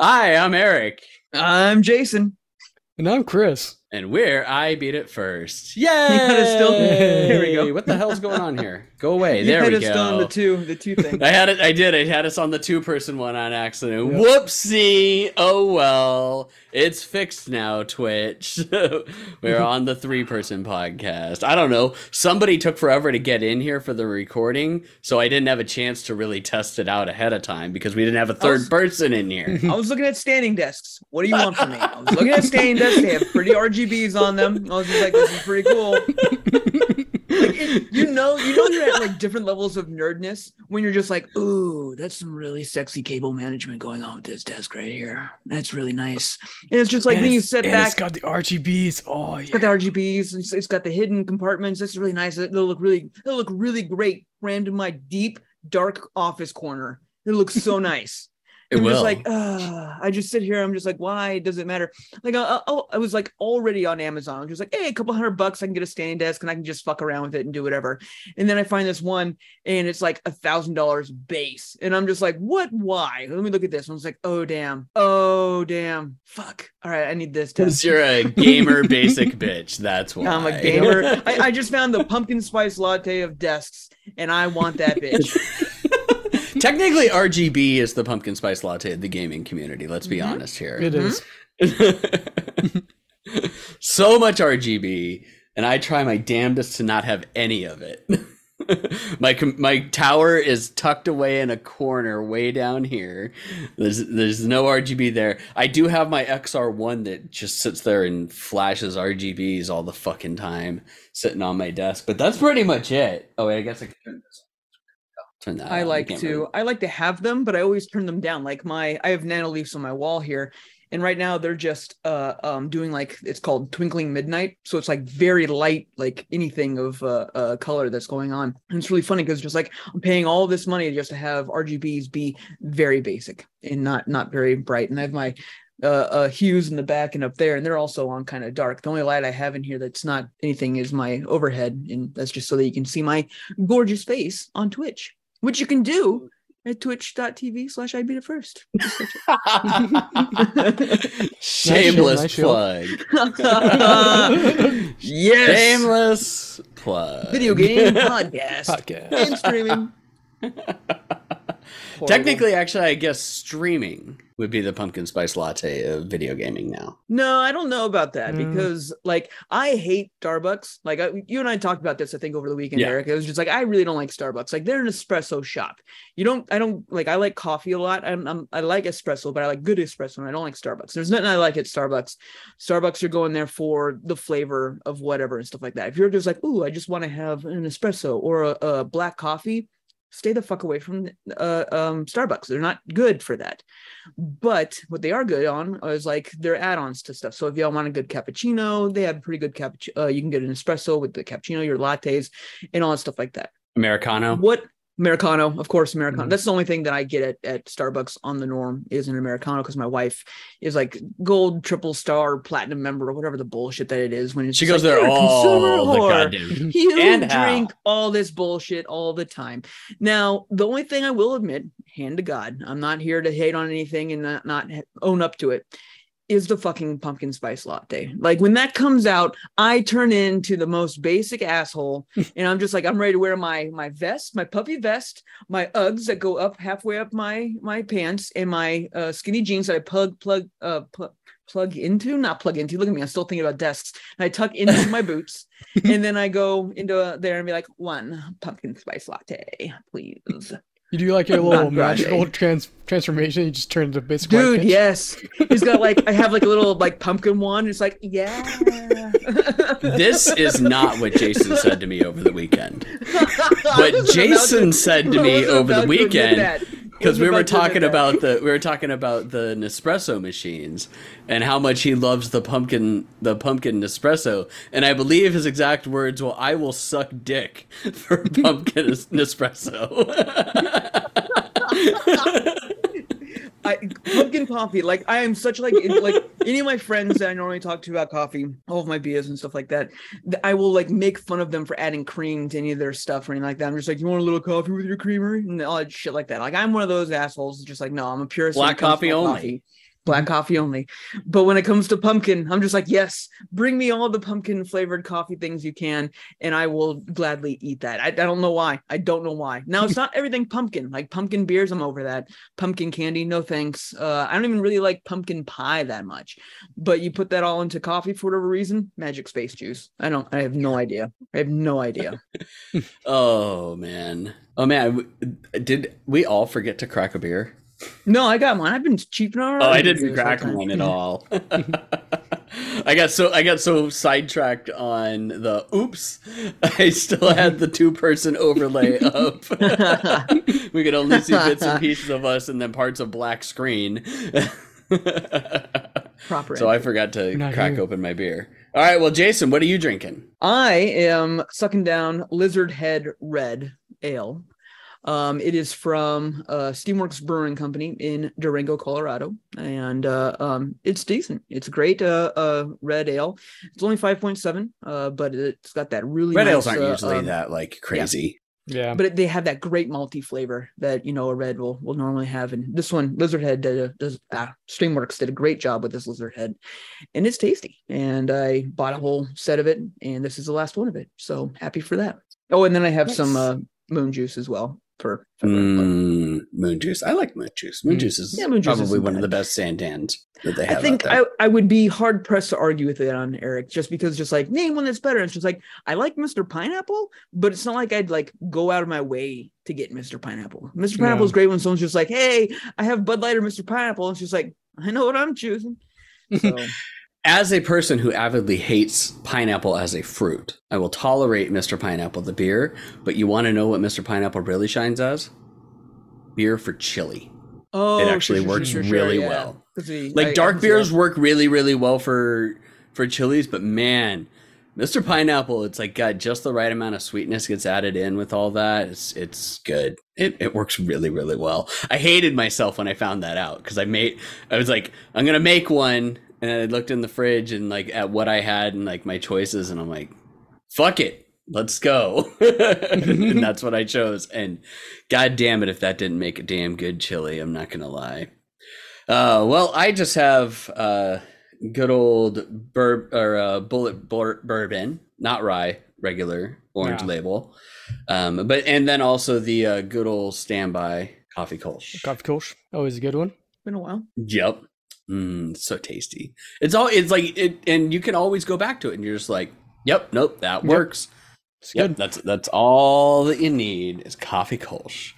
Hi, I'm Eric. I'm Jason. And I'm Chris. And we're I Beat It First. Yay! still- there we go. What the hell's going on here? Go away. You there had we us go. on the two, the two thing. I had it. I did. I had us on the two-person one on accident. Yep. Whoopsie! Oh well, it's fixed now. Twitch. We're on the three-person podcast. I don't know. Somebody took forever to get in here for the recording, so I didn't have a chance to really test it out ahead of time because we didn't have a third was- person in here. I was looking at standing desks. What do you want from me? I was looking at standing desks. They have pretty RGBs on them. I was just like, this is pretty cool. Like, it- you know, you know, you're at like different levels of nerdness when you're just like, ooh, that's some really sexy cable management going on with this desk right here. That's really nice. And it's just like And then you sit back. It's got the RGBs. Oh yeah. It's got the RGBs. It's, it's got the hidden compartments. That's really nice. It'll look really, it'll look really great crammed in my deep, dark office corner. It looks so nice. It I'm will. just like, uh, I just sit here. I'm just like, why does it matter? Like, I, I, I was like already on Amazon. I'm just like, hey, a couple hundred bucks, I can get a standing desk and I can just fuck around with it and do whatever. And then I find this one and it's like a thousand dollars base. And I'm just like, what? Why? Let me look at this. I was like, oh, damn. Oh, damn. Fuck. All right. I need this. Because you're a gamer basic bitch. That's why. I'm a gamer. I, I just found the pumpkin spice latte of desks, and I want that bitch. Technically, RGB is the pumpkin spice latte of the gaming community. Let's be Mhm. honest here. It is. so much RGB, and I try my damnedest to not have any of it. my com- my tower is tucked away in a corner way down here. There's there's no RGB there. I do have my XR1 that just sits there and flashes RGBs all the fucking time, sitting on my desk. But that's pretty much it. Oh wait, I guess I can turn this. Turn that. I on. like to really- I like to have them, but I always turn them down. Like my I have nanoleafs on my wall here, and right now they're just uh um doing like it's called twinkling midnight, so it's like very light, like anything of uh, uh color that's going on. And it's really funny because just like I'm paying all this money just to have RGBs be very basic and not not very bright. And I have my uh, uh hues in the back and up there, and they're also on kind of dark. The only light I have in here that's not anything is my overhead, and that's just so that you can see my gorgeous face on Twitch, which you can do at twitch.tv slash I beat it first. Shameless plug. yes. Shameless plug. Video game podcast Podcast. and streaming. Technically, actually, I guess streaming would be the pumpkin spice latte of video gaming now. No, I don't know about that Mm. because, like, I hate Starbucks. Like, I, you and I talked about this, I think, over the weekend, Yeah. Eric. It was just like I really don't like Starbucks. Like, they're an espresso shop. You don't, I don't like. I like coffee a lot. I'm, I'm I like espresso, but I like good espresso, and I don't like Starbucks. There's nothing I like at Starbucks. Starbucks, you're going there for the flavor of whatever and stuff like that. If you're just like, ooh, I just want to have an espresso or a, a black coffee. Stay the fuck away from uh, um, Starbucks. They're not good for that. But what they are good on is like their add-ons to stuff. So if y'all want a good cappuccino, they have pretty good cappuccino. Uh, you can get an espresso with the cappuccino, your lattes, and all that stuff like that. Americano. What Americano, of course, Americano. Mhm. That's the only thing that I get at, at Starbucks on the norm is an Americano because my wife is like gold, triple star, platinum member, or whatever the bullshit that it is. When it's She goes like, there "You're a consumer all the goddamn. You And how. drink all this bullshit all the time. Now, the only thing I will admit, hand to God, I'm not here to hate on anything and not, not own up to it, is the fucking pumpkin spice latte. Like when that comes out, I turn into the most basic asshole, and I'm just like, I'm ready to wear my my vest, my puffy vest, my Uggs that go up halfway up my my pants, and my uh, skinny jeans that I plug plug uh. Pl- plug into not plug into look at me i'm still thinking about desks and i tuck into my boots and then I go into uh, there and be like, one pumpkin spice latte, please. You do like your Not little magical trans transformation. You just turn into basic white Dude, bitch. yes. He's got like, I have like a little like pumpkin one. It's like, yeah. This is not what Jason said to me over the weekend. What Jason to- said to me over the about to weekend that. Because we were about to admit talking about the we were talking about the Nespresso machines and how much he loves the pumpkin the pumpkin Nespresso and I believe his exact words well I will suck dick for pumpkin Nespresso. I, pumpkin coffee. Like I am such like in- like any of my friends that I normally talk to about coffee, all of my beers and stuff like that. th- I will like make fun of them for adding cream to any of their stuff or anything like that. I'm just like, you want a little coffee with your creamer and all that shit like that. Like I'm one of those assholes. Just like, no, I'm a purist. Black coffee only. Black coffee only. But when it comes to pumpkin, I'm just like, yes, bring me all the pumpkin flavored coffee things you can, and I will gladly eat that. I, I don't know why. I don't know why. Now it's not everything pumpkin. Like pumpkin beers, I'm over that. Pumpkin candy, no thanks. Uh, I don't even really like pumpkin pie that much. But you put that all into coffee for whatever reason, magic space juice. I don't. I have no idea. I have no idea. Oh man. Oh man. Did we all forget to crack a beer? No, I got one. I've been cheaping on. Oh, I didn't crack one at all. I got so I got so sidetracked on the oops. I still had the two person overlay up. we could only see bits and pieces of us and then parts of black screen. Proper. so I forgot to crack here. open my beer. All right, well, Jason, what are you drinking? I am sucking down Lizard Head Red Ale. Um, it is from uh, Steamworks Brewing Company in Durango, Colorado, and uh, um, it's decent. It's great uh, uh, red ale. It's only five point seven, uh, but it's got that really Red nice, ales aren't uh, usually um, that like crazy. Yeah. but they have that great malty flavor that you know a red will will normally have. And this one, Lizard Head, did a, does ah, Steamworks did a great job with this Lizard Head, and it's tasty. And I bought a whole set of it, and this is the last one of it. So happy for that. Oh, and then I have some Nice. uh, moon juice as well for. for. Mm, moon juice. I like moon juice. Moon Mm. juice is Yeah, moon juice probably isn't one of the best SanTans that they have. I think out there. I, I would be hard pressed to argue with it on Eric just because just like name one that's better. It's just like I like Mr. Pineapple, but it's not like I'd like go out of my way to get Mr. Pineapple. Mr. Pineapple is great when someone's just like, Hey, I have Bud Light or Mr. Pineapple. And she's like, I know what I'm choosing. So as a person who avidly hates pineapple as a fruit, I will tolerate Mr. Pineapple the beer, but you want to know what Mr. Pineapple really shines as? Beer for chili. oh it actually sure, works sure, sure, really yeah. well. I- Like I dark see beers that. work really, really well for for chilies, but man, Mr. Pineapple, it's like got just the right amount of sweetness gets added in with all that. It's it's good. It it works really, really well. I hated myself when I found that out because I made I was like, I'm gonna make one, and I looked in the fridge and like at what I had and like my choices, and I'm like, fuck it. Let's go. and that's what I chose. And god damn it if that didn't make a damn good chili, I'm not gonna lie. Uh, well, I just have uh, good old bur- or uh, bullet bur- bourbon, not rye, regular orange Yeah. label. Um, but and then also the uh, good old standby coffee Kolsch. Coffee Kolsch. Always a good one. been a while. Yep. Mm, so tasty. It's all it's like it and you can always go back to it and you're just like, yep, nope, that Yep. works. It's Yep, good. that's that's all that you need is coffee Kolsch.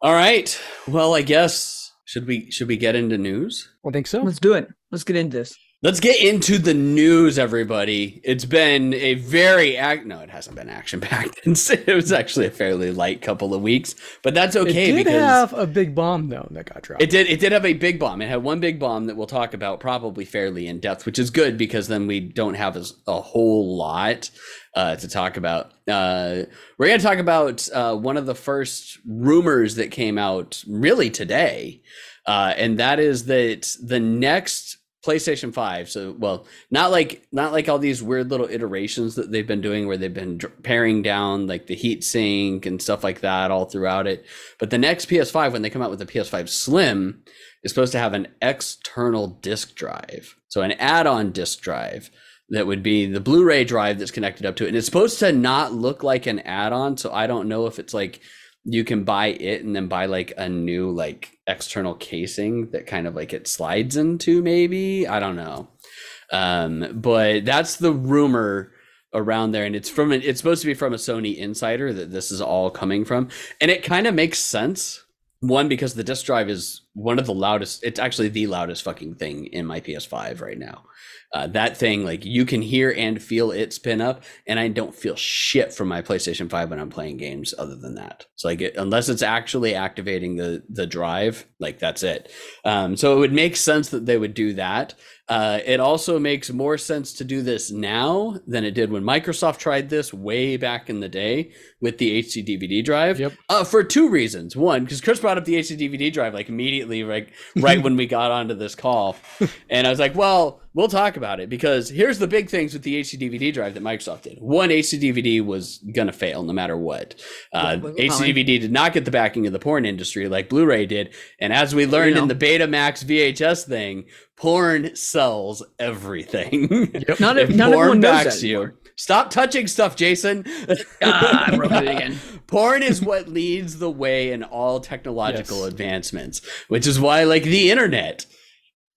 All right. Well, I guess should we should we get into news? I think so. Let's do it. Let's get into this. Let's get into the news, everybody. It's been a very act. No, it hasn't been action packed. it was actually a fairly light couple of weeks, but that's okay it did because have a big bomb though that got dropped. it did. It did have a big bomb. It had one big bomb that we'll talk about probably fairly in depth, which is good because then we don't have as, a whole lot uh, to talk about. Uh, we're going to talk about uh, one of the first rumors that came out really today, uh, and that is that the next PlayStation 5 so well not like not like all these weird little iterations that they've been doing where they've been paring down like the heat sink and stuff like that all throughout it. But the next PS5 when they come out with the PS5 Slim is supposed to have an external disk drive. So an add-on disk drive that would be the Blu-ray drive that's connected up to it. And it's supposed to not look like an add-on so I don't know if it's like you can buy it and then buy like a new like external casing that kind of like it slides into maybe? I don't know. Um but that's the rumor around there and it's from an, it's supposed to be from a sony insider that this is all coming from and it kind of makes sense. One because the disk drive is one of the loudest it's actually the loudest fucking thing in my ps5 right now uh, that thing like you can hear and feel it spin up and i don't feel shit from my playstation 5 when i'm playing games other than that. So like it, unless it's actually activating the the drive like that's it. Um, so it would make sense that they would do that uh, it also makes more sense to do this now than it did when microsoft tried this way back in the day with the hd dvd drive Yep. uh, for two reasons one because chris brought up the hd dvd drive like immediately like right when we got onto this call and i was like well we'll talk about it because here's the big things with the HD DVD drive that Microsoft did. One, HD DVD was gonna fail no matter what. Uh, Yeah, well, HD. DVD did not get the backing of the porn industry like Blu-ray did, and as we learned know. in the Betamax VHS thing, porn sells everything. Yep. Not, if if, not porn everyone knows backs that you, stop touching stuff, Jason. Ah, I broke it again. Porn is what leads the way in all technological Yes. advancements, which is why, like the internet,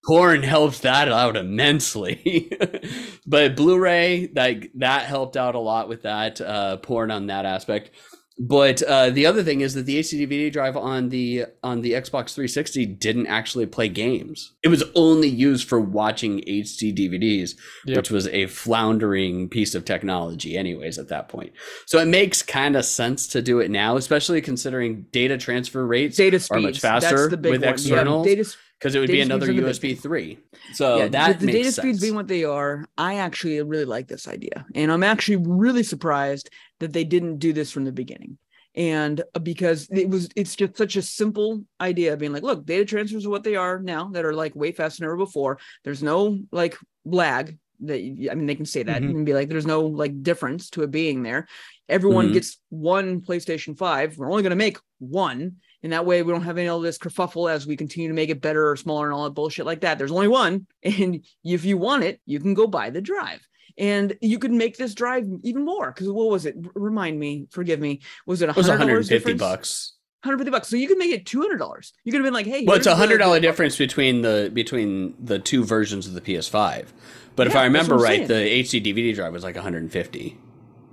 porn helped that out immensely. but Blu-ray, like that helped out a lot with that uh, porn on that aspect. But uh, the other thing is that the HD DVD drive on the on the Xbox 360 didn't actually play games. It was only used for watching HD DVDs, Yep. which was a floundering piece of technology, anyways, at that point. So it makes kind of sense to do it now, especially considering data transfer rates Data are much faster that's the big with one. externals Yeah, data, because it would be another speeds USB 3. So yeah, that the, the data sense. speeds being what they are, I actually really like this idea, and I'm actually really surprised that they didn't do this from the beginning. And uh, because it was, it's just such a simple idea of being like, look, data transfers are what they are now, that are like way faster than ever before. There's no like lag that I mean, they can say that Mhm. and be like, there's no like difference to it being there. Everyone Mhm. gets one PlayStation 5. We're only going to make one. And that way we don't have any of this kerfuffle as we continue to make it better or smaller and all that bullshit like that. There's only one. And if you want it, you can go buy the drive. And you could make this drive even more. Because what was it? Remind me, forgive me. Was it a it was hundred 150 difference? bucks. 150 bucks. So you could make it $200. You could have been like, hey, Well, it's a hundred dollar difference between the between the two versions of the PS5. But if I remember what I'm right, the HD DVD drive was like 150,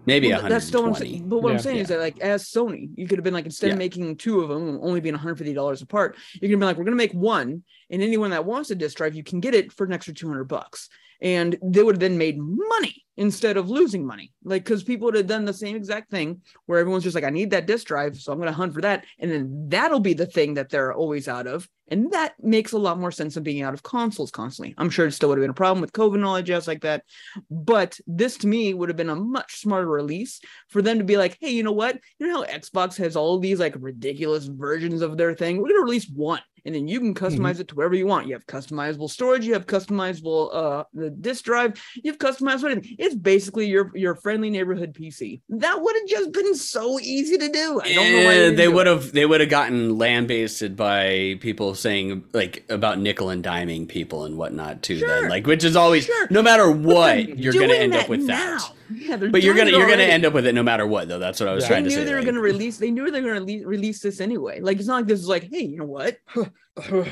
maybe Well, 120. that's still what I'm saying. But what I'm Yeah. saying is that, like, as Sony, you could have been like, instead Yeah. of making two of them only being 150 dollars apart, you can be like, we're gonna make one, and anyone that wants a disc drive, you can get it for an extra 200 bucks, and they would have then made money instead of losing money, like because people would have done the same exact thing where everyone's just like, I need that disc drive, so I'm gonna hunt for that, and then that'll be the thing that they're always out of, and that makes a lot more sense than being out of consoles constantly. I'm sure it still would have been a problem with COVID and all jazz like that, but this to me would have been a much smarter release for them to be like, hey, you know what? You know how Xbox has all these like ridiculous versions of their thing? We're gonna release one, and then you can customize it to wherever you want. You have customizable storage, you have customizable uh the disk drive, you have customizable anything. It's basically your your friendly neighborhood PC. That would have just been so easy to do. I don't know why they would have they would have gotten lambasted by people saying like about nickel and diming people and whatnot too. Sure. Then like which is always Sure. no matter what you're gonna end up with now. that. Yeah, they're But you're gonna you're gonna end up with it no matter what though. That's what I was Yeah. trying to say. they knew they were to release. They knew they were going to release, this anyway. Like it's not like this is like, hey, you know what?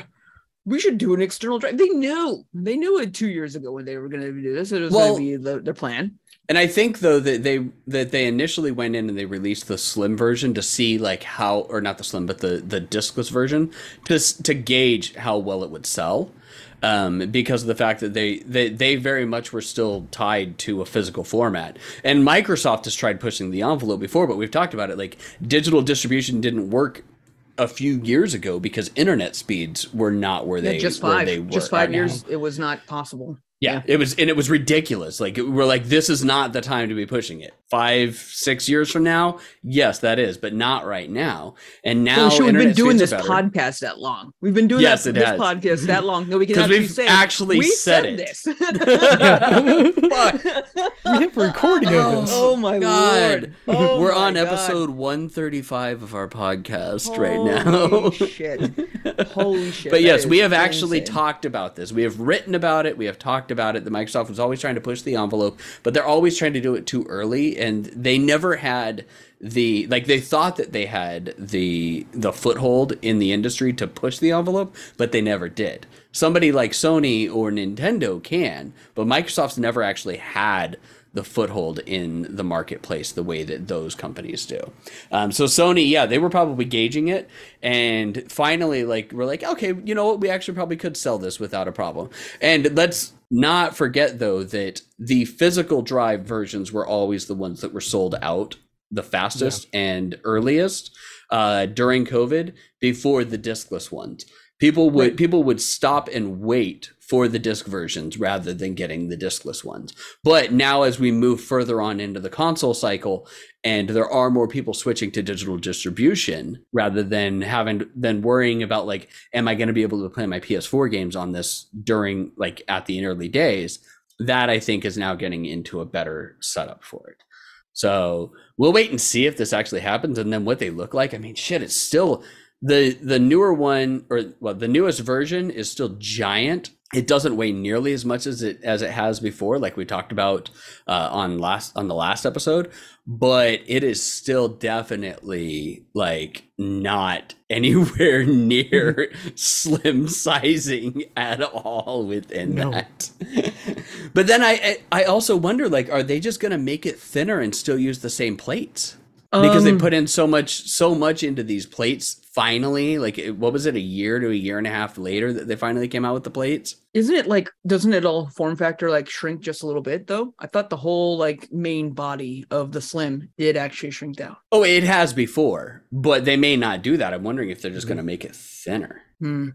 we should do an external drive. They knew. They knew it two years ago when they were going to do this. It was Well- to be the, their plan. And I think though that they that they initially went in and they released the slim version to see like how or not the slim but the the discless version to to gauge how well it would sell. Um, because of the fact that they, they they very much were still tied to a physical format, and Microsoft has tried pushing the envelope before, but we've talked about it. Like digital distribution didn't work a few years ago because internet speeds were not where Yeah, they just five. they were Just five now. years. It was not possible. Yeah, it was, and it was ridiculous. Like it- we're like, this is not the time to be pushing it. Five, six years from now, yes, that is, but not right now. And now, So sure, we've been doing this better. podcast that long. We've been doing Yes, that, it this has. podcast that long. No, we can actually we've say actually we said it. this. We have a recording of oh, this. Oh my God, lord! Oh we're my on God. episode one thirty-five of our podcast right now. Holy shit! Holy shit! but yes, we have actually insane. talked about this. We have written about it. We have talked about it. The Microsoft was always trying to push the envelope, but they're always trying to do it too early, and they never had the like they thought that they had the the foothold in the industry to push the envelope, but they never did. Somebody like Sony or Nintendo can, but Microsoft's never actually had the foothold in the marketplace the way that those companies do. Um, so Sony, yeah, they were probably gauging it, and finally, like, we're like, okay, you know what, we actually probably could sell this without a problem. And let's not forget though that the physical drive versions were always the ones that were sold out the fastest and earliest uh, during COVID before the discless ones. People would people would stop and wait for the disc versions rather than getting the discless ones. But now as we move further on into the console cycle and there are more people switching to digital distribution rather than having than worrying about like am I going to be able to play my PS4 games on this during like at the early days, that I think is now getting into a better setup for it. So we'll wait and see if this actually happens and then what they look like. I mean, shit, it's still the the newer one or well, the newest version is still giant. It doesn't weigh nearly as much as it as it has before, like we talked about uh, on last on the last episode. But it is still definitely like not anywhere near slim sizing at all within No. that. but then I I I also wonder like, are they just gonna make it thinner and still use the same plates? Because they Um, put in so much so much into these plates finally like it- what was it a year to a year and a half later that they finally came out with the plates Isn't it like doesn't it all form factor like shrink just a little bit though? I thought the whole like main body of the slim did actually shrink down. oh it has before but they may not do that i'm wondering if they're just going to make it thinner Hmm.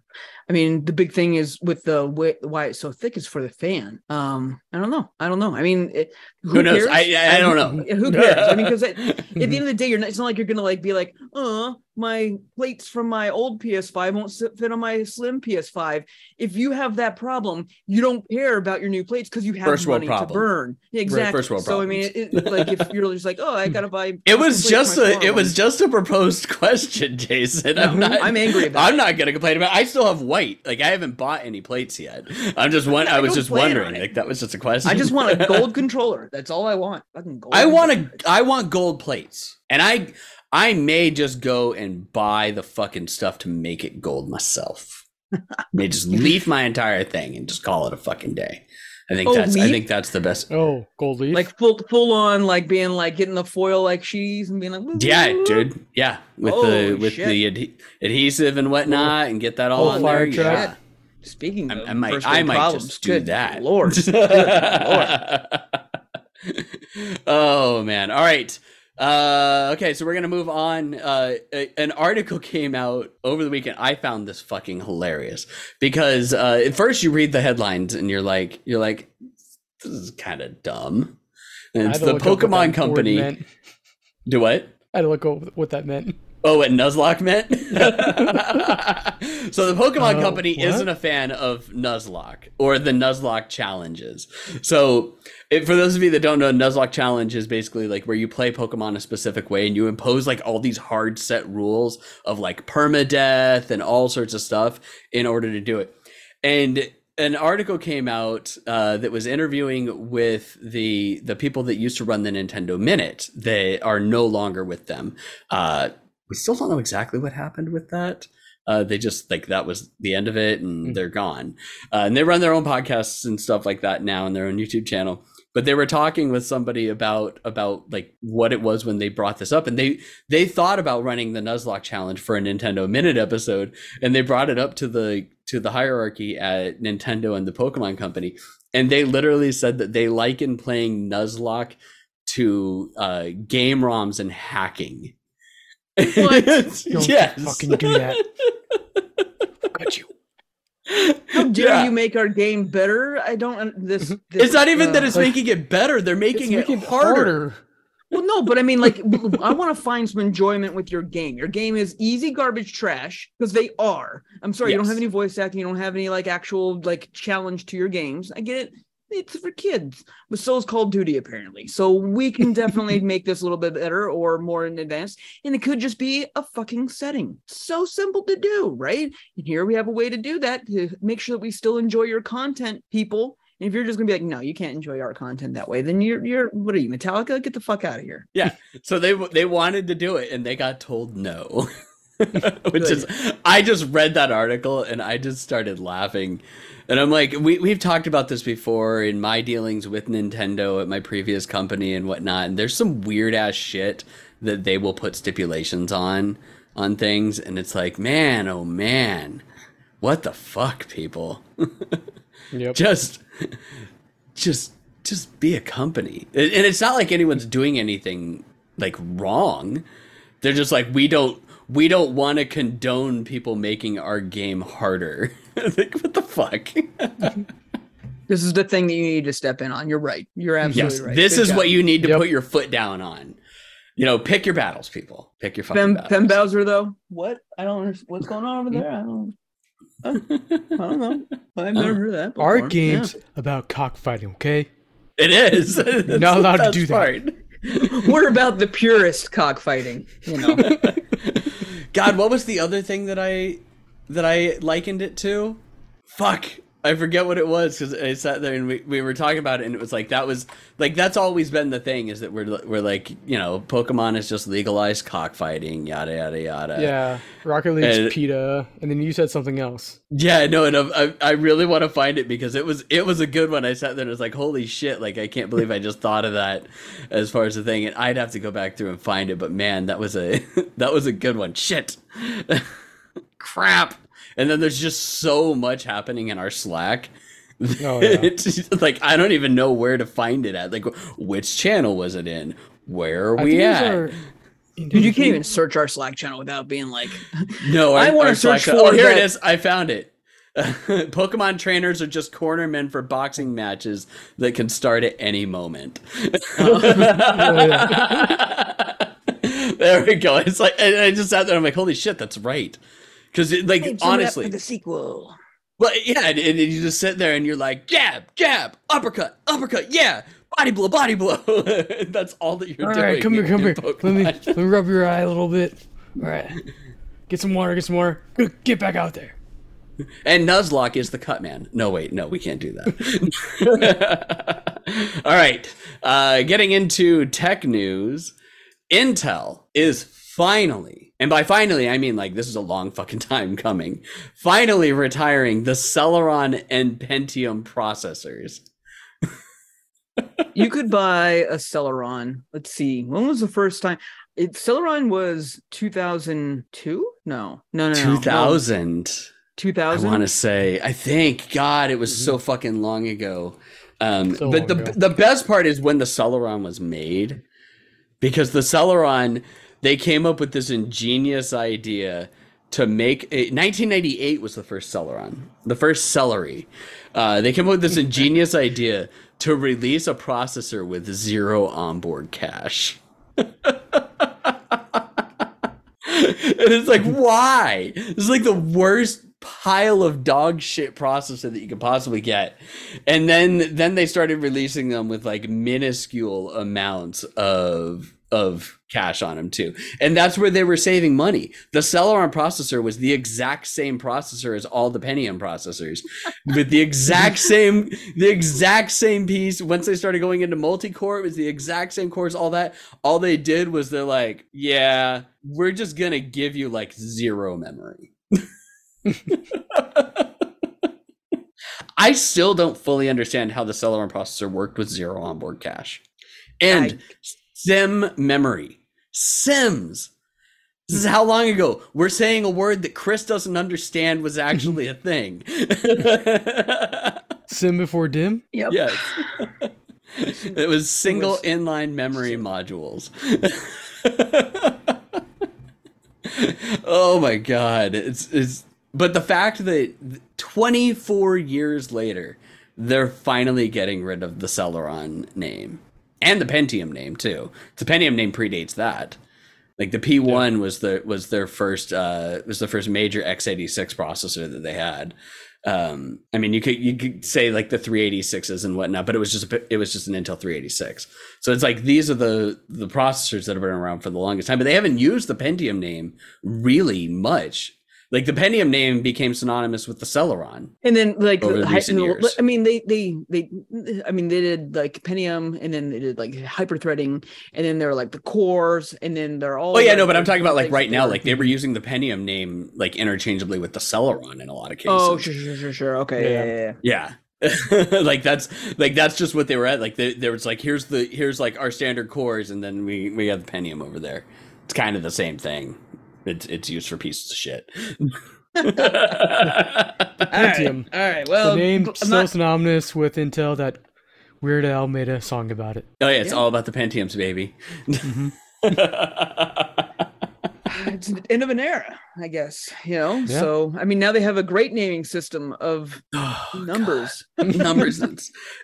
I mean, the big thing is with the way, why it's so thick is for the fan. Um, I don't know. I don't know. I mean, it, who, Who knows? cares? I- I- I don't know. Who cares? I mean, because at, at the end of the day, you're not, it's not like you're gonna like be like, uh, my plates from my old PS5 won't fit on my slim PS5. If you have that problem, you don't care about your new plates because you have First money to burn. Yeah, exactly. first world so I mean, it, it- like if you're just like, oh, I gotta buy. it was just a it was just a proposed question jason i'm No, not I'm angry about i'm it. not gonna complain about it. i still have white like i haven't bought any plates yet i'm just one i I was just wondering like that was just a question I just want a gold controller. That's all I want. Fucking gold. I want controller. to. Want gold plates, and I I may just go and buy the fucking stuff to make it gold myself. may just leave my entire thing and just call it a fucking day. I think Oh, that's. I think that's the best. Oh, gold leaf. like full full on like being like getting the foil like she's and being like "Woo, Yeah, woo, woo." dude. Yeah, with the with shit. the adhe- adhesive and whatnot, and get that all Little on fire there. trap. Yeah. Speaking I, of I might. I world might problems, just do good that. Lord, good lord. oh man! All right. Uh, okay, so we're gonna move on. Uh, a- an article came out over the weekend. I found this fucking hilarious because uh, at first you read the headlines and you're like, you're like, this is kind of dumb. And it's the look up what that Pokemon company. Do what? I had to look up what that meant. Oh, what Nuzlocke meant? so the Pokemon Oh, Company what? isn't a fan of Nuzlocke or the Nuzlocke challenges. So it, for those of you that don't know, Nuzlocke challenge is basically like where you play Pokemon a specific way and you impose like all these hard set rules of like permadeath and all sorts of stuff in order to do it. And an article came out uh, that was interviewing with the the people that used to run the Nintendo Minute. They are no longer with them. Uh, we still don't know exactly what happened with that. Uh, they just like that was the end of it, and Mm. they're gone. Uh, and they run their own podcasts and stuff like that now, and their own YouTube channel. But they were talking with somebody about about like what it was when they brought this up, and they they thought about running the Nuzlocke challenge for a Nintendo Minute episode, and they brought it up to the to the hierarchy at Nintendo and the Pokemon Company, and they literally said that they liken playing Nuzlocke to uh, game ROMs and hacking. What? Don't yes. fucking do that. Got you. How dare Yeah. you make our game better? I don't. This. this It's not even that uh, it's making it better; they're making It's it making harder. Well, no, but I mean, like, I want to find some enjoyment with your game. Your game is easy garbage trash because they are. I'm sorry, you don't have any voice acting. You don't have any like actual like challenge to your games. I get it. It's for kids, but so is Call of Duty apparently. So we can definitely make this a little bit better or more in advance. And it could just be a fucking setting. So simple to do, right? And here we have a way to do that to make sure that we still enjoy your content, people. And if you're just gonna be like, no, you can't enjoy our content that way, then you're you're what are you, Metallica? Get the fuck out of here. Yeah. So they they wanted to do it, and they got told no. Which is, I just read that article and I just started laughing, and I'm like, we we've talked about this before in my dealings with Nintendo at my previous company and whatnot. And there's some weird ass shit that they will put stipulations on on things, and it's like, man, oh man, what the fuck, people. Yep. just just just be a company and it's not like anyone's doing anything like wrong they're just like we don't we don't want to condone people making our game harder. like, what the fuck? This is the thing that you need to step in on. You're right. You're absolutely yes, right. this Good is job. what you need to Yep. put your foot down on. You know, pick your battles, people. Pick your fucking Pen, battles. Pen Bowser though. What? I don't understand. What's going on over there? I don't. I don't know. I've never heard of that. Before. Our game's about cockfighting, okay? it is. That's not allowed to do that. Yeah. We're about the purest cockfighting. You know. God, what was the other thing that I that I likened it to? Fuck. I forget what it was because I sat there and we, we were talking about it and it was like that was like that's always been the thing is that we're we're like you know Pokemon is just legalized cockfighting yada yada yada Yeah. Rocket League's And- PETA, and then you said something else. yeah no and I, I really want to find it because it was it was a good one I sat there and was like holy shit like I can't believe I just thought of that as far as the thing and I'd have to go back through and find it but man that was a that was a good one shit crap and then there's just so much happening in our slack Oh, yeah. like I don't even know where to find it at. Like, which channel was it in? Where are I we at? are Dude, you can't even search our Slack channel without being like, no, I wanna search Slack- oh, for Oh, here it that- is. I found it. Pokemon trainers are just cornermen for boxing matches that can start at any moment. Oh. Oh, there we go. It's like I just sat there. I'm like, holy shit, that's right. Because like honestly, the sequel. Well, yeah, and, and you just sit there and you're like, jab, jab, uppercut, uppercut, yeah, body blow, body blow. That's all that you're All doing. right, come here, come here. Let me let me rub your eye a little bit. All right, get some water, get some water. Get back out there. And Nuzlocke is the cut man. No, wait, no, we can't do that. all right, uh, getting into tech news, Intel is finally, and by finally I mean like this is a long fucking time coming, finally retiring the Celeron and Pentium processors. You could buy a Celeron. Let's see. When was the first time? It Celeron was 2002? No. No, no, no. Two thousand. I want to say, I think, God, it was so fucking long ago. Um, So but the ago. the best part is when the Celeron was made, because the Celeron, they came up with this ingenious idea to make it, 1998 was the first Celeron, the first celery. Uh, they came up with this ingenious idea to release a processor with zero onboard cache. and it's like, why? This is like the worst pile of dog shit processor that you could possibly get. And then then they started releasing them with like minuscule amounts of of cache on them too. And that's where they were saving money. The Celeron processor was the exact same processor as all the Pentium processors with the exact same the exact same piece. Once they started going into multi-core, it was the exact same cores, all that. All they did was they're like, yeah, we're just gonna give you like zero memory. I still don't fully understand how the Celeron processor worked with zero onboard cache. And SIMM memory. SIMMs. This is how long ago we're saying a word that Chris doesn't understand was actually a thing. SIMM before DIMM. Yep. yes. it was single inline memory modules. oh my god. It's it's but the fact that 24 years later they're finally getting rid of the Celeron name and the Pentium name too. The Pentium name predates that. Like the P1 was the was their first uh was the first major x86 processor that they had. Um I mean you could you could say like the 386s and whatnot, but it was just a, it was just an Intel 386. So it's like these are the the processors that have been around for the longest time, but they haven't used the Pentium name really much. Like the Pentium name became synonymous with the Celeron. And then like Over the the hy- recent the- years. I mean they they they I mean they did like Pentium and then they did like hyper threading and then there were like the cores and then they're all Oh yeah, no, but I'm talking about like things right now, were- like they were using the Pentium name like interchangeably with the Celeron in a lot of oh, cases. Oh sure sure sure sure okay yeah Yeah. yeah, yeah. Yeah. like that's like that's just what they were at. Like they, there was like here's the here's like our standard cores, and then we we have the Pentium over there. It's kind of the same thing. It's it's used for pieces of shit. Pentium. All right. Well, the name I'm so not- synonymous with Intel that Weird Al made a song about it. Oh yeah, it's Yeah. all about the Pentiums, baby. Mm-hmm. it's the end of an era, I guess. You know, Yeah. so I mean, now they have a great naming system of Oh, numbers. numbers.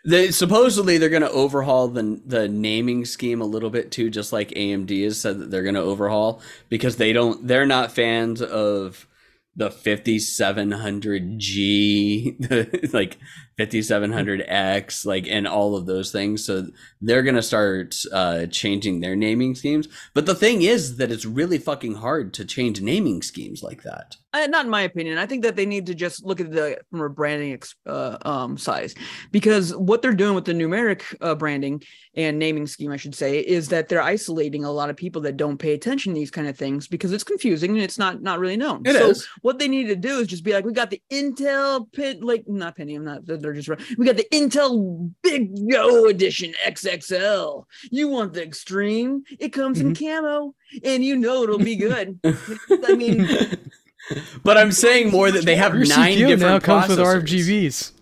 They supposedly they're going to overhaul the the naming scheme a little bit too, just like AMD has said that they're going to overhaul because they don't they're not fans of the 5700G, the, like 5700X, like and all of those things. So they're going to start uh, changing their naming schemes. But the thing is that it's really fucking hard to change naming schemes like that. Uh, not in my opinion. I think that they need to just look at the from a branding ex- uh, um, size, because what they're doing with the numeric uh, branding and naming scheme, I should say, is that they're isolating a lot of people that don't pay attention to these kind of things because it's confusing and it's not not really known. It so is. what they need to do is just be like, we got the Intel pin, like not penny, I'm not they're just. We got the Intel Big Joe Edition XXL. You want the extreme? It comes in camo, and you know it'll be good. I mean. but I'm saying more that they have Your nine CPU now different comes with processors. RGBs.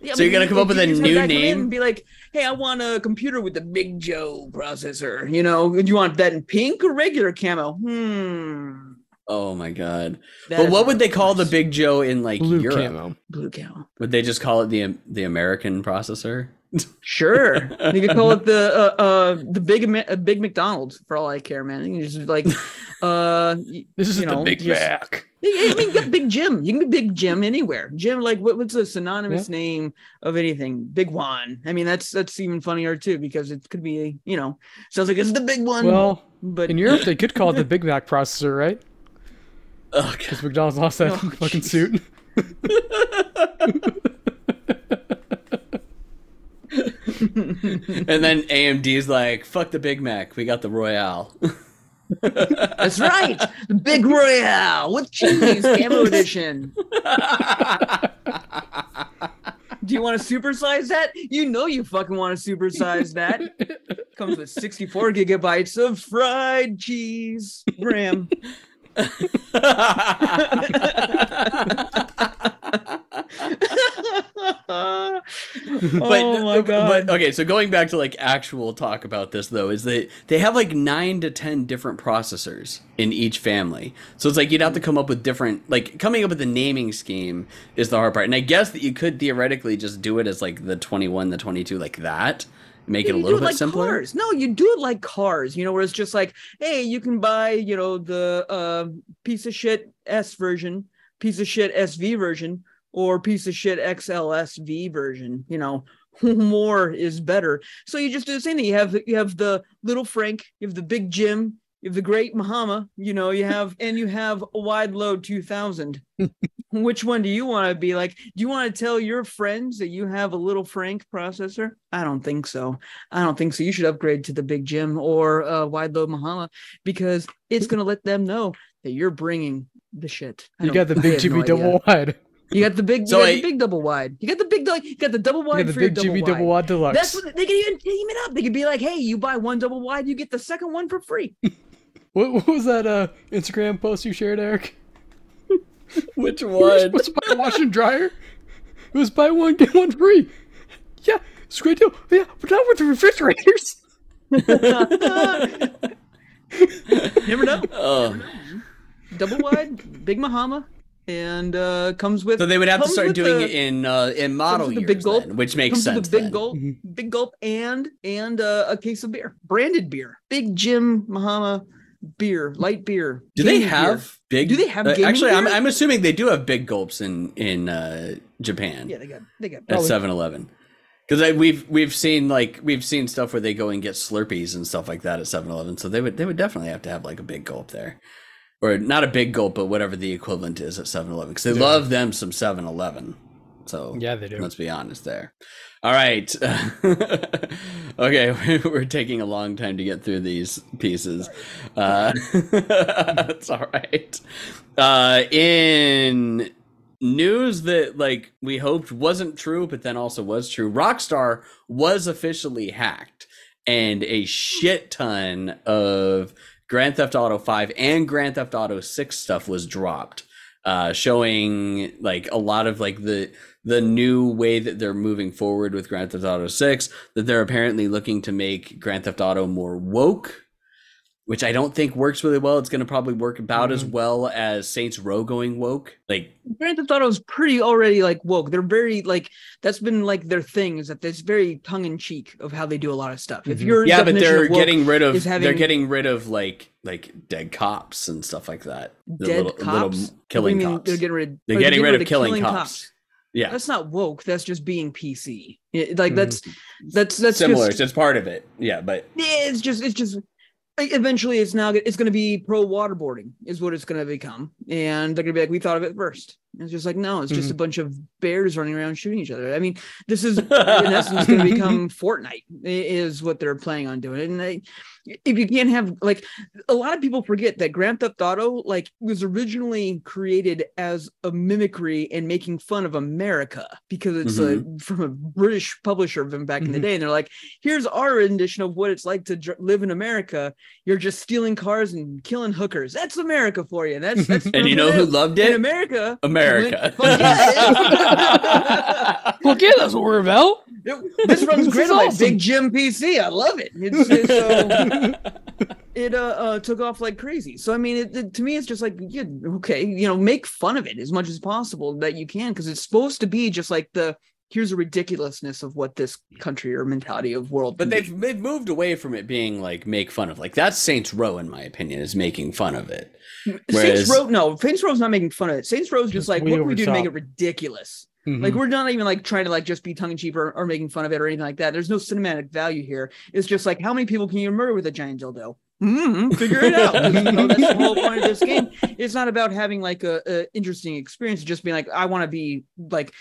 Yeah, So you're gonna come up with a new that come in name? and be like, hey, I want a computer with the Big Joe processor. You know, do you want that in pink or regular camo? Hmm. Oh my god! that but what would they call the. Big Joe in like Blue Europe? camo. blue camo? Would they just call it the the American processor? Sure, you could call it the uh, uh the big uh, big McDonald's for all I care, man. You just like, uh, This is you the know, Big just- Mac. I mean, you got Big Jim. You can be Big Jim anywhere. Jim, like, what, what's the synonymous name of anything? Big Juan. I mean, that's that's even funnier too because it could be, you know, sounds like it's the big one. Well, but in Europe they could call it the Big Mac processor, right? Oh, Because McDonald's lost that Oh, fucking jeez. suit. And then AMD's like, "Fuck the Big Mac, we got the Royale." That's right. The Big Royale with cheese camo edition. Do you want to supersize that? You know you fucking want to supersize that. Comes with 64 gigabytes of fried cheese RAM. but, oh my god. but okay, so going back to like actual talk about this though, is that they have like nine to ten different processors in each family. So it's like you'd have to come up with different like coming up with the naming scheme is the hard part. And I guess that you could theoretically just do it as like the twenty one, the twenty two, like that. Make it a little do bit like simpler. Cars. No, you do it like cars, you know, where it's just like, hey, you can buy, you know, the uh, piece of shit S version, piece of shit SV version, or piece of shit XLSV version. You know, more is better. So you just do the same thing. You have you have the little Frank, you have the big Jim, you have the great Mahama, you know, you have and you have a wide load 2000. Which one do you want to be like? Do you want to tell your friends that you have a little Frank processor? I don't think so. I don't think so. You should upgrade to the Big Jim or uh, Wide Load Mahama because it's going to let them know that you're bringing the shit. I You got the Big GB no Jimmy idea. double wide. You got the big. So you got I- the big double wide. You got the big. You got the double You wide got the for your Big double Jimmy wide. double wide deluxe. That's what they can even team it up. They could be like, "Hey, you buy one double wide, you get the second one for free." What, what was that uh, Instagram post you shared, Eric? Which You were one? supposed to buy a washer and dryer. It was buy one get one free. Yeah, it's a great deal. Yeah, but not with the refrigerators. Never know. Oh. Double wide, big Mahama, and uh comes with. So they would have to start doing the- it in uh, in model with the years, big gulp. then, which makes comes sense. with a big then. gulp, Mhm. big gulp, and and uh, a case of beer, branded beer, Big Jim Mahama beer, light beer. Do they gaming beer. have big? Do they have uh, gaming actually? I'm. I'm assuming they do have big gulps in in uh, Japan Yeah, they got they got. at probably- 7-Eleven. Because we've we've seen like we've seen stuff where they go and get Slurpees and stuff like that at 7-Eleven. So they would they would definitely have to have like a big gulp there, or not a big gulp, but whatever the equivalent is at 7-Eleven. Because they Yeah. love them some 7-Eleven. So Yeah, they do. Let's be honest there. All right. okay, we're taking a long time to get through these pieces. Uh, that's all right. Uh, in news that like we hoped wasn't true, but then also was true, Rockstar was officially hacked, and a shit ton of Grand Theft Auto 5 and Grand Theft Auto 6 stuff was dropped uh, showing like a lot of like the the new way that they're moving forward with Grand Theft Auto 6 that they're apparently looking to make Grand Theft Auto more woke which I don't think works really well. It's going to probably work about as Mhm. well as Saints Row going woke. Like, Grand Theft Auto is pretty already like woke. They're very like that's been like their thing is that it's very tongue in cheek of how they do a lot of stuff. If Mhm. your yeah, but they're getting rid of is they're getting rid of like like dead cops and stuff like that. The dead little- cops, little What killing mean cops. They're getting rid. They're or getting rid of killing cops. Yeah, That's not woke. That's just being PC. It- like Mhm. that's that's that's similar. Just, it's just part of it. Yeah, but it's just it's just like, eventually it's now it's going to be pro waterboarding is what it's going to become. And they're going to be like we thought of it first. It's just like no it's just a mm-hmm. bunch of bears running around shooting each other. I mean this is in essence going to become fortnite is what they're planning on doing. And they, if you can't have like a lot of people forget that grand theft auto like was originally created as a mimicry and making fun of america because it's a, from a british publisher from back in the Mhm. day and they're like here's our rendition of what it's like to dr- live in America. You're just stealing cars and killing hookers. That's America for you. That's that's and you know who loved it in it? America. America. Fuck yeah. Well, yeah, that's what we're about. It- this runs This great on my awesome. big Jim PC. I love it. It's, it's, uh, it uh, uh took off like crazy. So I mean, it, it- to me, it's just like, yeah, okay, you know, make fun of it as much as possible that you can, because it's supposed to be just like the here's a ridiculousness of what this country or mentality of world. But they've they've moved away from it being like make fun of. Like that's Saints Row, in my opinion, is making fun of it. Whereas- Saints Row, no, Saints Row's not making fun of it. Saints Row's just Just like, what can we do the to make it ridiculous? Mhm. Like, we're not even like trying to like just be tongue in cheek or, or making fun of it or anything like that. There's no cinematic value here. It's just like, how many people can you murder with a giant dildo? Mm-hmm, figure it out. You know, that's the whole point of this game. It's not about having like a, a interesting experience. Just being like, I want to be like,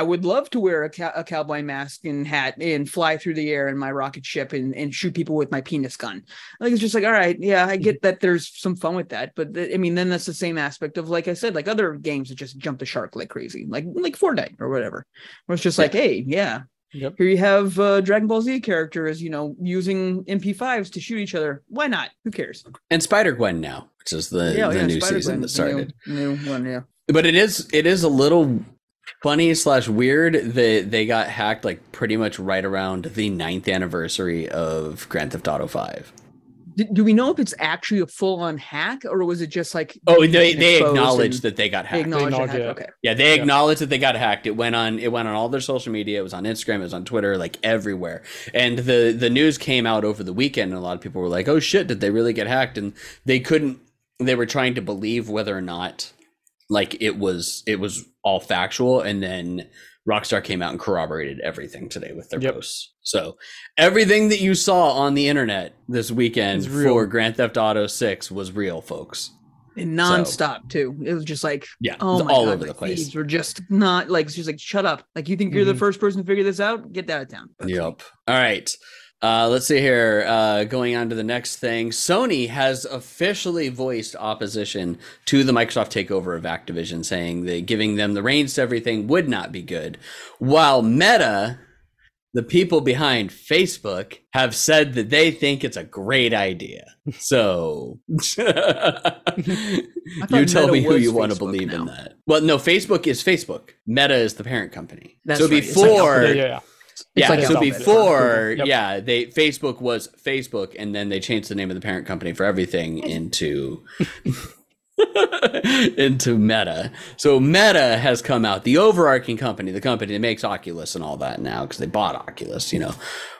I would love to wear a, cow- a cowboy mask and hat and fly through the air in my rocket ship and, and shoot people with my penis gun. Like it's just like, all right, yeah, I get that there's some fun with that, but th- I mean, then that's the same aspect of like I said, like other games that just jump the shark like crazy, like like Fortnite or whatever, where it's just like, hey, yeah, Yep. here you have uh, Dragon Ball Z characters, you know, using MP5s to shoot each other. Why not? Who cares? And Spider Gwen now, which is the, the new season that the new- started. New, one, yeah. But it is it is a little funny slash weird that they got hacked like pretty much right around the ninth anniversary of Grand Theft Auto Five. Do, do we know if it's actually a full on hack or was it just like Oh, they they acknowledged that they got they hacked. acknowledged acknowledge it? it. Okay. Yeah, they Yeah. acknowledged that they got hacked. It went on it went on all their social media, it was on Instagram, it was on Twitter, like everywhere. And the the news came out over the weekend and a lot of people were like, "Oh shit, did they really get hacked?" And they couldn't they were trying to believe whether or not like it was it was all factual and then Rockstar came out and corroborated everything today with their Yep. posts. So everything that you saw on the internet this weekend for Grand Theft Auto 6 was real, folks. And nonstop too. It was just like Yeah, Oh my all God, over the place. These were just not like just like shut up. Like you think you're the Mhm. first person to figure this out? Get that down. Yep. All right. Uh, let's see here. Uh, going on to the next thing. Sony has officially voiced opposition to the Microsoft takeover of Activision, saying that giving them the reins to everything would not be good. While Meta, the people behind Facebook, have said that they think it's a great idea. So you tell Meta me who was you want to Facebook believe in that. Well, no, Facebook is Facebook. Meta is the parent company. That's so right. It's like before yeah, yeah, yeah. It's yeah, like so before, Yep. yeah, they Facebook was Facebook, and then they changed the name of the parent company for everything into into Meta. So Meta has come out, the overarching company, the company that makes Oculus and all that now, because they bought Oculus. You know,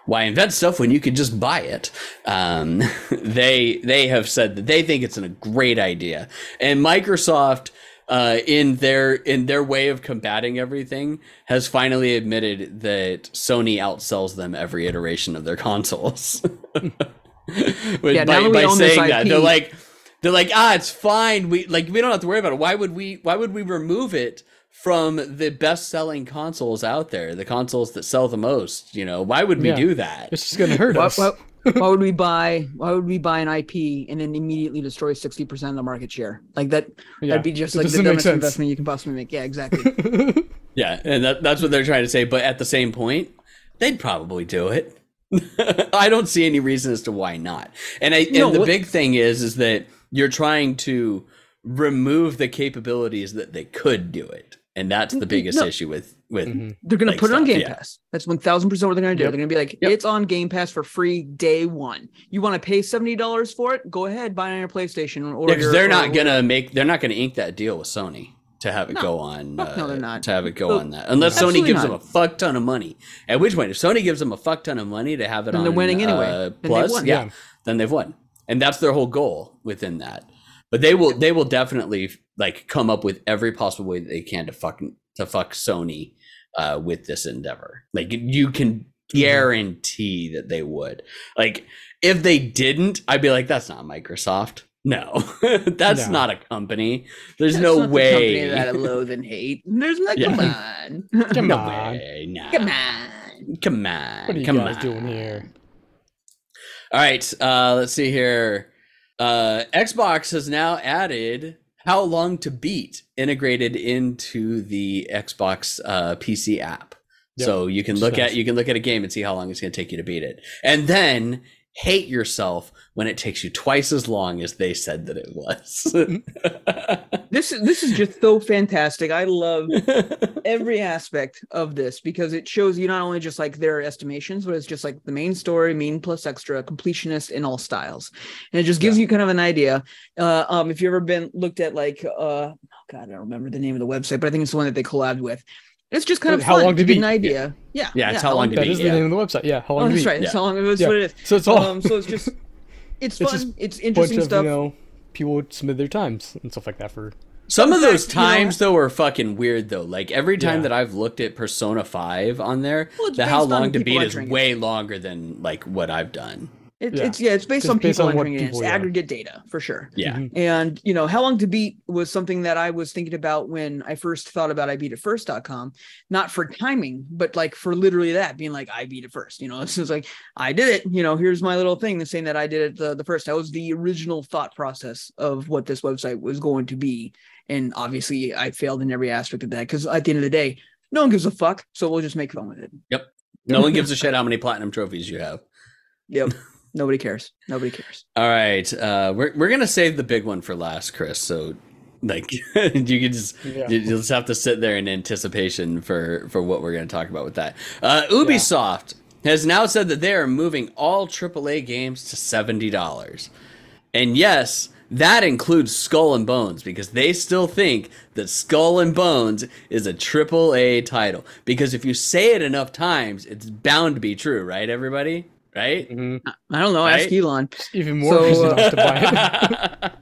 why invent stuff when you could just buy it? Um, they they have said that they think it's a great idea, and Microsoft uh, in their in their way of combating everything, has finally admitted that Sony outsells them every iteration of their consoles. With- Yeah, by, now by saying that, they're like, they're like, ah, it's fine. We like we don't have to worry about it. Why would we? Why would we remove it? From the best-selling consoles out there, the consoles that sell the most, you know, why would we Yeah. do that? It's just gonna hurt us. why, why would we buy why would we buy an IP and then immediately destroy 60% of the market share? Like that Yeah, that'd be just it like the dumbest investment you can possibly make. Yeah, exactly. Yeah, and that, that's what they're trying to say. But at the same point, they'd probably do it. I don't see any reason as to why not. And I and No, the what- big thing is is that you're trying to remove the capabilities that they could do it, and that's the biggest No. issue with with Mhm. They're gonna like put it on stuff, Game yeah. Pass. That's one thousand percent what they're gonna do. Yep. They're gonna be like, Yep. it's on Game Pass for free day one. You want to pay seventy dollars for it? Go ahead, buy it on your PlayStation or Yeah, 'cause your- they're or not whatever. gonna make they're not gonna ink that deal with Sony to have it No. go on. Fuck no, uh, they're not. to have it go So- on that unless Sony Absolutely gives them a fuck ton of money. At which point, if Sony gives them a fuck ton of money to have it Then on, they're winning anyway. uh, Plus, won. yeah, Yeah. then they've won, and that's their whole goal within that. But they will they will definitely like come up with every possible way that they can to fucking to fuck Sony uh, with this endeavor. Like you can guarantee that they would. Like if they didn't, I'd be like, that's not Microsoft. No, that's No. not a company. There's That's no not the way. company that I loathe and hate. There's like, Yeah. come on, Come no on. way. Nah. come on. Come on. What are you come guys on. doing here? All right, uh, let's see here. Uh, Xbox has now added how long to beat integrated into the Xbox uh, PC app. Yep, So you can look nice. at you can look at a game and see how long it's going to take you to beat it, and then hate yourself when it takes you twice as long as they said that it was. This is this is just so fantastic. I love every aspect of this because it shows you not only just like their estimations, but it's just like the main story, main plus extra, completionist in all styles, and it just gives you kind of an idea. Uh, um, if you ever been looked at like, uh, oh god, I don't remember the name of the website, but I think it's the one that they collabed with. It's just kind of How fun long to get beat. an idea. Yeah, Yeah, it's how long to That beat, is the yeah. name of the website. Yeah, how long Oh, to that's right. That's Yeah. how long. That's Yeah. what it is. So it's all Um, so it's just, it's It's fun. just It's a bunch interesting of stuff. you know people would submit their times and stuff like that for. Some of those fact, you know- times though are fucking weird though. Like every time Yeah. that I've looked at Persona 5 on there, Well, the how long to beat is entering it. way longer than like what I've done. It, Yeah. It's yeah, it's based Just on based people on what entering it. It's yeah. aggregate data for sure. Yeah. Mhm. And you know, how long to beat was something that I was thinking about when I first thought about I beat it first.com, not for timing, but like for literally that being like I beat it first. You know, it's just like I did it. You know, here's my little thing the saying that I did it the, the first. That was the original thought process of what this website was going to be. And obviously I failed in every aspect of that because at the end of the day, no one gives a fuck. So we'll just make fun with it. Yep. No one gives a shit how many platinum trophies you have. Yep. Nobody cares. Nobody cares. All right, uh, we're we're gonna save the big one for last, Chris. So, like, you can just Yeah. you you'll just have to sit there in anticipation for for what we're gonna talk about with that. Uh, Ubisoft has now said that they are moving all AAA games to seventy dollars, and yes. That includes Skull and Bones because they still think that Skull and Bones is a triple A title. Because if you say it enough times, it's bound to be true, right, everybody? Right? Mhm. I don't know. Ask Elon. Even more So, reason uh, to buy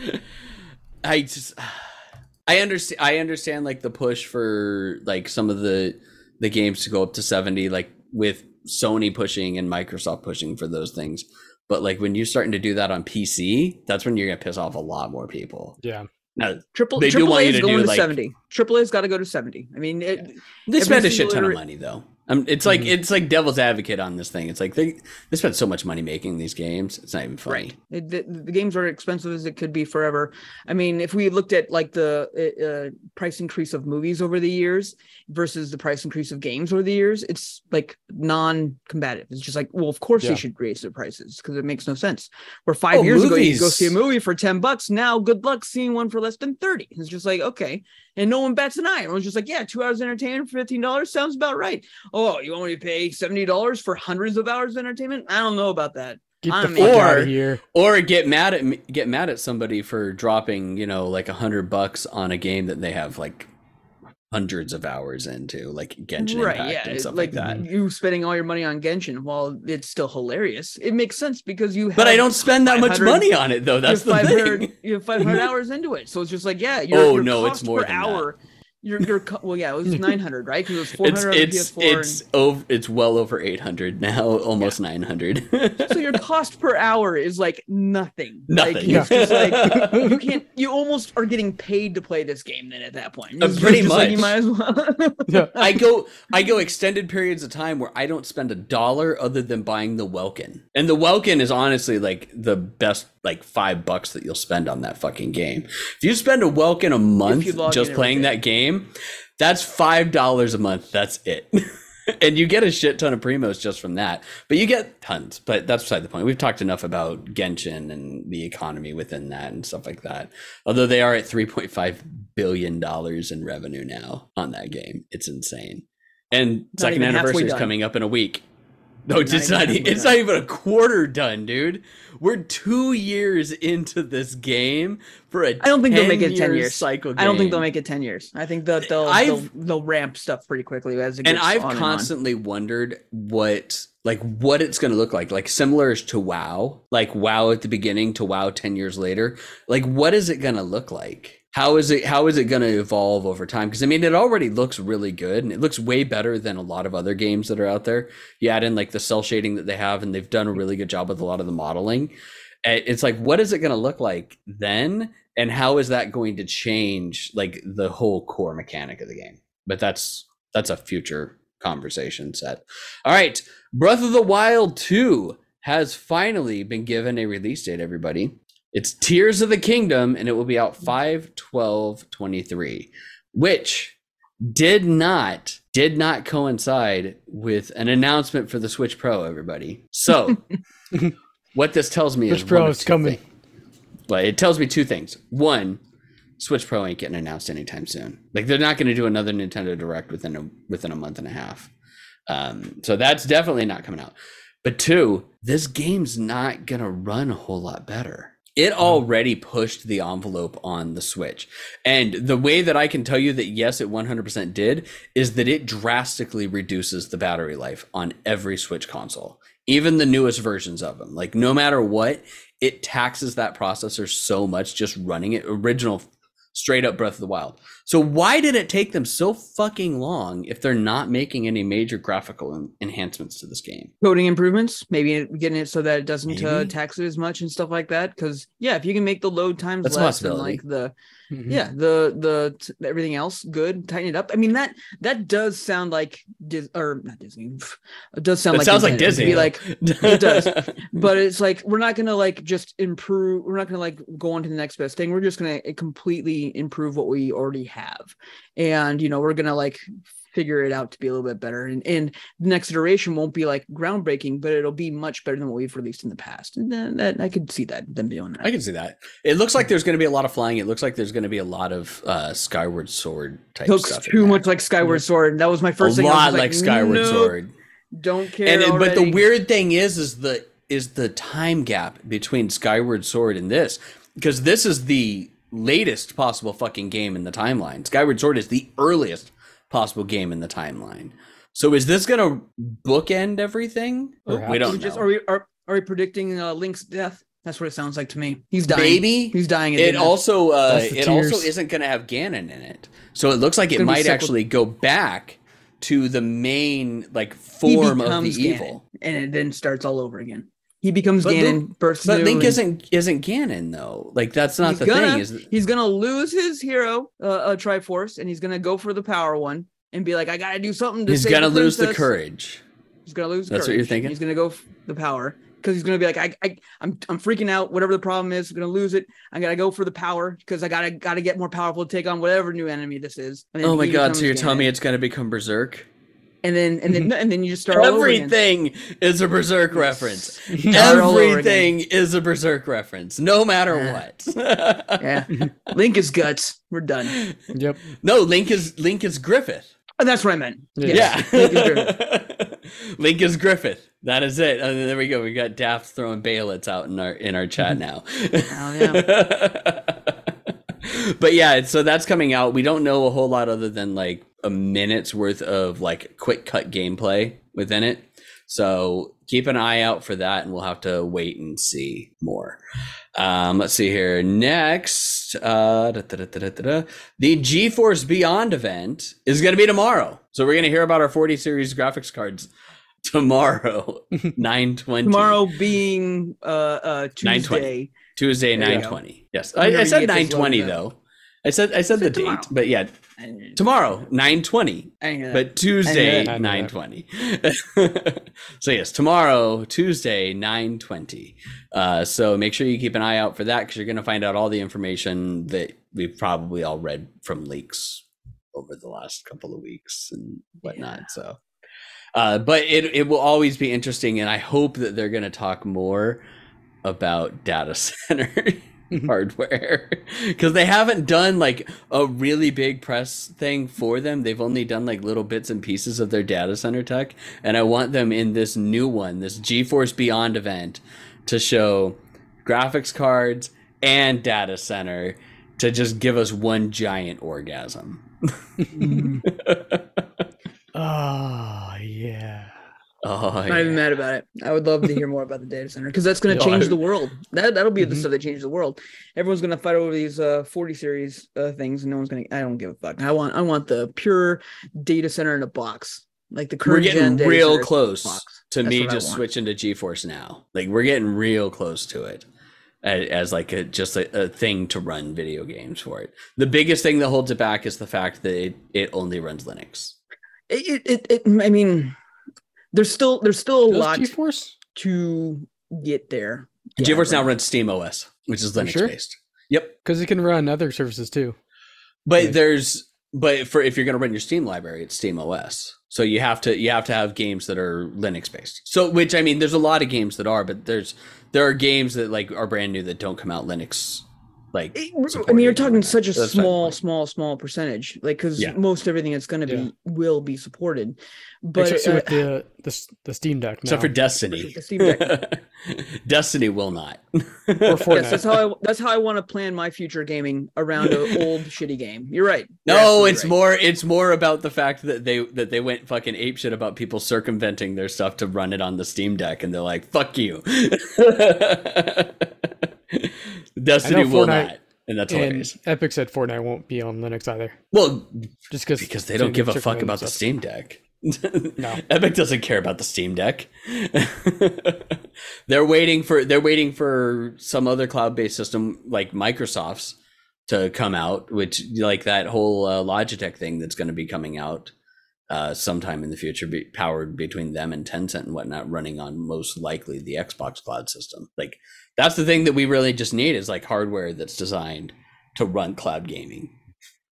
it. I just I understand I understand like the push for like some of the the games to go up to 70 like with Sony pushing and Microsoft pushing for those things. But like when you're starting to do that on PC, that's when you're going to piss off a lot more people. Yeah. Now, Triple They do want A you is to going do, to like- seventy. Triple A's got to go to seventy. I mean, it, they Every spend a shit ton of money though. Um, it's like it's like devil's advocate on this thing. It's like they they spend so much money making these games. It's not even funny. it- the, the games are expensive as it could be forever. I mean, if we looked at like the uh, uh, price increase of movies over the years versus the price increase of games over the years, it's like non-combative. It's just like, well, of course Yeah. they should raise their prices because it makes no sense. Where five Oh, years ago you go see a movie for ten bucks, now good luck seeing one for less than thirty. It's just like okay, and no one bats an eye. Everyone's just like, yeah, two hours entertainment for fifteen dollars sounds about right. Oh, you want me to pay seventy dollars for hundreds of hours of entertainment? I don't know about that. Get I the mean- fuck out Or- of here. Or get mad at me, get mad at somebody for dropping, you know, like a hundred bucks on a game that they have like hundreds of hours into, like Genshin right Impact yeah and it's stuff like like, that. you spending all your money on genshin while it's still hilarious it makes sense because you But I don't spend that much money on it though. That's you the 500 thing. you have 500 hours into it so it's just like yeah your, Oh, your no, it's more per than that. Hour your your co- well yeah it was 900 right because it was 400 It's on it's PS4 it's over. It's well over eight hundred now, almost nine hundred. so your cost per hour is like nothing like Nothing. it's just like you can't you almost are getting paid to play this game then at that point Uh, It's pretty just like you might as well Yeah. I go I go extended periods of time where I don't spend a dollar other than buying the Welkin. And the Welkin is honestly like the best like five bucks that you'll spend on that fucking game. If you spend a Welkin a month just playing that game, that's five dollars a month. That's it. and you get a shit ton of primos just from that. But you get tons. But that's beside the point. We've talked enough about Genshin and the economy within that and stuff like that. Although they are at 3.5 billion dollars in revenue now on that game, it's insane. And Not second anniversary is coming up in a week. No, it's Not even not. halfway It's not even a quarter done, dude. We're two years into this game for a. I don't think they'll make it 10 years. Cycle. I don't think they'll make it 10 years. I think that they'll, they'll they'll ramp stuff pretty quickly as it gets and I've on constantly wondered what like what it's going to look like like similar to WoW like WoW at the beginning to WoW 10 years later like what is it going to look like how is it how is it going to evolve over time? Because I mean it already looks really good and it looks way better than a lot of other games that are out there. You add in like the cel shading that they have and they've done a really good job with a lot of the modeling. It's like what is it going to look like then and how is that going to change like the whole core mechanic of the game? But that's that's a future conversation set. All right breath of the wild 2 has finally been given a release date everybody it's tears of the kingdom and it will be out 5 12 23 which did not did not coincide with an announcement for the switch pro everybody so what this tells me Switch is Pro is coming. things. But it tells me two things. One, Switch Pro ain't getting announced anytime soon. Like they're not going to do another Nintendo Direct within a within a month and a half. Um, so that's definitely not coming out. But two, this game's not going to run a whole lot better. It um, already pushed the envelope on the Switch. And the way that I can tell you that yes, it 100% did is that it drastically reduces the battery life on every Switch console, even the newest versions of them. Like, no matter what, it taxes that processor so much just running it original straight up Breath of the Wild. So why did it take them so fucking long if they're not making any major graphical en- enhancements to this game? coding improvements, maybe getting it so that it doesn't uh, tax it as much and stuff like that. Because yeah, if you can make the load times That's less and like the Mhm. yeah the the t- everything else good, tighten it up. I mean that that does sound like Dis or not Disney. It does sound It like sounds like Nintendo. Disney. Be like, it does. but it's like we're not gonna like just improve. We're not gonna like go on to the next best thing. We're just gonna completely improve what we already have, and you know we're gonna like figure it out to be a little bit better. And and the next iteration won't be like groundbreaking, but it'll be much better than what we've released in the past. And then that I could see that them doing that. I can see that. It looks like there's going to be a lot of flying. It looks like there's going to be a lot of uh, Skyward Sword type looks stuff. too much like Skyward Sword. That was my first a thing. I was lot just like, Skyward nope, Sword. Don't care. And it- but the weird thing is, is the is the time gap between Skyward Sword and this because this is the latest possible fucking game in the timeline. Skyward Sword is the earliest possible game in the timeline. So is this gonna bookend everything? Perhaps. We Are don't we know. just are we are, are we predicting uh, Link's death? That's what it sounds like to me. He's dying. Maybe he's dying. it end also uh, That's the it also isn't going to have Ganon in it, so it looks like it might sequel- actually go back to the main like form of the Ganon, evil. and it then starts all over again. He becomes But Ganon, bursts But Link and isn't isn't Ganon though. Like that's not the gonna, thing. Is he's gonna lose his hero, uh, uh, Triforce, and he's gonna go for the power one and be like, "I gotta do something to save. he's gonna lose the courage. He's gonna lose. That's what you're thinking? He's gonna go f- the power because he's gonna be like, I, I, I'm, I'm freaking out. Whatever the problem is, I'm gonna lose it. I gotta go for the power because I gotta, gotta get more powerful to take on whatever new enemy this is. Oh my god! So you're telling me it's gonna become Berserk? And then, and then, and then you just start all over again. Everything is a Berserk reference. Start all over again. Everything is a Berserk reference, no matter Yeah. what. Yeah, Link is guts. We're done. Yep. No, Link is Link is Griffith. And that's what I meant. Yeah. Yes, Link is Griffith. Link is Griffith. That is it. And there we go. We got Daft throwing Behelits out in our in our chat mm-hmm. now. Oh, yeah. but yeah, so that's coming out. We don't know a whole lot other than like a minute's worth of like quick cut gameplay within it. So keep an eye out for that, and we'll have to wait and see more. Um, let's see here. Next, uh, da, da, da, the GeForce Beyond event is going to be tomorrow. So we're going to hear about our 40 series graphics cards tomorrow, 920. Tomorrow being uh uh 9:20. Tuesday. Tuesday, There you nine go. twenty. Yes, I, I said get this nine twenty loaded though. I said I said the Said date, but yeah, tomorrow nine twenty. I didn't hear that. But Tuesday I know nine twenty. so yes, tomorrow Tuesday nine twenty. Uh, so make sure you keep an eye out for that because you're going to find out all the information that we've probably all read from leaks over the last couple of weeks and whatnot. So Uh, but it it will always be interesting, and I hope that they're going to talk more about data center Mm-hmm. hardware because they haven't done like a really big press thing for them. They've only done like little bits and pieces of their data center tech, and I want them in this new one, this GeForce Beyond event, to show graphics cards and data center to just give us one giant orgasm. Oh yeah. Oh, I'm not even mad about it. I would love to hear more about the data center because that's going to Yeah, change the world. That that'll be the Mhm. stuff that changes the world. Everyone's going to fight over these uh 40 series uh, things, and no one's going to. I don't give a fuck. I want I want the pure data center in a box, like the current. we're getting real close to That's me just switching to GeForce now. Like we're getting real close to it as, as like a just a, a thing to run video games for it. The biggest thing that holds it back is the fact that it, it only runs Linux. It, it, it, it I mean, there's still there's still a Does lot GeForce? to get there. Yeah, GeForce now runs Steam OS, which is Linux sure? based. Yep. Because it can run other services too. But Right. there's but for if you're going to run your Steam library, it's Steam OS. So you have to you have to have games that are Linux based. So which I mean, there's a lot of games that are, but there's there are games that like are brand new that don't come out Linux. Like I mean, you're talking such a That's fine. small, small, small percentage, like because Yeah. most everything that's going to Yeah. be will be supported. But Especially uh, with the, the the Steam Deck. except now. for Destiny. the Steam Deck. Destiny will not. Or yes, that's how I that's how I want to plan my future gaming around an old shitty game. You're right. You're No, it's right. more it's more about the fact that they that they went fucking ape shit about people circumventing their stuff to run it on the Steam Deck and they're like, fuck you. Destiny will Fortnite not. And that's and hilarious. Epic said Fortnite won't be on Linux either. Well, Just because because they don't give a fuck about the Steam Deck. No. Epic doesn't care about the Steam Deck. they're waiting for they're waiting for some other cloud-based system like Microsoft's to come out, which like that whole uh, Logitech thing that's going to be coming out uh, sometime in the future, be powered between them and Tencent and whatnot, running on most likely the Xbox cloud system. Like that's the thing that we really just need is like hardware that's designed to run cloud gaming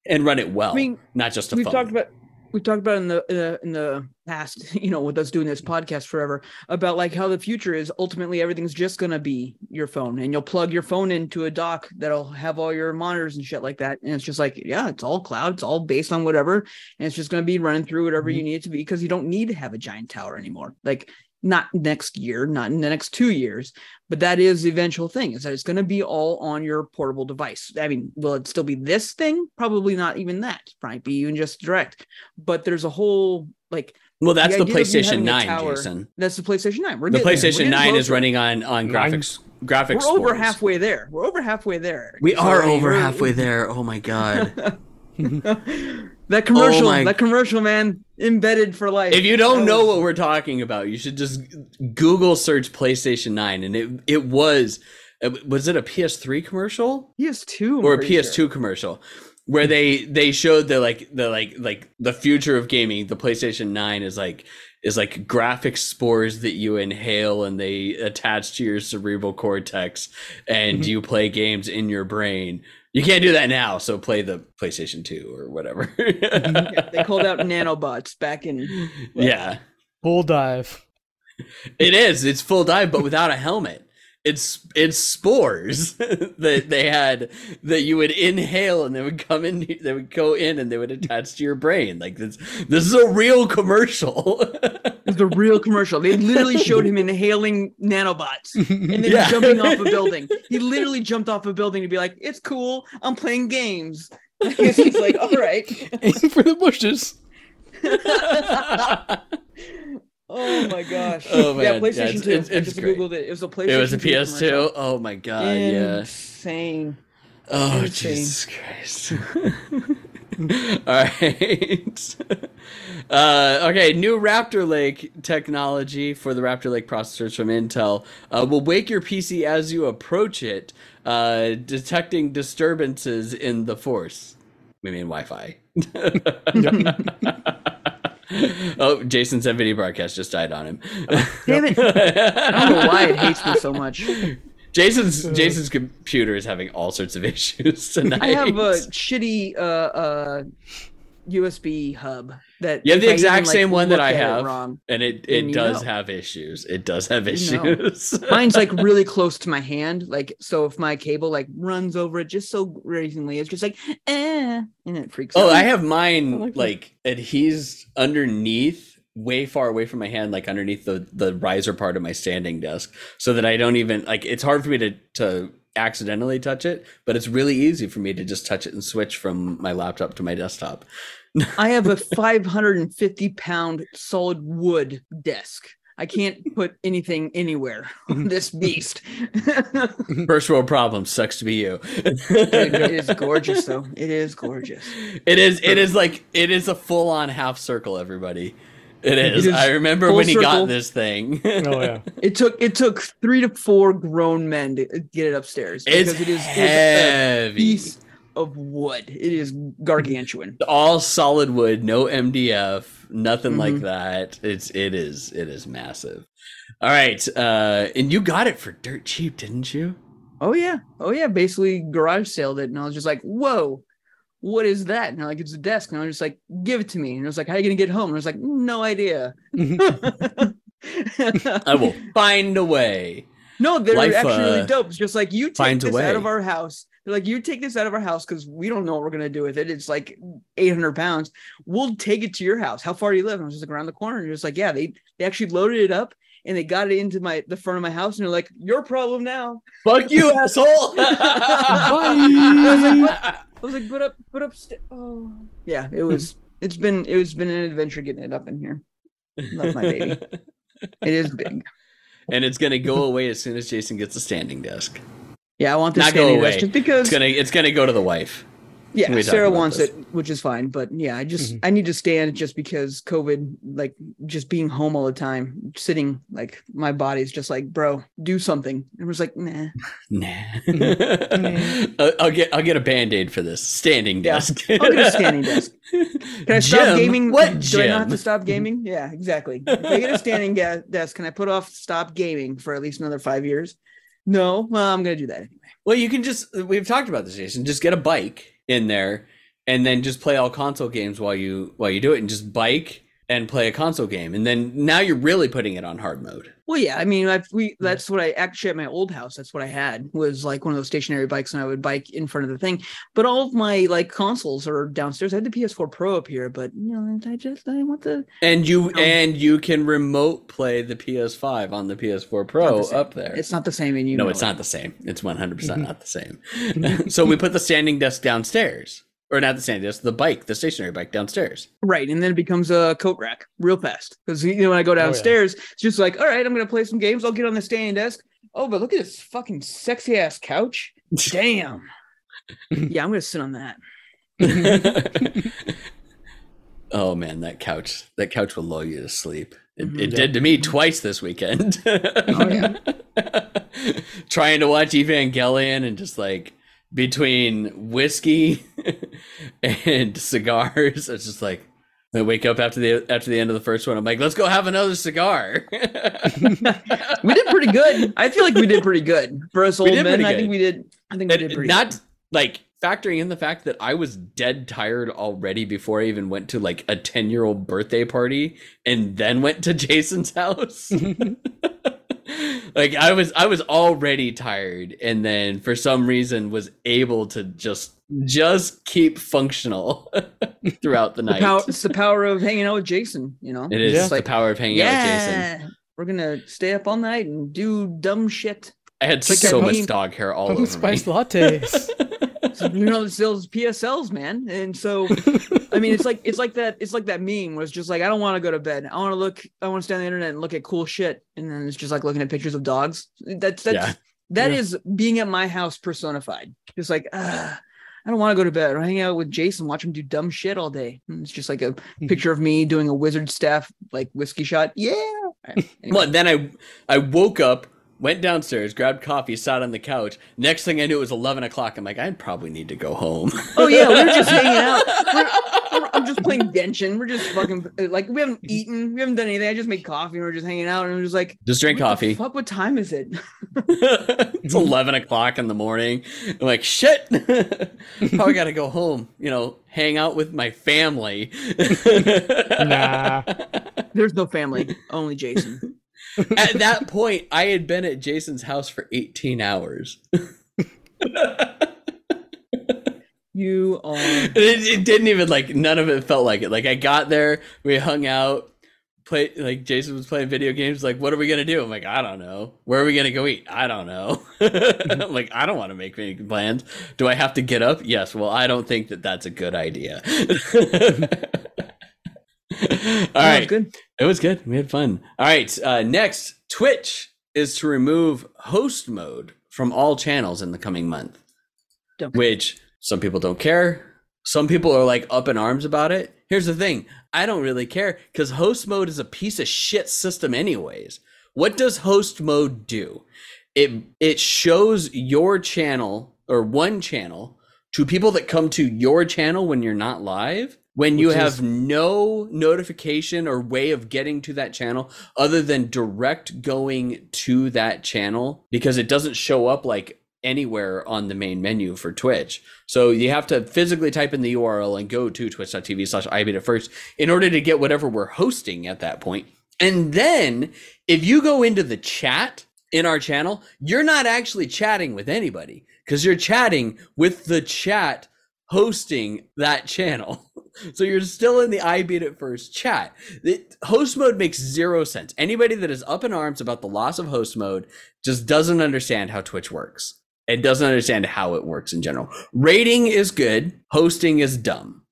and run it well, I mean, not just a we've phone. talked about we've talked about in the uh, in the past, you know, with us doing this podcast forever about like how the future is ultimately everything's just gonna be your phone, and you'll plug your phone into a dock that'll have all your monitors and shit like that, and it's just like yeah, it's all cloud, it's all based on whatever, and it's just gonna be running through whatever you need it to be because you don't need to have a giant tower anymore, like. Not next year, not in the next two years, but that is the eventual thing is that it's going to be all on your portable device. I mean, will it still be this thing? Probably not even that. Might be even just direct. But there's a whole like Well, that's the, idea of you PlayStation 9, tower- Jason. that's the PlayStation 9. We're The getting there. We're PlayStation 9 is running on on graphics graphics. We're over halfway there. We're over halfway there. We So, are over halfway there. Oh my god. that commercial, Oh that commercial, man, embedded for life. if you don't know what we're talking about, you should just Google search PlayStation 9 and it it was uh, was it a PS3 commercial PS2 I'm or a PS2 sure. commercial where they they showed the like the like like the future of gaming, the PlayStation 9 is like is like graphic spores that you inhale and they attach to your cerebral cortex and Mhm. you play games in your brain. You can't do that now, so play the PlayStation 2 or whatever. Yeah, they called out nanobots back in. yeah. Full dive. It is. It's full dive, but without a helmet. It's it's spores that they had that you would inhale and they would come in. They would go in and they would attach to your brain. Like this. This is a real commercial. It's a real commercial. They literally showed him inhaling nanobots and then Yeah. jumping off a building. He literally jumped off a building to be like, "It's cool. I'm playing games." He's like, "All right." Aim for the bushes. Oh my gosh. Oh, Yeah, man. PlayStation Yeah, it's- 2. it's- I just great. googled it. It was a PlayStation it was a PS2. commercial. Oh my god. Yeah. Insane. Oh Insane. Jesus Christ. All right. Uh, okay, new Raptor Lake technology for the Raptor Lake processors from Intel uh, will wake your PC as you approach it, uh, detecting disturbances in the force. We mean Wi-Fi. oh, Jason's video broadcast just died on him. Damn it. I don't know why it hates me so much. Jason's Jason's computer is having all sorts of issues tonight. I have a shitty uh uh USB hub that You have the exact even, like, same one that I it have. Wrong. and it it does know. have issues. It does have You know. issues. Mine's like really close to my hand, like so. If my cable like runs over it just so recently, it's just like eh, and it freaks. Out. Oh, out. I have mine I like, like adhesed underneath, way far away from my hand, like underneath the the riser part of my standing desk, so that I don't even like. It's hard for me to to accidentally touch it, but it's really easy for me to just touch it and switch from my laptop to my desktop. I have a 550 pound solid wood desk. I can't put anything anywhere on this beast. First world problem sucks to be you. it is gorgeous, though. It is gorgeous. It is. It is like it is a full on half circle. Everybody, it is. is I remember when he circle. got this thing. Oh yeah. It took it took three to four grown men to get it upstairs because it is, it is a heavy. piece of wood. It is gargantuan. all solid wood, no MDF, nothing like Mhm. that. It's it is it is massive. All right, uh, and you got it for dirt cheap, didn't you? Oh yeah, oh yeah. Basically, garage sailed it, and I was just like, "Whoa, what is that?" And they're like, "It's a desk." And I was just like, "Give it to me." And I was like, "How are you gonna get home?" And I was like, "No idea." I will find a way. No, they're Life, actually uh, really dope. It's just like you take this out of our house. They're like, you take this out of our house because we don't know what we're gonna do with it. It's like 800 pounds. We'll take it to your house. How far do you live? And I was just like around the corner. And you're just like, yeah, they they actually loaded it up and they got it into my the front of my house. And they're like, your problem now. Fuck you, asshole. I was like, put up, put up. St- oh, yeah. It was. It's been. It was been an adventure getting it up in here. Love my baby. It is big. and it's gonna go away as soon as Jason gets a standing desk. Yeah, I want this Not go standing away. desk just because. It's gonna it's gonna go to the wife. Yeah, We talked Sarah wants this. It, which is fine. But yeah, I just mm-hmm. I need to stand just because COVID, like just being home all the time, sitting like my body's just like, bro, do something. And I was like, nah. Nah. Mm-hmm. I'll I'll get I'll get a band-aid for this. Standing Yeah, desk. I'll get a standing desk. Can I stop Jim, gaming? What Do I not have to stop gaming? Yeah, exactly. If I get a standing ga- desk, can I put off stop gaming for at least another five years? No, well, I'm gonna do that anyway. Well, you can just we've talked about this, Jason. Just get a bike in there and then just play all console games while you while you do it and just bike and play a console game. And then now you're really putting it on hard mode. Well, yeah, I mean, I've, we that's what I actually at my old house. That's what I had was like one of those stationary bikes, and I would bike in front of the thing. But all of my like consoles are downstairs. I had the PS4 Pro up here, but you know, I just I want the And you Um, and you can remote play the PS5 on the PS4 Pro the up there. it's not the same. And you no, it's it. not the same. It's 100% Mm-hmm. not the same. so we put the standing desk downstairs. Or not the standing desk, the bike, the stationary bike downstairs. right. And then it becomes a coat rack real fast because you know when I go yeah. downstairs, it's just like, all right, I'm gonna play some games. I'll get on the standing desk. Oh, but look at this fucking sexy ass couch. Damn. yeah, I'm gonna sit on that. oh man, that couch. That couch will lull you to sleep. It, Mhm. it did to me twice this weekend. Oh, yeah. Trying to watch Evangelion and just like between whiskey and cigars, it's just like I wake up after the after the end of the first one. I'm like, let's go have another cigar. We did pretty good. I feel like we did pretty good for us old men. I think we did. I think we did pretty good. not good. like factoring in the fact that I was dead tired already before I even went to like a 10 year old birthday party and then went to Jason's house. Like I was I was already tired and then for some reason was able to just just keep functional throughout the The night. power, it's the power of hanging out with Jason. You know, it is Yeah. the power of hanging out with Jason. we're gonna stay up all night and do dumb shit. I had like so that much dog hair all over spice me. lattes. You know, it's those PSLs, man. And so, I mean, it's like it's like that. It's like that meme where it's just like I don't want to go to bed. I want to look. I want to stay on the internet and look at cool shit. And then it's just like looking at pictures of dogs. That's that's Yeah. that Yeah. is being at my house personified. Just like I don't want to go to bed. or hang out with Jason, watch him do dumb shit all day. And it's just like a hmm. picture of me doing a wizard staff like whiskey shot. Yeah. Right, anyway. Well, then I I woke up, went downstairs, grabbed coffee, sat on the couch. Next thing I knew, it was eleven o'clock. I'm like, I probably need to go home. Oh yeah, we're just hanging out. We're- I'm just playing Genshin. We're just fucking like we haven't mm-hmm. eaten, we haven't done anything. I just made coffee and we're just hanging out and I'm just like, Just drink what the coffee. fuck, what time is it? it's 11 o'clock in the morning. I'm like, shit. Probably got to go home, you know, hang out with my family. Nah. There's no family, only Jason. At that point, I had been at Jason's house for 18 hours. You are it, it didn't even like none of it felt like it. Like I got there, we hung out, play like Jason was playing video games. Like, what are we gonna do? I'm like, I don't know. Where are we gonna go eat? I don't know. I'm like, I don't want to make any plans. Do I have to get up? Yes. Well, I don't think that that's a good idea. All was right, good. It was good. We had fun. All right, uh, next, Twitch is to remove host mode from all channels in the coming month Don't- which some people don't care. Some people are like up in arms about it. Here's the thing I don't really care because host mode is a piece of shit system, anyways. What does host mode do? It it shows your channel or one channel to people that come to your channel when you're not live. When you Which have is- no notification or way of getting to that channel other than direct going to that channel because it doesn't show up like anywhere on the main menu for Twitch. So you have to physically type in the URL and go to twitch.tv slash ibit first in order to get whatever we're hosting at that point. And then if you go into the chat in our channel, you're not actually chatting with anybody because you're chatting with the chat hosting that channel. So you're still in the I beat it first chat. The host mode makes zero sense. Anybody that is up in arms about the loss of host mode just doesn't understand how Twitch works. It doesn't understand how it works in general. Raiding is good, hosting is dumb.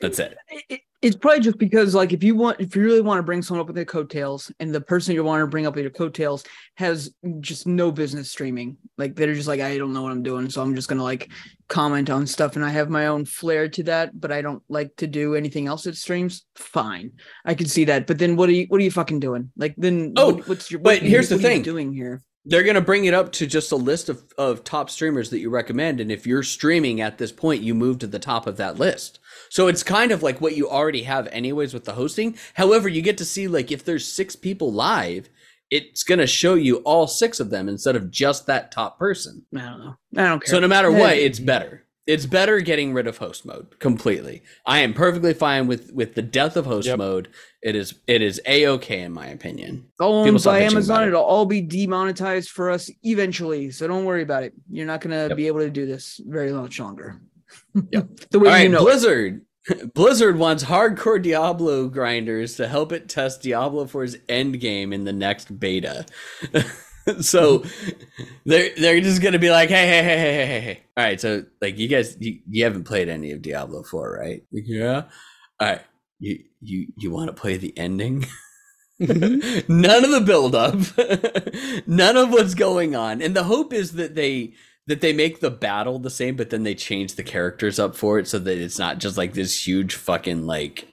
That's it. It- it- it's probably just because like if you want if you really want to bring someone up with their coattails and the person you want to bring up with your coattails has just no business streaming like they're just like i don't know what i'm doing so i'm just gonna like comment on stuff and i have my own flair to that but i don't like to do anything else that streams fine i can see that but then what are you what are you fucking doing like then Oh, what- what's your but what here's the what thing. doing here They're going to bring it up to just a list of, of top streamers that you recommend. And if you're streaming at this point, you move to the top of that list. So it's kind of like what you already have, anyways, with the hosting. However, you get to see, like, if there's six people live, it's going to show you all six of them instead of just that top person. i don't know i don't care So no matter what, it's better. It's better getting rid of host mode completely. I am perfectly fine with with the death of host Yep. mode. It is it is a okay in my opinion. all owned by Amazon. it. It'll all be demonetized for us eventually, so don't worry about it. You're not gonna Yep. be able to do this very much longer. Yep. the All way right, you know. it. Blizzard. Blizzard wants hardcore Diablo grinders to help it test Diablo 4's endgame in the next beta. so mm-hmm. they're they're just gonna be like, hey, hey, hey, hey, hey, hey, hey. All right, so like you guys you, you haven't played any of Diablo 4, right? Yeah. All right. You you you want to play the ending? Mm-hmm. None of the build up. None of what's going on. And the hope is that they that they make the battle the same, but then they change the characters up for it so that it's not just like this huge fucking like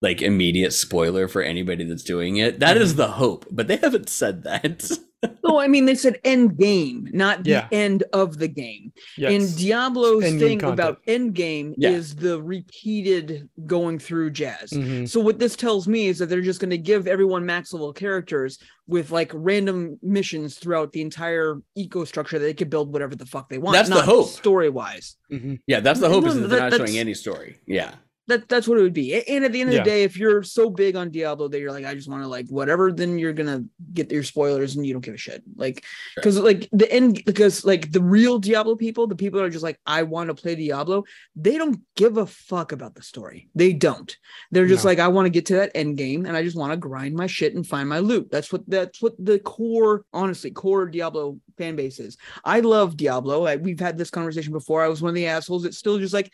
like immediate spoiler for anybody that's doing it. That is mm-hmm. the hope, but they haven't said that. No, I mean they said end game, not the Yeah. end of the game. Yes. And Diablo's Endgame thing content. about end game Yeah. is the repeated going through jazz. Mhm. So what this tells me is that they're just going to give everyone max level characters with like random missions throughout the entire eco structure that they could build whatever the fuck they want. That's the hope. Story wise, Mhm. yeah, that's the hope is No, that they're not showing any story. Yeah. That that's what it would be. And at the end of Yeah. the day, if you're so big on Diablo that you're like, I just want to like whatever, then you're gonna get your spoilers and you don't give a shit. Like, because like the end, because like the real Diablo people, the people that are just like, I want to play Diablo, they don't give a fuck about the story. They don't. They're just No. like, I want to get to that end game and I just want to grind my shit and find my loot. That's what that's what the core, honestly, core Diablo fan base is. I love Diablo. I, we've had this conversation before. I was one of the assholes It's still just like.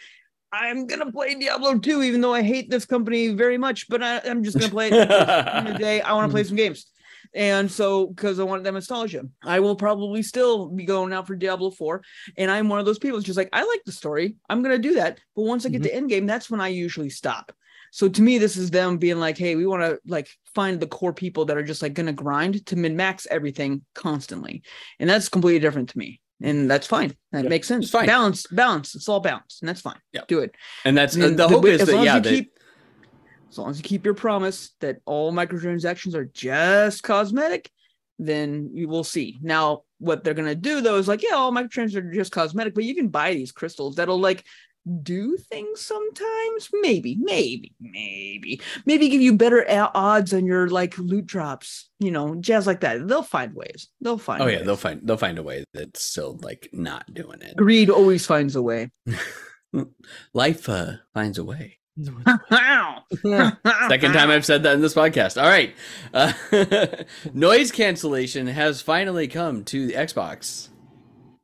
I'm gonna play Diablo 2, even though I hate this company very much, but I, I'm just gonna play it because the end of the day. I want to play some games. And so, because I wanted that nostalgia, I will probably still be going out for Diablo 4. And I'm one of those people that's just like, I like the story. I'm going to do that. But once I get to mm-hmm. end game, that's when I usually stop. So to me, this is them being like, hey, we want to like find the core people that are just like going to grind to min max everything constantly. And that's completely different to me. And that's fine. That Yeah, makes sense. it's fine. Balance, balance. It's all balance. And that's fine. Yeah, Do it. And that's And the, the hope is that yeah, keep- as long as you keep your promise that all microtransactions are just cosmetic, then you will see. Now, what they're gonna do though is like, yeah, all microtransactions are just cosmetic, but you can buy these crystals that'll like do things sometimes. Maybe, maybe, maybe, maybe give you better odds on your like loot drops. You know, jazz like that. They'll find ways. They'll find. Oh yeah, ways. they'll find they'll find a way that's still like not doing it. Greed always finds a way. Life uh, finds a way. Second Second time I've said that in this podcast. All right. Uh, noise cancellation has finally come to the Xbox.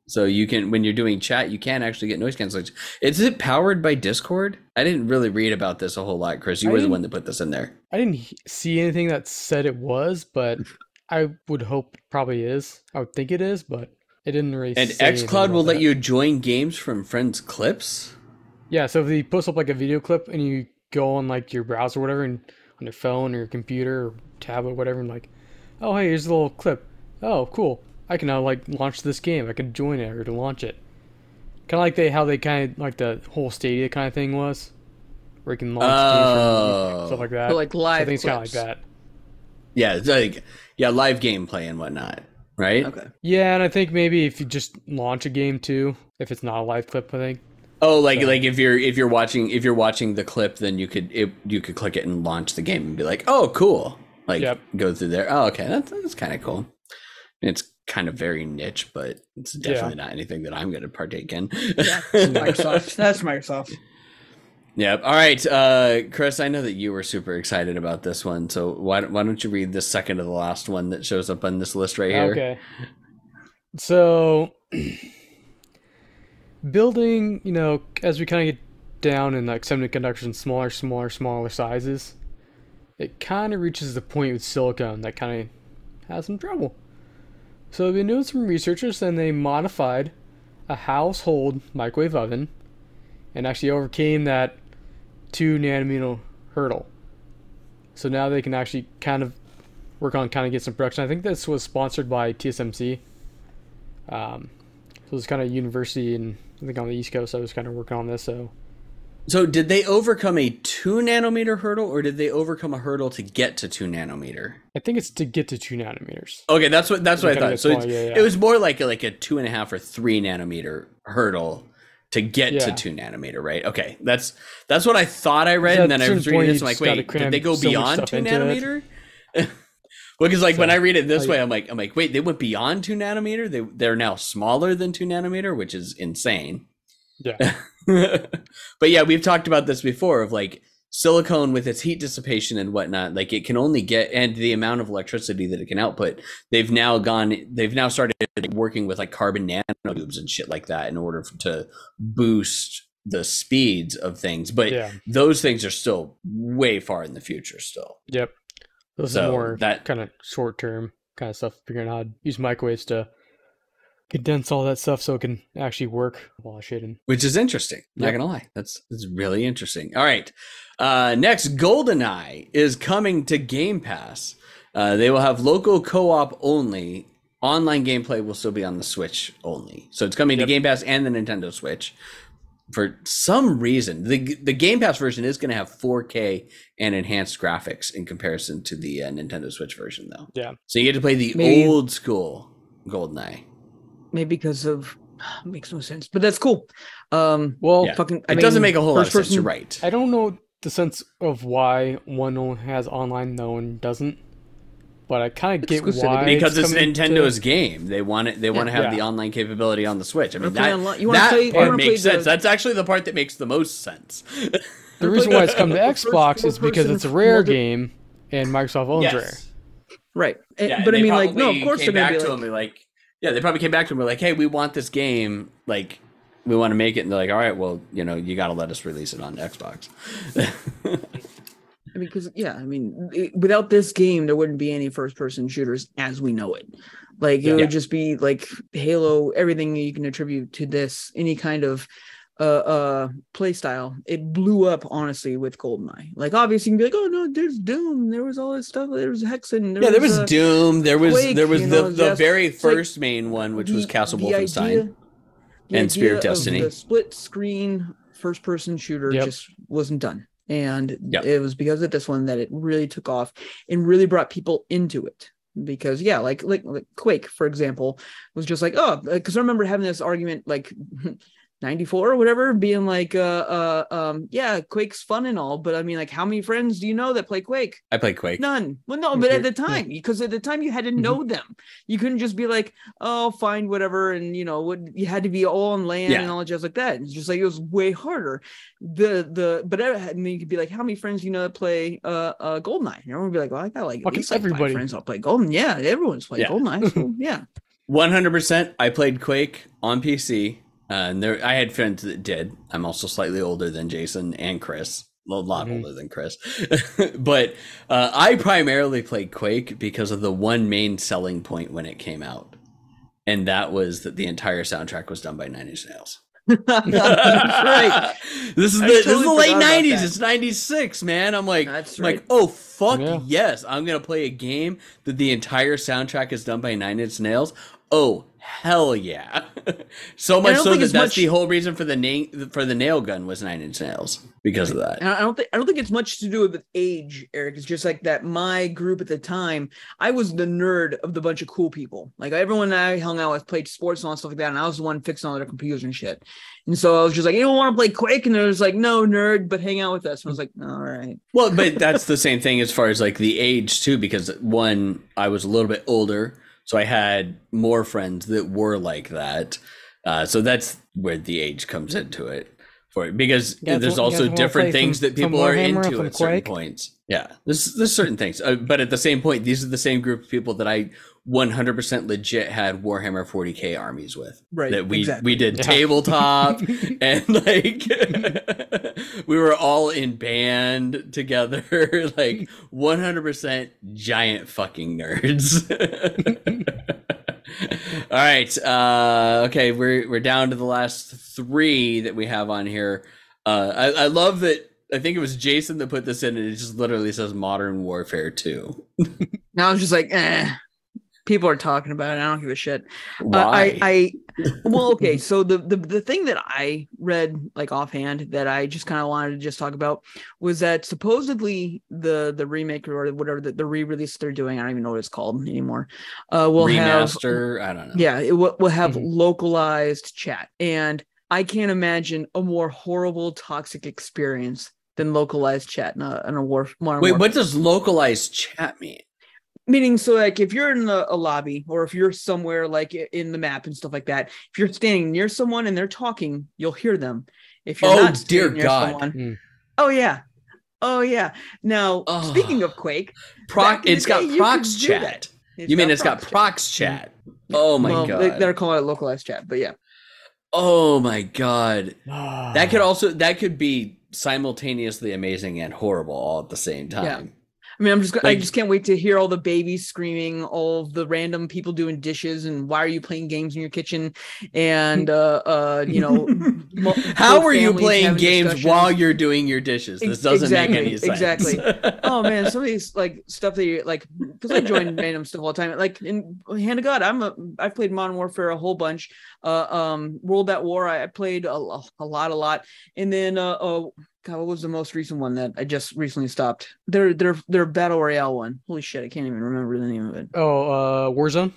So you can, when you're doing chat, you can actually get noise cancellation. Is it powered by Discord? I didn't really read about this a whole lot, Chris. You I were the one that put this in there. I didn't see anything that said it was, but I would hope probably is. I would think it is, but it didn't really. And xCloud will about let you join games from friends' clips. Yeah, so if you post up like a video clip and you go on like your browser or whatever, and on your phone or your computer or tablet, whatever, and like, oh hey, here's a little clip. Oh, cool. I can now like launch this game. I can join it or to launch it. Kind of like they how they kind of like the whole Stadia kind of thing was, where you can launch games Oh. from stuff like that. But like So live. I think it's kind of like that. Yeah, it's like yeah, live gameplay and whatnot, right? Okay. Yeah, and I think maybe if you just launch a game too, if it's not a live clip, I think. Oh, like So- like if you're if you're watching if you're watching the clip, then you could it, you could click it and launch the game and be like, oh, cool, like Yep. go through there. Oh, okay, that's that's kind of cool. It's kind of very niche, but it's definitely not anything that I'm going to partake in. Yeah, that's Microsoft. That's Microsoft. Yep. All right, uh, Chris. I know that you were super excited about this one, so why don't- why don't you read the second to the last one that shows up on this list right here? Okay. So, building, you know, as we kind of get down in like semiconductors and smaller, smaller, smaller sizes, it kind of reaches the point with silicon that kind of has some trouble. So, they've been doing some researchers and they modified a household microwave oven and actually overcame that two nanometer hurdle. So now they can actually kind of work on kind of get some production. I think this was sponsored by TSMC. Um, so it's kind of university and I think on the East Coast. I was kind of working on this. So So, did they overcome a two nanometer hurdle, or did they overcome a hurdle to get to two nanometer? I think it's to get to two nanometers. Okay, that's what that's what I thought. So yeah, yeah. it was more like a, like a two and a half or three nanometer hurdle to get to two nanometer, right? Okay, that's that's what I thought I read, and then I was reading this. I'm like, wait, did they go so beyond two nanometer? well, because like when I read it this like- way, I'm like, I'm like, wait, they went beyond two nanometer. They they're now smaller than two nanometer, which is insane. Yeah. but yeah, we've talked about this before of like silicone with its heat dissipation and whatnot. Like it can only get and the amount of electricity that it can output. They've now gone. They've now started working with like carbon nanotubes and shit like that in order to boost the speeds of things. But yeah. those things are still way far in the future. Still, Yep. Those So are more that- kind of short term kind of stuff. Figuring out how to use microwaves to condense all that stuff so it can actually work while shitting. which is interesting. Not Yep. gonna lie, that's that's really interesting. All right, uh, next, GoldenEye is coming to Game Pass. Uh, they will have local co-op only. Online gameplay will still be on the Switch only. So it's coming Yep. to Game Pass and the Nintendo Switch. For some reason, the the Game Pass version is going to have 4K and enhanced graphics in comparison to the uh, Nintendo Switch version, though. Yeah. So you get to play the Maybe- old school GoldenEye. Maybe because of makes no sense, but that's cool. Um, Well, Yeah. fucking. I it doesn't make a whole lot of first sense. You're person- right. I don't know the sense of why one has online, the one doesn't. But I kind of get why because it's coming to- Nintendo's game. They want it. They want to have Yeah. the online capability on the Switch. I mean, wanna play that, online- you that play- part makes play sense. the- That's actually the part that makes the most sense. The reason why it's come to The first Xbox is because it's a rare multi- game, and Microsoft owns Rare. right? And- Yeah, but and I mean, like, no, of course they're gonna back be to like, him and like, yeah, they probably came back to him were like, hey, we want this game. Like, we want to make it. And they're like, all right, well, you know, you got to let us release it on Xbox. I mean, because yeah, I mean, it- without this game, there wouldn't be any first-person shooters as we know it. Like it Yeah. would just be like Halo, everything you can attribute to this, any kind of uh uh play style. It blew up honestly with Goldeneye. Like obviously you can be like, oh no, there's Doom, there was all this stuff, there was Hexen, yeah, there was uh, Doom. There was Quake, there was the, know, the just- very it's like first main one, which was Castle Wolfenstein. idea- and Spirit idea of Destiny. The split screen first person shooter Yep. just wasn't done. And Yep. it was because of this one that it really took off and really brought people into it. Because yeah, like like, like Quake, for example, was just like, oh, because I remember having this argument like 94 or whatever, being like, uh, uh, um, yeah, Quake's fun and all, but I mean, like, how many friends do you know that play Quake? I play Quake. None. Well, no, but at the time, because at the time you had to Mhm. know them. You couldn't just be like, oh, find whatever, and you know, what you had to be all on LAN Yeah. and all just like that. It's just like it was way harder. The the but I I mean, you could be like, how many friends do you know that play uh uh Goldeneye? And everyone would be like, well, I got like at Fucking least like five everybody. friends that play Golden. Yeah, everyone's played Yeah. Goldeneye. So yeah. One hundred percent. I played Quake on PC, uh, and there I had friends that did. I'm also slightly older than Jason and Chris. A lot Mhm. older than Chris, but uh, I primarily played Quake because of the one main selling point when it came out, and that was that the entire soundtrack was done by Nine Inch Nails. Right. This is I the this is the late nineties. It's ninety six, man. I'm like, That's I'm like, oh fuck Yeah. yes, I'm gonna play a game that the entire soundtrack is done by Nine Inch Nails. Oh hell yeah! so much don't so that that's much- the whole reason for the name for the nail gun was Nine Inch Nails because of that. And I don't think I don't think it's much to do with age, Eric. It's just like that. My group at the time, I was the nerd of the bunch of cool people. Like everyone I hung out with played sports and all stuff like that, and I was the one fixing all their computers and shit. And so I was just like, anyone want to play Quake? And there was like, no, nerd, but hang out with us. And I was like, all right. Well, but that's the same thing as far as like the age too, because one, I was a little bit older, so I had more friends that were like that. Uh, so that's where the age comes into it for it, because there's wa- you guys also different things that people are into at certain points. Yeah, there's there's certain things, uh, but at the same point, these are the same group of people that I 100% legit had Warhammer 40k armies with. Right, That we exactly. we did Yeah. tabletop and like we were all in band together like 100% giant fucking nerds all right uh okay we're we're down to the last three that we have on here uh i, I love that i think it was jason that put this in and it just literally says modern warfare 2 Now I was just like, eh. People are talking about it. I don't give a shit. Uh, why I, I, well, okay. So the, the the thing that I read like offhand that I just kind of wanted to just talk about was that supposedly the the remake or whatever the, the re-release they're doing, I don't even know what it's called anymore. Uh, will have remaster i don't know yeah, it will, will have Mhm. localized chat, and I can't imagine a more horrible, toxic experience than localized chat in a, in a war. Modern wait Warfare what does localized chat mean meaning so like if you're in a, a lobby or if you're somewhere like in the map and stuff like that if you're standing near someone and they're talking you'll hear them if you're Oh, not dear near God. someone Mm. oh yeah oh yeah now Ugh. speaking of quake proc back in the it's got day, prox could chat you mean it's got prox chat. chat oh my well, god they, they're calling it localized chat but yeah oh my god. That could also that could be simultaneously amazing and horrible all at the same time. I mean, I'm just I just can't wait to hear all the babies screaming, all the random people doing dishes, and why are you playing games in your kitchen? And uh, uh, you know, How are you playing games discussions. while you're doing your dishes? This doesn't exactly, make any sense. exactly. oh man, some of these like stuff that you like because I join random stuff all the time. Like in hand of God, I'm a I've played Modern Warfare a whole bunch. Uh, um, World at War, I, I played a, a lot, a lot, and then uh, uh, God, what was the most recent one that I just recently stopped? Their their their battle royale one. Holy shit, I can't even remember the name of it. Oh, uh, Warzone.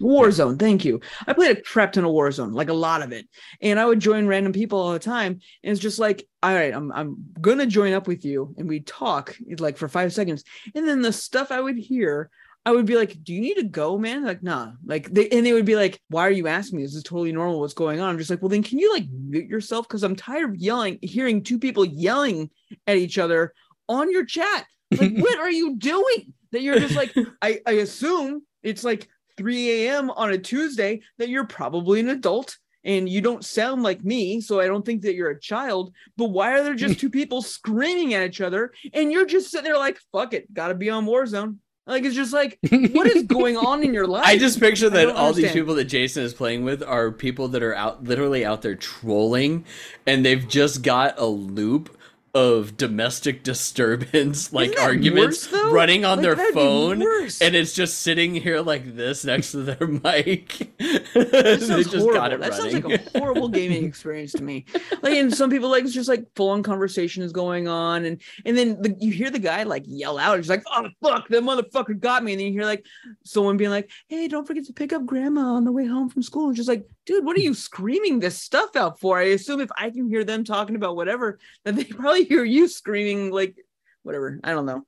Warzone, thank you. I played a crap ton of Warzone, like a lot of it. And I would join random people all the time. And it's just like, all right, I'm I'm gonna join up with you. And we talk like for five seconds. And then the stuff I would hear, I would be like, Do you need to go, man? Like, nah. Like they and they would be like, Why are you asking me? This is totally normal. What's going on? I'm just like, well, then can you like mute yourself? Because I'm tired of yelling, hearing two people yelling at each other on your chat. Like, what are you doing? That you're just like, I, I assume it's like 3 a.m. on a Tuesday that you're probably an adult and you don't sound like me. So I don't think that you're a child. But why are there just two people screaming at each other and you're just sitting there like, fuck it, gotta be on Warzone? Like, it's just like, what is going on in your life? I just picture that all these people that Jason is playing with are people that are out literally out there trolling and they've just got a loop of domestic disturbance like arguments worse, running on Like, their phone and it's just sitting here like this next to their mic they sounds just horrible. got it that sounds like a horrible gaming experience to me. Like, and some people like it's just like full on conversations going on, and and then the, you hear the guy like yell out, he's like, "Oh fuck, that motherfucker got me!" And then you hear like someone being like, "Hey, don't forget to pick up grandma on the way home from school." And just like, dude, what are you screaming this stuff out for? I assume if I can hear them talking about whatever, that they probably hear you screaming like whatever. I don't know.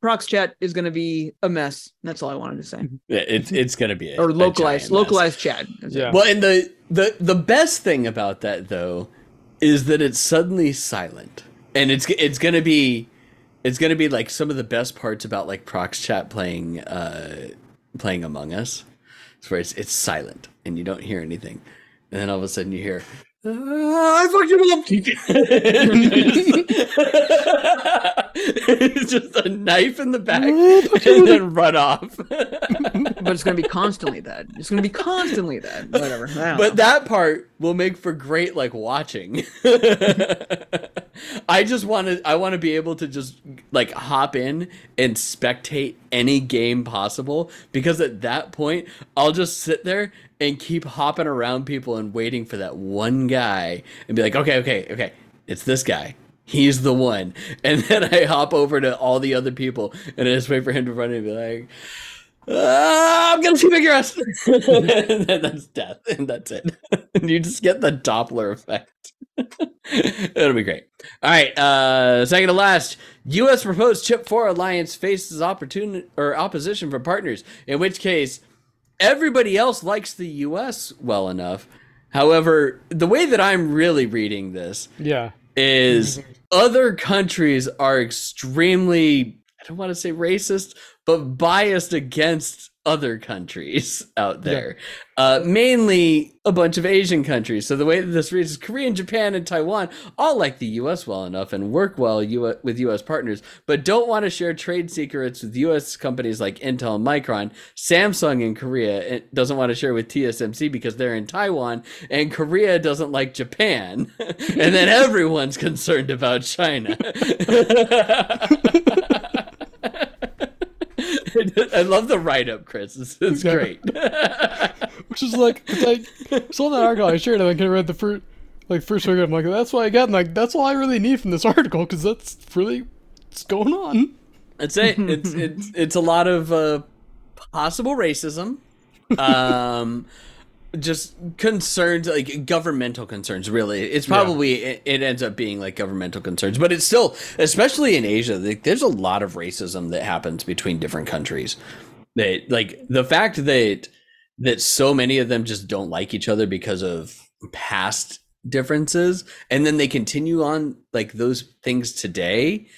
Prox chat is going to be a mess. That's all I wanted to say. Yeah, it's it's gonna be a, Or a localized, giant mess. localized chat. Yeah. Well, and the the the best thing about that though is that it's suddenly silent, and it's it's gonna be it's gonna be like some of the best parts about like Prox Chat playing uh playing Among Us, it's where it's it's silent and you don't hear anything, and then all of a sudden you hear. "Ah, I fucked him up. it's just a knife in the back and then run off. but it's going to be constantly that. It's going to be constantly that. Whatever. But know. that part will make for great like watching i just want to i want to be able to just like hop in and spectate any game possible because at that point i'll just sit there and keep hopping around people and waiting for that one guy and be like okay okay okay it's this guy He's the one. And then I hop over to all the other people and I just wait for him to run in and be like, "Ah, I'm gonna see ass. and then that's death, and that's it. and you just get the Doppler effect. It'll be great. All right, uh, second to last, U.S. proposed Chip Four alliance faces opportunity or opposition from partners. In which case, everybody else likes the U.S. well enough. However, the way that I'm really reading this Yeah. is other countries are extremely I don't want to say racist, but biased against other countries out there. Uh, mainly a bunch of Asian countries. So the way that this reads is Korea, and Japan, and Taiwan all like the U.S. well enough and work well with U.S. partners, but don't want to share trade secrets with U.S. companies like Intel and Micron. Samsung in Korea doesn't want to share with TSMC because they're in Taiwan, and Korea doesn't like Japan. and then everyone's concerned about China. I love the write up, Chris. It's, it's great. Which is like, cause I saw that article, I shared and I read the first, like first week. I'm like, that's what I got. And like, that's all I really need from this article, because that's really what's going on. That's it. It's it's it's a lot of uh, possible racism, um, just concerns like governmental concerns. Really, it's probably it, it ends up being like governmental concerns, but it's still, especially in Asia, like, there's a lot of racism that happens between different countries. That like the fact that that so many of them just don't like each other because of past differences, and then they continue on like those things today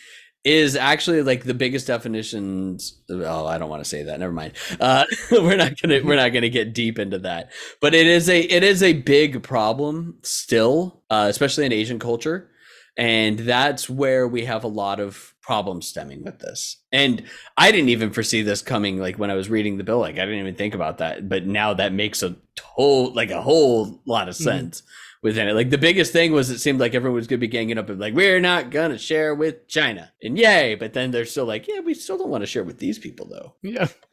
is actually like the biggest definitions oh i don't want to say that never mind. Uh we're not gonna we're not gonna get deep into that. But it is a it is a big problem still uh especially in asian culture and that's where we have a lot of problems stemming with this. And i didn't even foresee this coming like when i was reading the bill like i didn't even think about that but now that makes a whole like a whole lot of Mhm. sense within it. Like the biggest thing was it seemed like everyone was gonna be ganging up and like we're not gonna share with China and yay, but then they're still like yeah we still don't want to share with these people though. Yeah.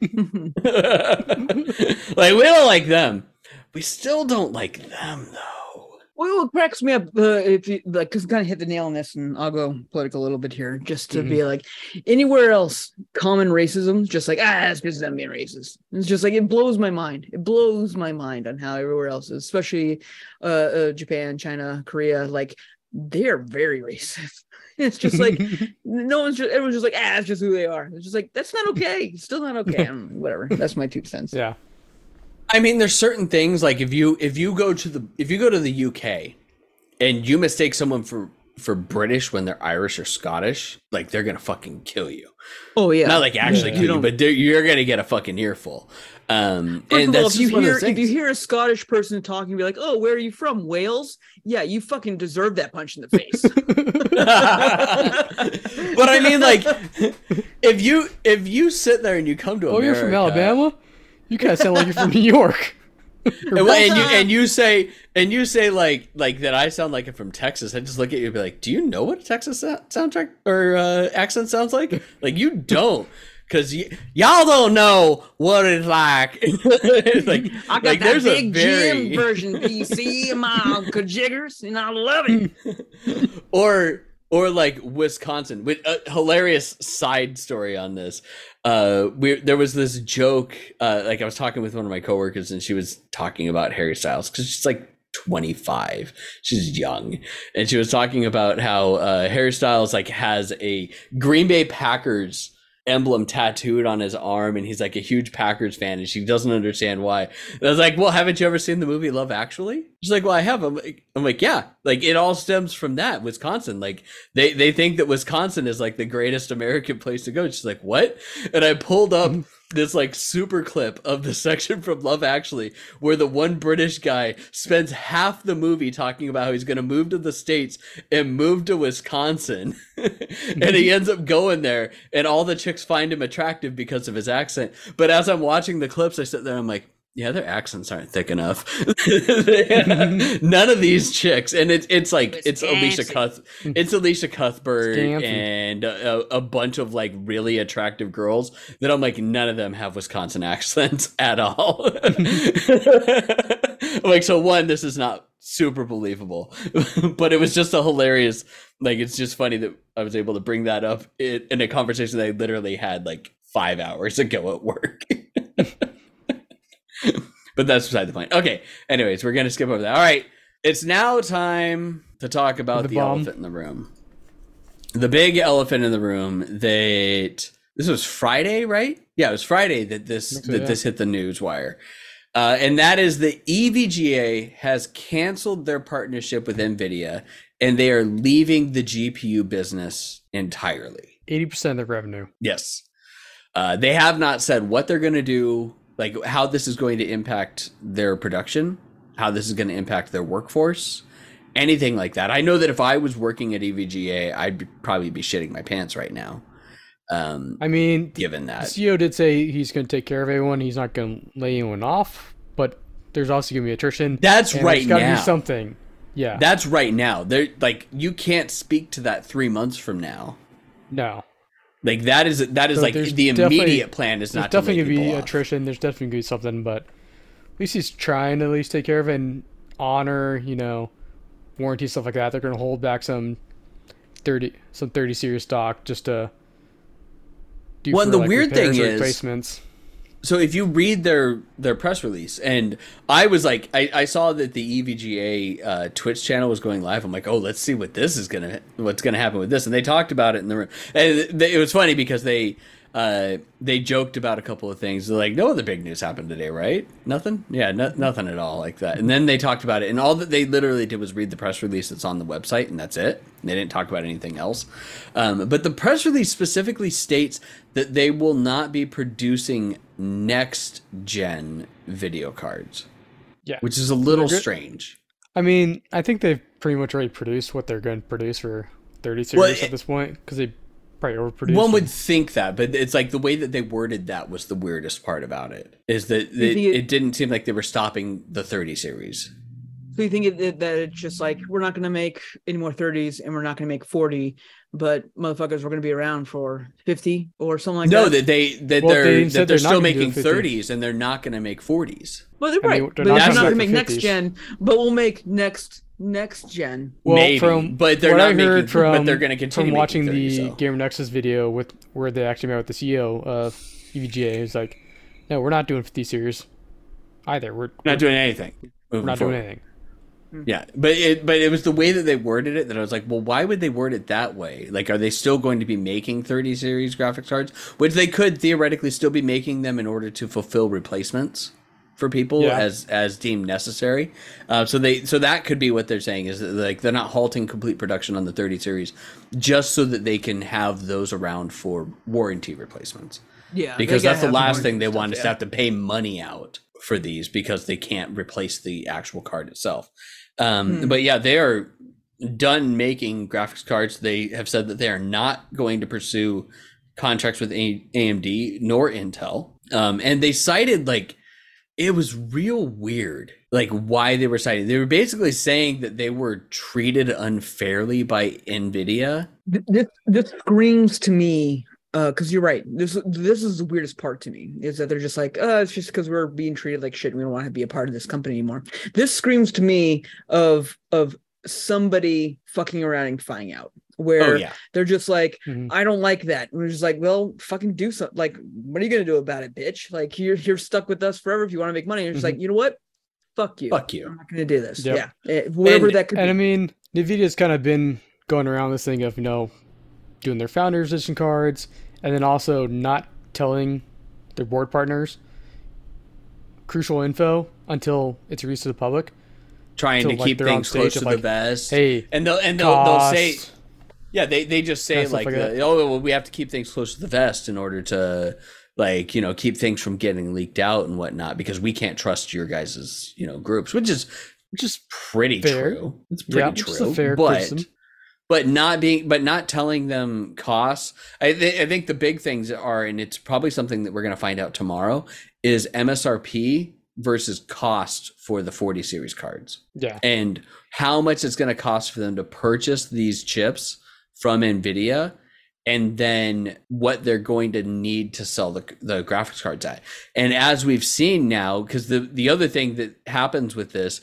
like we don't like them, we still don't like them though. Well, what cracks me up, uh, if you like, because kind of hit the nail on this, and I'll go political a little bit here, just to be like, anywhere else, common racism, just like ah, it's because them being racist. It's just like it blows my mind. It blows my mind on how everywhere else is, especially uh, uh Japan, China, Korea, like they're very racist. It's just like no one's just everyone's just like ah, it's just who they are. It's just like that's not okay. It's still not okay. Whatever. That's my two cents. yeah. I mean, there's certain things like if you if you go to the if you go to the UK and you mistake someone for for British when they're Irish or Scottish, like they're gonna fucking kill you. Oh yeah. Not like actually Yeah. kill You you, but you're gonna get a fucking earful. Um, First and of all, if you just one of hear if you hear a Scottish person talking, be like, "Oh, where are you from? Wales?" Yeah, you fucking deserve that punch in the face. but I mean, like, if you if you sit there and you come to Oh, America, you're from Alabama? You kind of sound like you're from New York. and, and you and you say and you say like like that I sound like I'm from Texas. I just look at you and be like, "Do you know what a Texas soundtrack or uh, accent sounds like?" Like you don't. Cause y- y'all don't know what it's like. It's like, I got like, that big very- gym version PC in my uncle jiggers, and I love it. or or like Wisconsin. With a hilarious side story on this. Uh, there was this joke. Uh, like I was talking with one of my coworkers, and she was talking about Harry Styles because she's like 25. She's young, and she was talking about how uh, Harry Styles like has a Green Bay Packers emblem tattooed on his arm and he's like a huge Packers fan and she doesn't understand why. And I was like, "Well, haven't you ever seen the movie Love Actually?" She's like, "Well, I have." I'm like, I'm like, "Yeah, like it all stems from that Wisconsin. Like they they think that Wisconsin is like the greatest American place to go." She's like, "What?" And I pulled up this like super clip of the section from Love Actually where the one British guy spends half the movie talking about how he's going to move to the states and move to Wisconsin. and he ends up going there and all the chicks find him attractive because of his accent. But as I'm watching the clips I sit there I'm like yeah, their accents aren't thick enough. None of these chicks, and it's it's like it's Elisha Cuth, it's Elisha Cuthbert Wisconsin. and a, a bunch of like really attractive girls that I'm like none of them have Wisconsin accents at all. Like so one, this is not super believable, but it was just a hilarious. Like it's just funny that I was able to bring that up in, in a conversation that I literally had like five hours ago at work. but that's beside the point. Okay. Anyways, we're gonna skip over that. All right. It's now time to talk about The the, elephant in the room. The big elephant in the room that this was Friday, right? Yeah, it was Friday that this so, that yeah. this hit the news wire. Uh, and that is the EVGA has canceled their partnership with NVIDIA and they are leaving the GPU business entirely. Eighty percent of the revenue. Yes. Uh, they have not said what they're going to do, like how this is going to impact their production, how this is going to impact their workforce, anything like that. I know that if I was working at EVGA, I'd be- probably be shitting my pants right now. Um, I mean, given the that, CEO did say he's going to take care of everyone. He's not going to lay anyone off, but there's also going to be attrition. that's right now. be something. Yeah. That's right now. They're like you can't speak to that three months from now. no. Like that is that is So like the immediate plan is not to definitely to be off. attrition. There's definitely going to be something, but at least he's trying to at least take care of it and honor, you know, warranty stuff like that. They're going to hold back some 30 some 30 series stock just to do Well, for, the like, weird thing is- replacements. So if you read their their press release and i was like i, I saw that the evga uh, twitch channel was going live. I'm like oh let's see what this is gonna what's gonna happen with this. And they talked about it in the room. And th- it was funny because they uh, they joked about a couple of things. They're like no other big news happened today right? Nothing? Yeah no, nothing at all like that. And then they talked about it. And all that they literally did was read the press release that's on the website and that's it. They didn't talk about anything else. Um, but the press release specifically states that they will not be producing next gen video cards, Yeah. which is a little strange. I mean, I think they've pretty much already produced what they're going to produce for 30 series Well, at this point because they probably overproduced. One would think that, but it's like the way that they worded that was the weirdest part about it. Is that it, it- it didn't seem like they were stopping the 30 series. So you think it, that- that it's just like we're not going to make any more 30s and we're not going to make 40, but motherfuckers we're going to be around for 50 or something like no, that. No, that they that Well, they're they that they're they're still making 30s and they're not going to make 40s. well, they're I mean, they're but not they're gonna not make going to the make next gen, but we'll make next next gen. Well, Maybe, from but they're what not I making- heard but they're gonna continue from watching 30, the so. Gamer Nexus video with where they actually met with the CEO of E EVGA. It's like, no, we're not doing 50 series either. We're Not doing anything. we're not forward. doing anything. Yeah, but it but it was the way that they worded it that I was like, well, why would they word it that way? Like, are they still going to be making 30 series graphics cards, which they could theoretically still be making them in order to fulfill replacements for people Yeah. as as deemed necessary? Uh, so they so that could be what they're saying is that, like they're not halting complete production on the 30 series just so that they can have those around for warranty replacements Yeah, because that's the last thing they stuff, want is to have to pay money out for these because they can't replace the actual card itself. Um, Hmm. But yeah, they are done making graphics cards. They have said that they are not going to pursue contracts with AMD nor Intel. Um, and they cited like it was real weird like why they were citing they were basically saying that they were treated unfairly by nvidia This this screams to me because you're right. This this is the weirdest part to me is that they're just like, uh, it's just because we're being treated like shit. And we don't want to be a part of this company anymore. This screams to me of of somebody fucking around and finding out where oh yeah they're just like, Mhm. I don't like that. And we're just like, well, fucking do something. Like, what are you gonna do about it, bitch? Like, you're you're stuck with us forever if you want to make money. And it's Mhm. like, you know what? Fuck you. fuck you I'm not gonna do this. Yep. Yeah, Eh, whatever And- that could be. And I be. mean, Nvidia's kind of been going around this thing of you know doing their founders edition cards, and then also not telling their board partners crucial info until it's released to the public. trying So, to like, keep things close to like, the vest Hey, and they'll and they'll, they'll say yeah they, they just say like, like uh, the, oh well we have to keep things close to the vest in order to like you know keep things from getting leaked out and whatnot because we can't trust your guys's you know groups which is which is pretty Fair. true it's pretty Yeah, which is a true fair but criticism. But not being but not telling them costs. I, th- I think the big things are and it's probably something that we're going to find out tomorrow is msrp versus cost for the 40 series cards. Yeah, and how much it's going to cost for them to purchase these chips from nvidia and then what they're going to need to sell the, the graphics cards at. And as we've seen now because the, the other thing that happens with this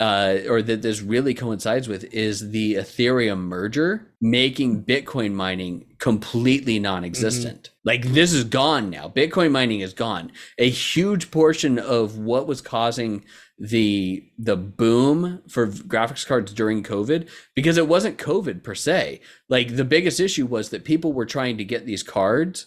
uh, or that this really coincides with is the ethereum merger making bitcoin mining completely non-existent. Like this is gone now. Bitcoin mining is gone. A huge portion of what was causing the the boom for graphics cards during covid because it wasn't covid per se. Like the biggest issue was that people were trying to get these cards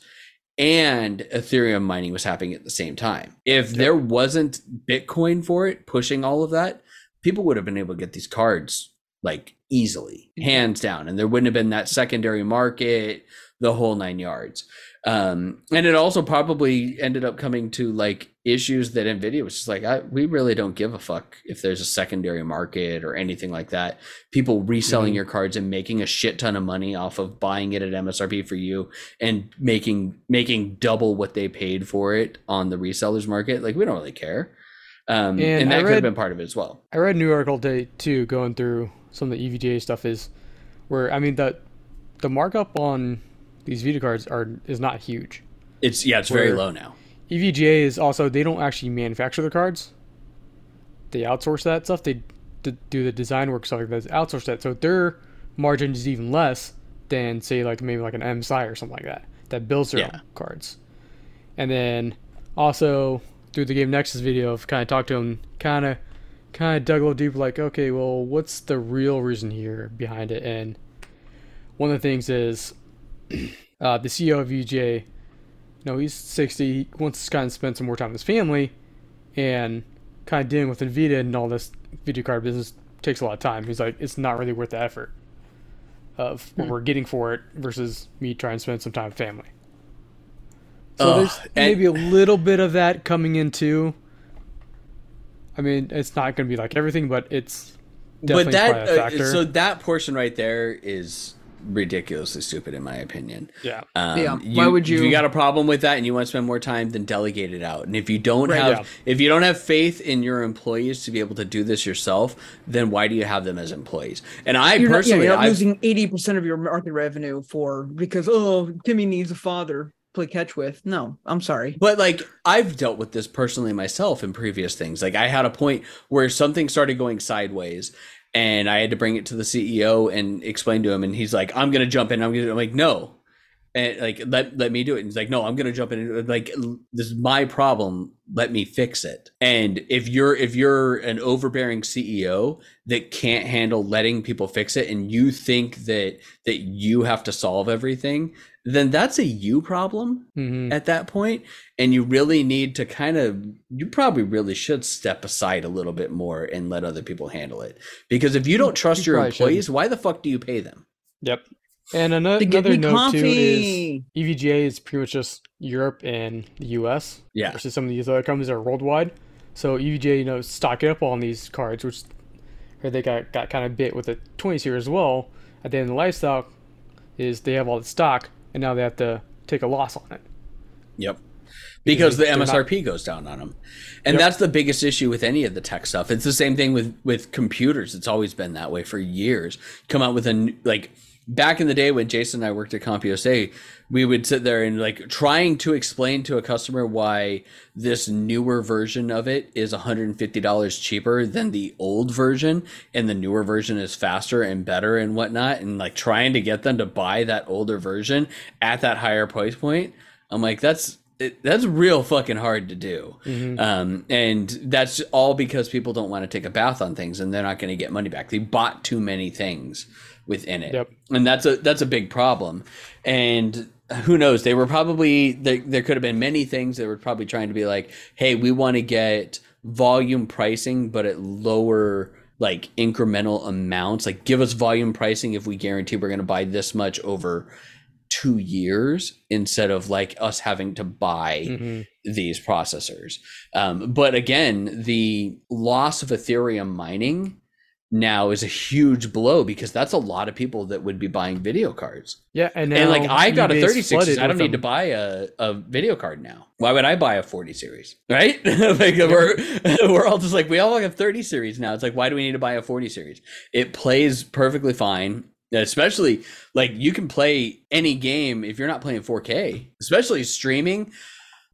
and ethereum mining was happening at the same time. If there wasn't bitcoin for it pushing all of that people would have been able to get these cards like easily hands down and there wouldn't have been that secondary market the whole nine yards. Um and it also probably ended up coming to like issues that nvidia was just like I, we really don't give a fuck if there's a secondary market or anything like that. People reselling Mhm. your cards and making a shit ton of money off of buying it at msrp for you and making making double what they paid for it on the resellers market like we don't really care um and, And that could have been part of it as well I read a new article today too, going through some of the EVGA stuff. Is where I mean that the markup on these Vita cards are is not huge. it's yeah it's very low now EVGA is also they don't actually manufacture the cards. They outsource that stuff. They d- do the design work stuff like that. Outsource that, so their margin is even less than say like maybe like an MSI or something like that that builds their Yeah. own cards. And then also through the Game Nexus video, I've kind of talked to him, kind of kind of dug a little deep. like okay, well, what's the real reason here behind it? And one of the things is uh, the CEO of EVGA no, he's 60. He wants to kind of spend some more time with his family, and kind of dealing with Nvidia and all this video card business takes a lot of time. He's like, it's not really worth the effort of what we're getting for it versus me trying to spend some time with family. So Ugh, there's and- maybe a little bit of that coming into. I mean, it's not going to be like everything, but it's definitely but that probably a uh, so that portion right there is ridiculously stupid in my opinion yeah. um, Yeah, why would if you- you got a problem with that and you want to spend more time then delegate it out and if you don't Right, have yeah. if you don't have faith in your employees to be able to do this yourself then why do you have them as employees and i You're not, yeah, personally you're not I've- losing eighty percent of your market revenue for because oh Timmy needs a father to play catch with. No, I'm sorry. But like I've dealt with this personally myself in previous things. Like I had a point where something started going sideways and I had to bring it to the CEO and explain to him and he's like, I'm gonna jump in, I'm gonna I'm like, no. And like let let me do it. And he's like, no, I'm gonna jump in. Like this is my problem. Let me fix it. And if you're if you're an overbearing CEO that can't handle letting people fix it, and you think that that you have to solve everything, then that's a you problem hmm at that point and you really need to kind of you probably really should step aside a little bit more and let other people handle it because if you don't trust You your employees why the fuck do you pay them Yep. And another me note too is coffee. EVGA is pretty much just Europe and the US. Yeah. Versus some of these other companies that are worldwide. So EVGA, you know, stocking up on these cards, which or they got, got kind of bit with the 20s here as well. At the end of the lifestyle is they have all the stock and now they have to take a loss on it. yep because the they're not- MSRP goes down on them. And Yep. that's the biggest issue with any of the tech stuff. It's the same thing with with computers. It's always been that way for years. Come out with a like back in the day when Jason and I worked at CompUSA, we would sit there and like trying to explain to a customer why this newer version of it is $150 cheaper than the old version and the newer version is faster and better and whatnot and like trying to get them to buy that older version at that higher price point i'm like that's it, that's real fucking hard to do. Um, and that's all because people don't want to take a bath on things and they're not going to get money back. They bought too many things within it Yep. and that's a that's a big problem and who knows they were probably there, there could have been many things that were probably trying to be like hey we want to get volume pricing but at lower like incremental amounts like give us volume pricing if we guarantee we're going to buy this much over two years instead of like us having to buy Mhm. these processors. Um, but again, the loss of Ethereum mining now is a huge blow because that's a lot of people that would be buying video cards. Yeah, and, and like I got a eBay's 36, I don't need to buy a, a video card now. Why would I buy a 40 series? Right? like we're we're all just like we all have 30 series now. It's like why do we need to buy a 40 series? It plays perfectly fine. Especially like you can play any game if you're not playing 4K, especially streaming.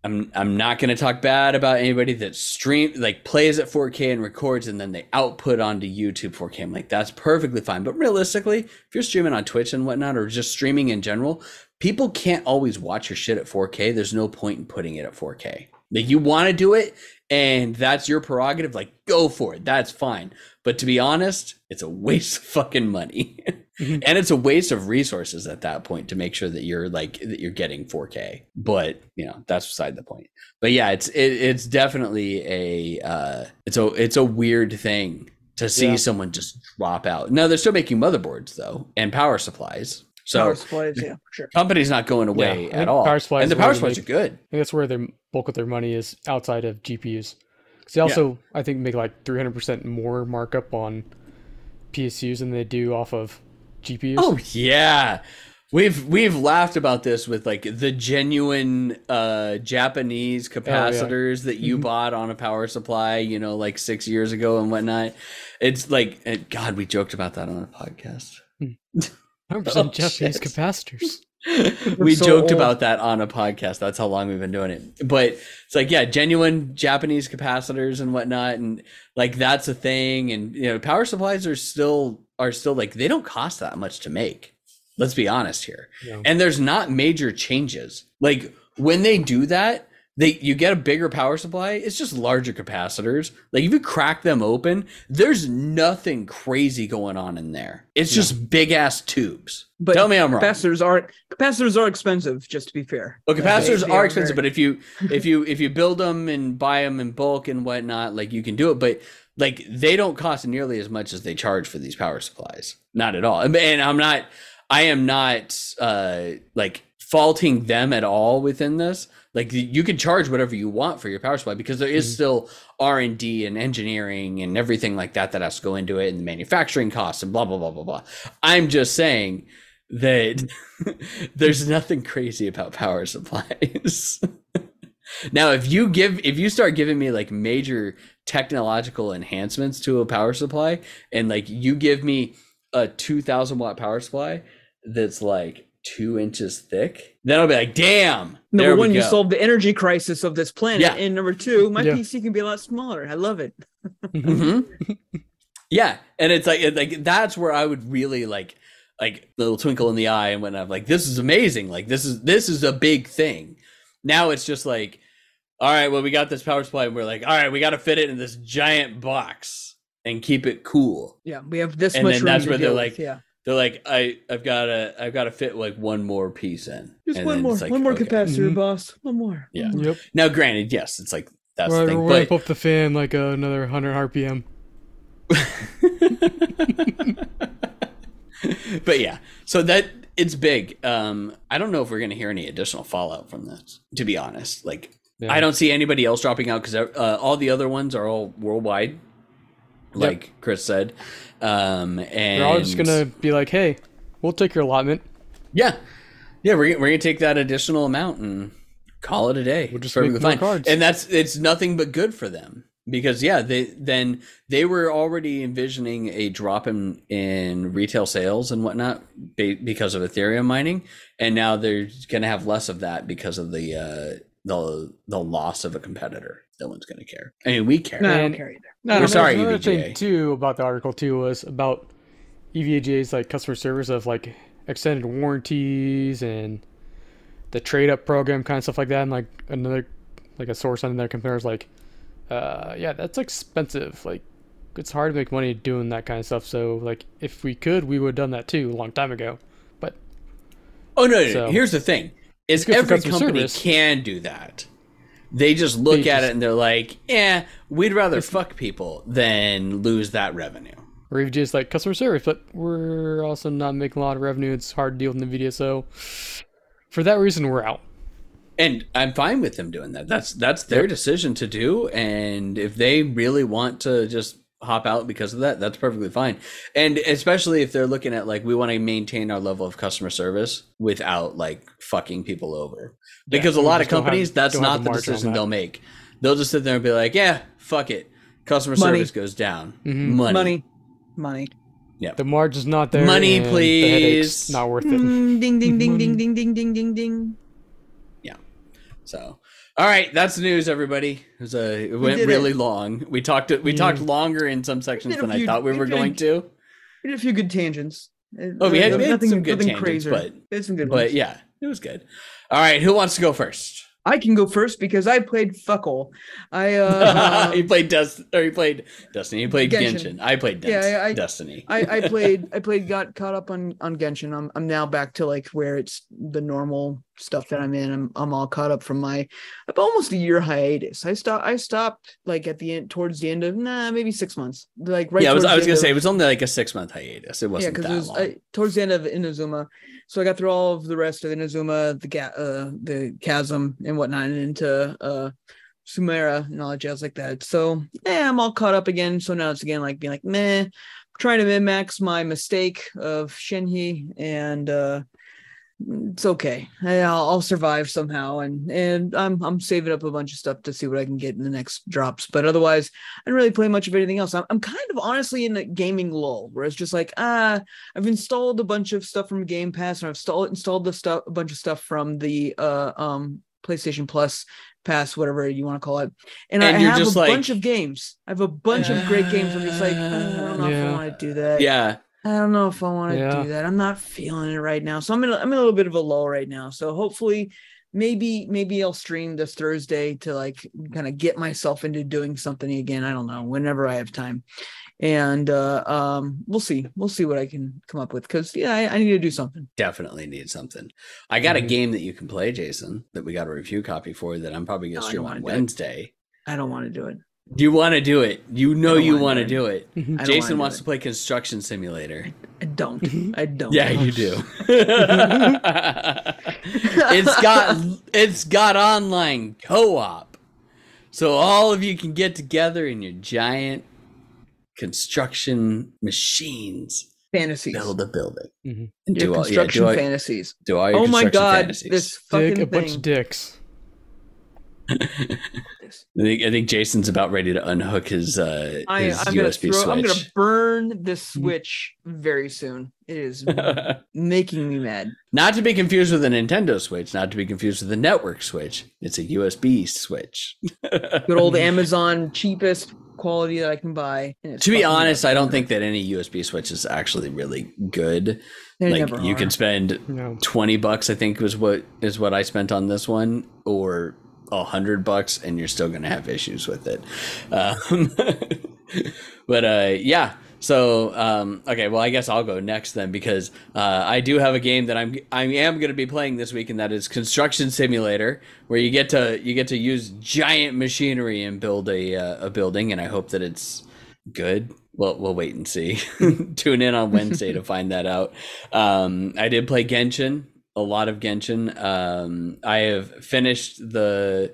I'm I'm not going to talk bad about anybody that stream like plays at 4K and records and then they output onto YouTube 4K. I'm like that's perfectly fine. But realistically, if you're streaming on Twitch and whatnot or just streaming in general, people can't always watch your shit at 4K. There's no point in putting it at 4K. Like you want to do it and that's your prerogative, like go for it. That's fine. But to be honest, it's a waste of fucking money. Mhm. and it's a waste of resources at that point to make sure that you're like that you're getting 4K. But, you know, that's beside the point. But yeah, it's it, it's definitely a uh it's a it's a weird thing to see Yeah. someone just drop out. No, they're still making motherboards though and power supplies. So Power supplies, yeah, sure. company's not going away I at all. power supplies and the power they supplies are good. I think that's where their bulk of their money is outside of GPUs. Because they also, I think, make like 300% more markup on PSUs than they do off of GPUs. Oh yeah. We've we've laughed about this with like the genuine uh Japanese capacitors that you Mhm. bought on a power supply, you know, like six years ago and whatnot. It's like and God, we joked about that on a podcast. 100% Oh, Japanese shit. capacitors. we so joked old. about that on a podcast. That's how long we've been doing it. But it's like, yeah, genuine Japanese capacitors and whatnot, and like that's a thing. And you know, power supplies are still are still like they don't cost that much to make. Let's be honest here. Yeah. And there's not major changes. Like when they do that, they you get a bigger power supply. It's just larger capacitors. Like if you crack them open, there's nothing crazy going on in there. It's Yeah. just big ass tubes. But Tell me I'm wrong. Capacitors are capacitors are expensive, just to be fair. Well, capacitors They- they are are expensive, very- but if you if you if you build them and buy them in bulk and whatnot, like you can do it. But like they don't cost nearly as much as they charge for these power supplies. Not at all. And, I'm not. I am not uh like faulting them at all within this. Like you can charge whatever you want for your power supply because there is Mhm. still R and D and engineering and everything like that that has to go into it and the manufacturing costs and blah blah blah blah blah. I'm just saying that there's nothing crazy about power supplies. now, if you give if you start giving me like major technological enhancements to a power supply and like you give me a 2000 watt power supply that's like two inches thick, then I'll be like, damn. Number there we one, you go. solve the energy crisis of this planet, Yeah. and number two, my Yeah. PC can be a lot smaller. I love it. Mhm. yeah, and it's like it- like that's where I would really like like little twinkle in the eye and when I'm like, this is amazing. Like this is this is a big thing. Now it's just like, all right, well we got this power supply and we're like, all right, we got to fit it in this giant box and keep it cool. Yeah, we have this And much then room that's to where they're deal like, with, yeah, They're like, I I've got to I've got to fit like one more piece in. just And one more, like, one more okay. capacitor, Mhm. boss, one more. Yeah. one more. Yep. Now, granted, yes, it's like that's Right, the thing, we'll but up the fan like uh, another 100 RPM. but yeah, so that it's big. Um, I don't know if we're gonna hear any additional fallout from this. To be honest, like Yeah. I don't see anybody else dropping out because uh, all the other ones are all worldwide, like Chris said. Um, and They're all just gonna be like, "Hey, we'll take your allotment." yeah, yeah, we're we're gonna take that additional amount and call it a day. We'll just make fine. cards. And that's it's nothing but good for them because yeah, they then they were already envisioning a drop in in retail sales and whatnot be, because of Ethereum mining, and now they're going to have less of that because of the uh, the the loss of a competitor. No one's going to care. I mean, we care. No, I don't And- care either. No, We're no, sorry, Another EVGA. thing too about the article too was about EVGA's like customer service of like extended warranties and the trade up program kind of stuff like that. And like another like a source on their competitors like, uh, yeah, that's expensive. Like it's hard to make money doing that kind of stuff. So like if we could, we would have done that too a long time ago. But Oh no, no, no. Here's the thing: is every company service. can do that. They just look They at just- it and they're like, "Yeah, we'd rather fuck people than lose that revenue." or even just like customer service, but we're also not making a lot of revenue. It's hard to deal with NVIDIA. So for that reason, we're out. And I'm fine with them doing that. That's that's their decision to do. And if they really want to just hop out because of that, that's perfectly fine. And especially if they're looking at like we want to maintain our level of customer service without like fucking people over. Because a lot of just don't have- companies, that's don't the the decision they'll make. They'll just sit there and be like, "Yeah, fuck it. Customer Money. service goes down. Mhm. Money. Money, money. Yeah. The margin's not there. Money, and the please. Not worth it. Mm, ding, ding, ding, ding, ding, ding, ding, ding, ding. So, all right, that's the news, everybody. It was a it went really it. long. We talked we Yeah. talked longer in some sections than I thought we we were did going to. We did a few good tangents. Oh, we had- we had nothing, some good nothing tangents, crazier. but- We had some good But ones. yeah, it was good. All right, who wants to go first? I can go first because I played fuck all. I uh, he played Dust or he played Destiny. He played Genshin. Genshin. I played Dens- Yeah, I- I- Destiny. I, I played I played got caught up on on Genshin. I'm I'm now back to like where it's the normal stuff that I'm in. I'm I'm all caught up from my almost a year hiatus. I stopped I stopped like at the end towards the end of nah maybe six months. Like right yeah, I was I was gonna end say it was only like a six month hiatus. It wasn't because that it was long. I, towards the end of Inazuma. So I got through all of the rest of Inazuma, the ga- uh, the chasm and whatnot, and into uh Sumeru and all that jazz like that. So yeah, I'm all caught up again. So now it's again like being like, meh, trying to min max my mistake of Shenhe, and uh it's okay. I'll, I'll survive somehow, and and I'm I'm saving up a bunch of stuff to see what I can get in the next drops. But otherwise, I don't really play much of anything else. I'm, I'm kind of honestly in a gaming lull, where it's just like ah, I've installed a bunch of stuff from Game Pass, and I've installed installed the stuff a bunch of stuff from the uh um PlayStation Plus Pass, whatever you want to call it. And, And I have a like- bunch of games. I have a bunch of great games. I'm just like, uh, I don't know if I want to do that. yeah, I don't know if I want to Yeah. do that. I'm not feeling it right now. So I'm in a, I'm in a little bit of a lull right now. So hopefully maybe maybe I'll stream this Thursday to like kind of get myself into doing something again. I don't know, whenever I have time. And uh um we'll see. We'll see what I can come up with cuz yeah, I, I need to do something. definitely need something. I got a Mhm. game that you can play, Jason, that we got a review copy for that I'm probably gonna No, stream on wanna do it. Wednesday. I don't want to do it. Do you want to do it? You know you wanna do do it. Jason wants to play Construction Simulator. I don't. I don't. Yeah, you do. it's got it's got online co-op. So all of you can get together in your giant construction machines, fantasies. build a building, Mhm. and Your do all, yeah, construction do all, fantasies. do all your Oh my god, fantasies. this fucking Dig a bunch of dicks. This- I think I think Jason's about ready to unhook his uh I, his I'm gonna USB throw. I'm gonna burn this switch very soon. It is making me mad. not to be confused with a Nintendo Switch, not to be confused with a network switch. It's a USB switch. Good old Amazon cheapest quality that I can buy. to be honest. I don't think that any USB switch is actually really good. They like you are. can spend No. 20 bucks i think was what is what i spent on this one or a hundred bucks and you're still gonna have issues with it. Um, but uh yeah. So um okay well i guess i'll go next then because uh i do have a game that i'm i am going to be playing this week and that is construction simulator where you get to you get to use giant machinery and build a uh, a building and i hope that it's good. Well we'll wait and see. Tune in on wednesday to find that out. Um i did play genshin a lot of genshin um i have finished the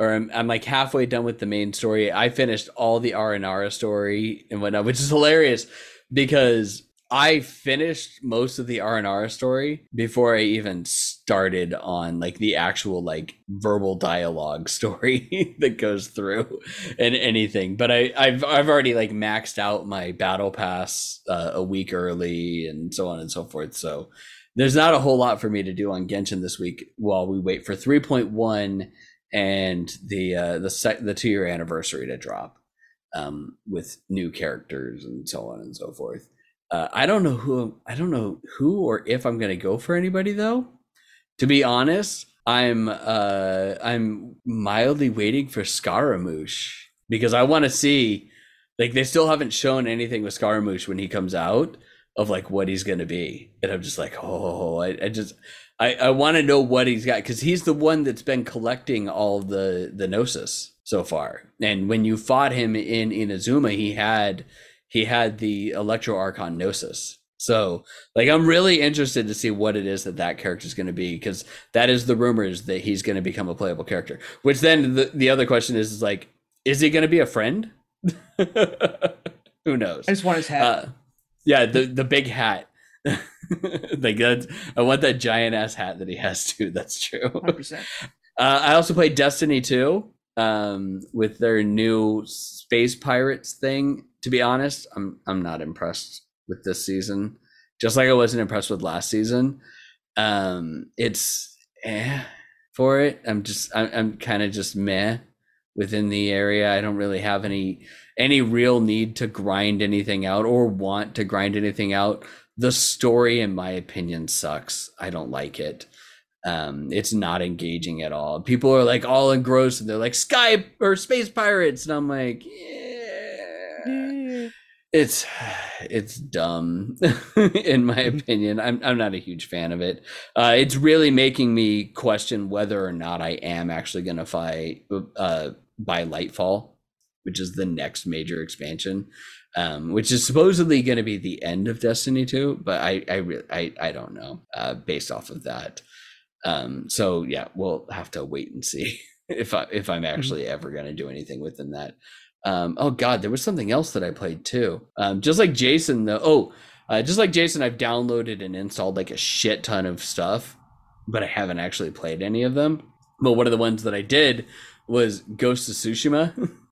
or I'm, I'm like halfway done with the main story i finished all the aranara story and whatnot which is hilarious because I finished most of the R and R story before I even started on like the actual like verbal dialogue story that goes through and anything. But I I've I've already like maxed out my battle pass uh, a week early and so on and so forth. So there's not a whole lot for me to do on Genshin this week while we wait for 3.1 and the uh, the sec- the two year anniversary to drop um, with new characters and so on and so forth. Uh, I don't know who I don't know who or if I'm gonna go for anybody though. To be honest, I'm uh I'm mildly waiting for Scaramouche because I want to see like they still haven't shown anything with Scaramouche when he comes out of like what he's gonna be, and I'm just like oh I, I just I I want to know what he's got because he's the one that's been collecting all the the gnosis so far, and when you fought him in Inazuma, he had he had the Electro Archon Gnosis. So, like, I'm really interested to see what it is that that character is going to be because that is the rumors that he's going to become a playable character. Which then the, the other question is, is like, is he going to be a friend? Who knows? I just want his hat. Uh, yeah, the the big hat. like that's, I want that giant ass hat that he has too. That's true. 100%. Uh, I also played Destiny 2 um, with their new space pirates thing. To be honest, I'm I'm not impressed with this season. Just like I wasn't impressed with last season. Um, it's eh for it. I'm just I'm, I'm kind of just meh within the area. I don't really have any any real need to grind anything out or want to grind anything out. The story, in my opinion, sucks. I don't like it. Um it's not engaging at all. People are like all engrossed. And they're like sky or space pirates. And i'm like yeah. It's it's dumb in my opinion. I'm i'm not a huge fan of it. Uh it's really making me question whether or not i am actually going to fight uh buy lightfall which is the next major expansion um, which is supposedly going to be the end of Destiny 2, but I I I, I don't know uh, based off of that. Um, so yeah, we'll have to wait and see if I if I'm actually ever gonna do anything within that. Um, oh god, there was something else that I played too. Um, just like Jason, though. Oh, uh, just like Jason, I've downloaded and installed like a shit ton of stuff, but I haven't actually played any of them. But one of the ones that I did was Ghost of Tsushima,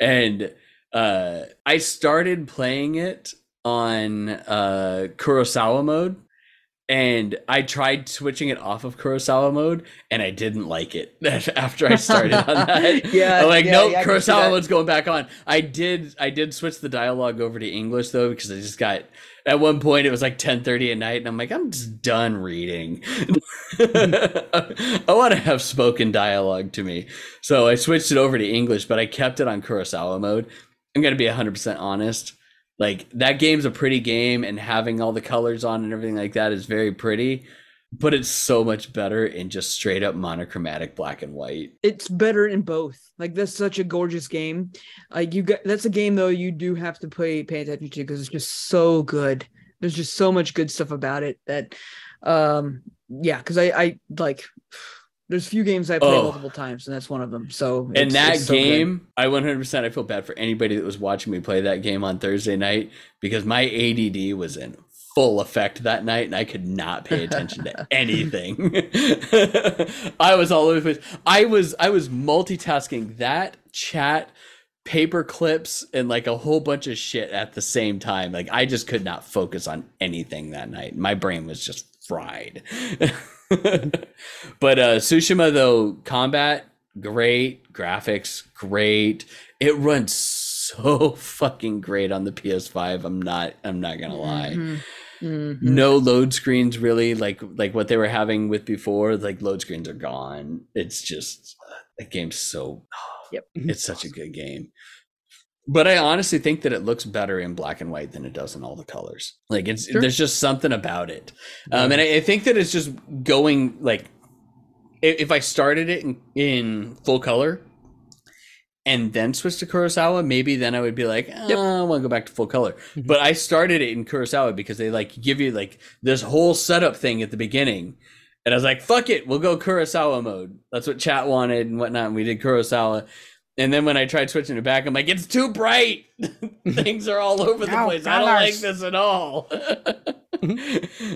and uh, I started playing it on uh, Kurosawa mode and I tried switching it off of Kurosawa mode, and I didn't like it after I started on that. Yeah, I'm like, yeah, nope, yeah, I can see Kurosawa mode's going back on. I did, I did switch the dialogue over to English though because I just got. At one point, it was like 10:30 at night, and I'm like, I'm just done reading. I want to have spoken dialogue to me, so I switched it over to English, but I kept it on Kurosawa mode. I'm gonna be 100% honest like that game's a pretty game and having all the colors on and everything like that is very pretty but it's so much better in just straight up monochromatic black and white it's better in both. Like that's such a gorgeous game. Like you got that's a game though you do have to play pay attention to because it's just so good. There's just so much good stuff about it that um yeah, because I I like there's few games I play Oh. multiple times and that's one of them. So and it's- that so good. game i 100% i feel bad for anybody that was watching me play that game on thursday night because my ADD was in full effect that night and i could not pay attention to anything. I was all over the place. I was i was multitasking that chat paper clips and like a whole bunch of shit at the same time. Like i just could not focus on anything that night. My brain was just fried. But uh Tsushima though combat great. Graphics great. It runs so fucking great on the PS5 I'm not I'm not going to lie. Mhm. Mhm. no load screens really like like what they were having with before like load screens are gone it's just that game's so Yep. it's such a good game but i honestly think that it looks better in black and white than it does in all the colors like it's Sure. there's just something about it um and I, I think that it's just going like if, if i started it in, in full color and then switch to Kurosawa, maybe then I would be like, oh, Yep. I want to go back to full color. Mhm. But I started it in Kurosawa because they like give you like this whole setup thing at the beginning. And I was like, fuck it, we'll go Kurosawa mode. That's what chat wanted and whatnot. And we did Kurosawa. and then when I tried switching it back, I'm like, it's too bright. Things are all over the No place. I don't like this at all. I'm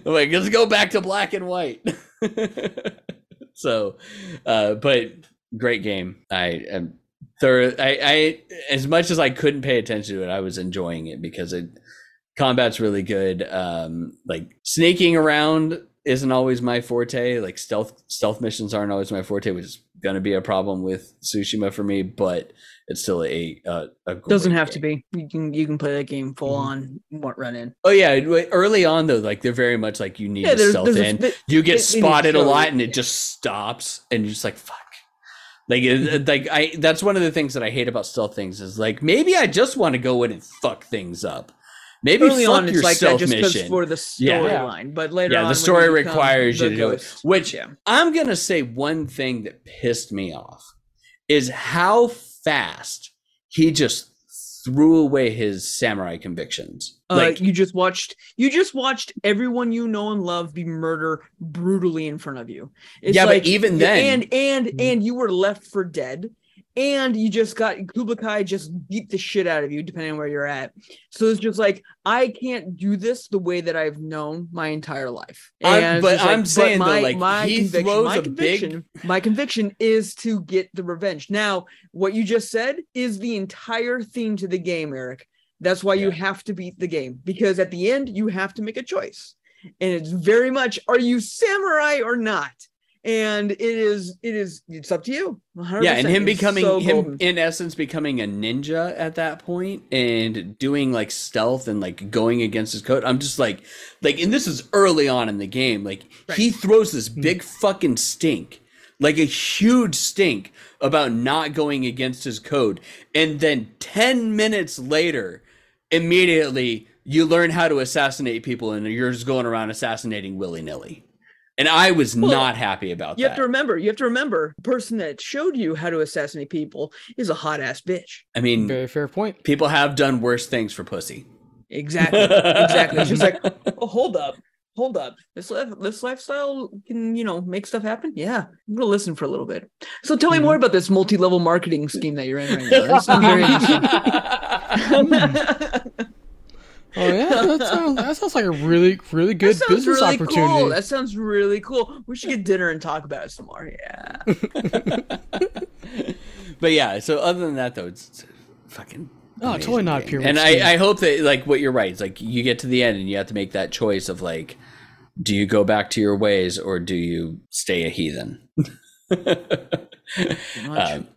like, let's go back to black and white. so, uh, but great game. I am I, I, as much as I couldn't pay attention to it, I was enjoying it because it combat's really good. Um, like sneaking around isn't always my forte. Like stealth stealth missions aren't always my forte, which is going to be a problem with Tsushima for me. But it's still a a, a Doesn't have to be. You can you can play that game full Mhm. on, won't run in. Oh yeah, early on though, like they're very much like you need Yeah, to there's, stealth there's a in. bit- you get it- it spotted a lot, and it yeah. just stops, and you're just like fuck. Like, like I, that's one of the things that I hate about stealth things is like maybe I just want to go in and fuck things up. Maybe Early on, your it's like that just 'cause mission. for the Yeah. storyline, but later Yeah, on, the story requires you to do it, which- yeah. I'm gonna say one thing that pissed me off is how fast he just threw away his samurai convictions. Uh, Like, you just watched you just watched everyone you know and love be murdered brutally in front of you. It's Yeah, but even then- and and Mhm. and you were left for dead, and you just got Kublai just beat the shit out of you, depending on where you're at. So it's just like I can't do this the way that I've known my entire life. I'm- but like- I'm saying, though, my, like, my he conviction, throws my a big- conviction, my conviction is to get the revenge. Now, what you just said is the entire theme to the game, Eric. That's why you have to beat the game because at the end you have to make a choice. And it's very much are you samurai or not? And it is it is it's up to you. 100%. yeah, and him It's becoming so him golden. in essence becoming a ninja at that point and doing like stealth and like going against his code. I'm just like like and this is early on in the game. Like he throws this hmm. big fucking stink. Like a huge stink about not going against his code. And then 10 minutes later, immediately you learn how to assassinate people and you're just going around assassinating willy-nilly. And I was Well, not happy about You that. You have to remember, you have to remember, the person that showed you how to assassinate people is a hot ass bitch. I mean, Very fair point. people have done worse things for pussy. Exactly. exactly. She's like, oh, hold up. Hold up. This life, this lifestyle can, you know, make stuff happen. Yeah. I'm gonna listen for a little bit. So tell me mm-hmm. more about this multi-level marketing scheme that you're in right now. That sounds very interesting. Oh yeah, that sounds, that sounds like a really, really good that business really opportunity. cool. That sounds really cool. We should get dinner and talk about it some more. Yeah. but yeah, so other than that though, it's, it's fucking Oh, amazing totally not a game. pyramid And. I, I hope that like what you're right. It's like you get to the end and you have to make that choice of like, do you go back to your ways or do you stay a heathen? um,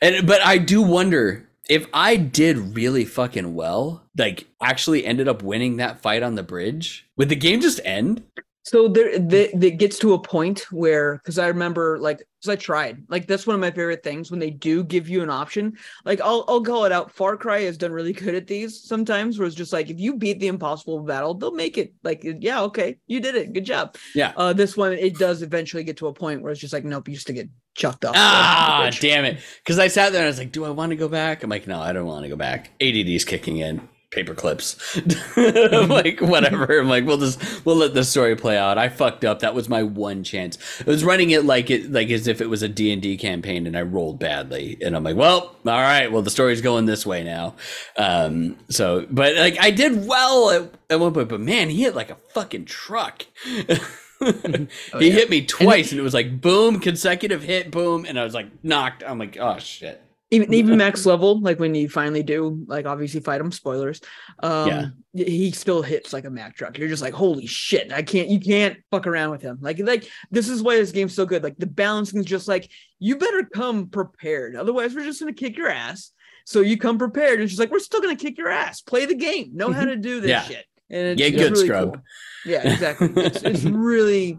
and but I do wonder if I did really fucking well, like actually ended up winning that fight on the bridge, would the game just end? So there, the, it gets to a point where, because I remember, like, because I tried, like, that's one of my favorite things when they do give you an option. Like, I'll, I'll call it out. Far Cry has done really good at these sometimes, where it's just like, if you beat the impossible battle, they'll make it. Like, yeah, okay, you did it, good job. Yeah. Uh, this one, it does eventually get to a point where it's just like, nope, you used to get chucked off. Ah, damn it. Because I sat there and I was like, do I want to go back? I'm like, no, I don't want to go back. ADD's kicking in. Paper clips. Like, whatever. I'm like, we'll just, we'll let the story play out. I fucked up. That was my one chance. I was running it like it, like as if it was a D&D campaign and I rolled badly. And I'm like, well, all right. Well, the story's going this way now. Um, so, but like I did well at, at one point, but man, he hit like a fucking truck. he hit me twice and it was like boom, consecutive hit, boom. And I was like knocked. I'm like, oh shit. Even even max level, like when you finally do, like obviously fight him, spoilers. Um Yeah. he still hits like a Mack truck. You're just like, holy shit, I can't you can't fuck around with him. Like, like this is why this game's so good. Like the balancing is just like you better come prepared. Otherwise, we're just gonna kick your ass. So you come prepared, and she's like, we're still gonna kick your ass. Play the game, know how to do this Yeah. shit. And it's, Yeah, it's good, really scrub. cool. Yeah, exactly. it's, it's really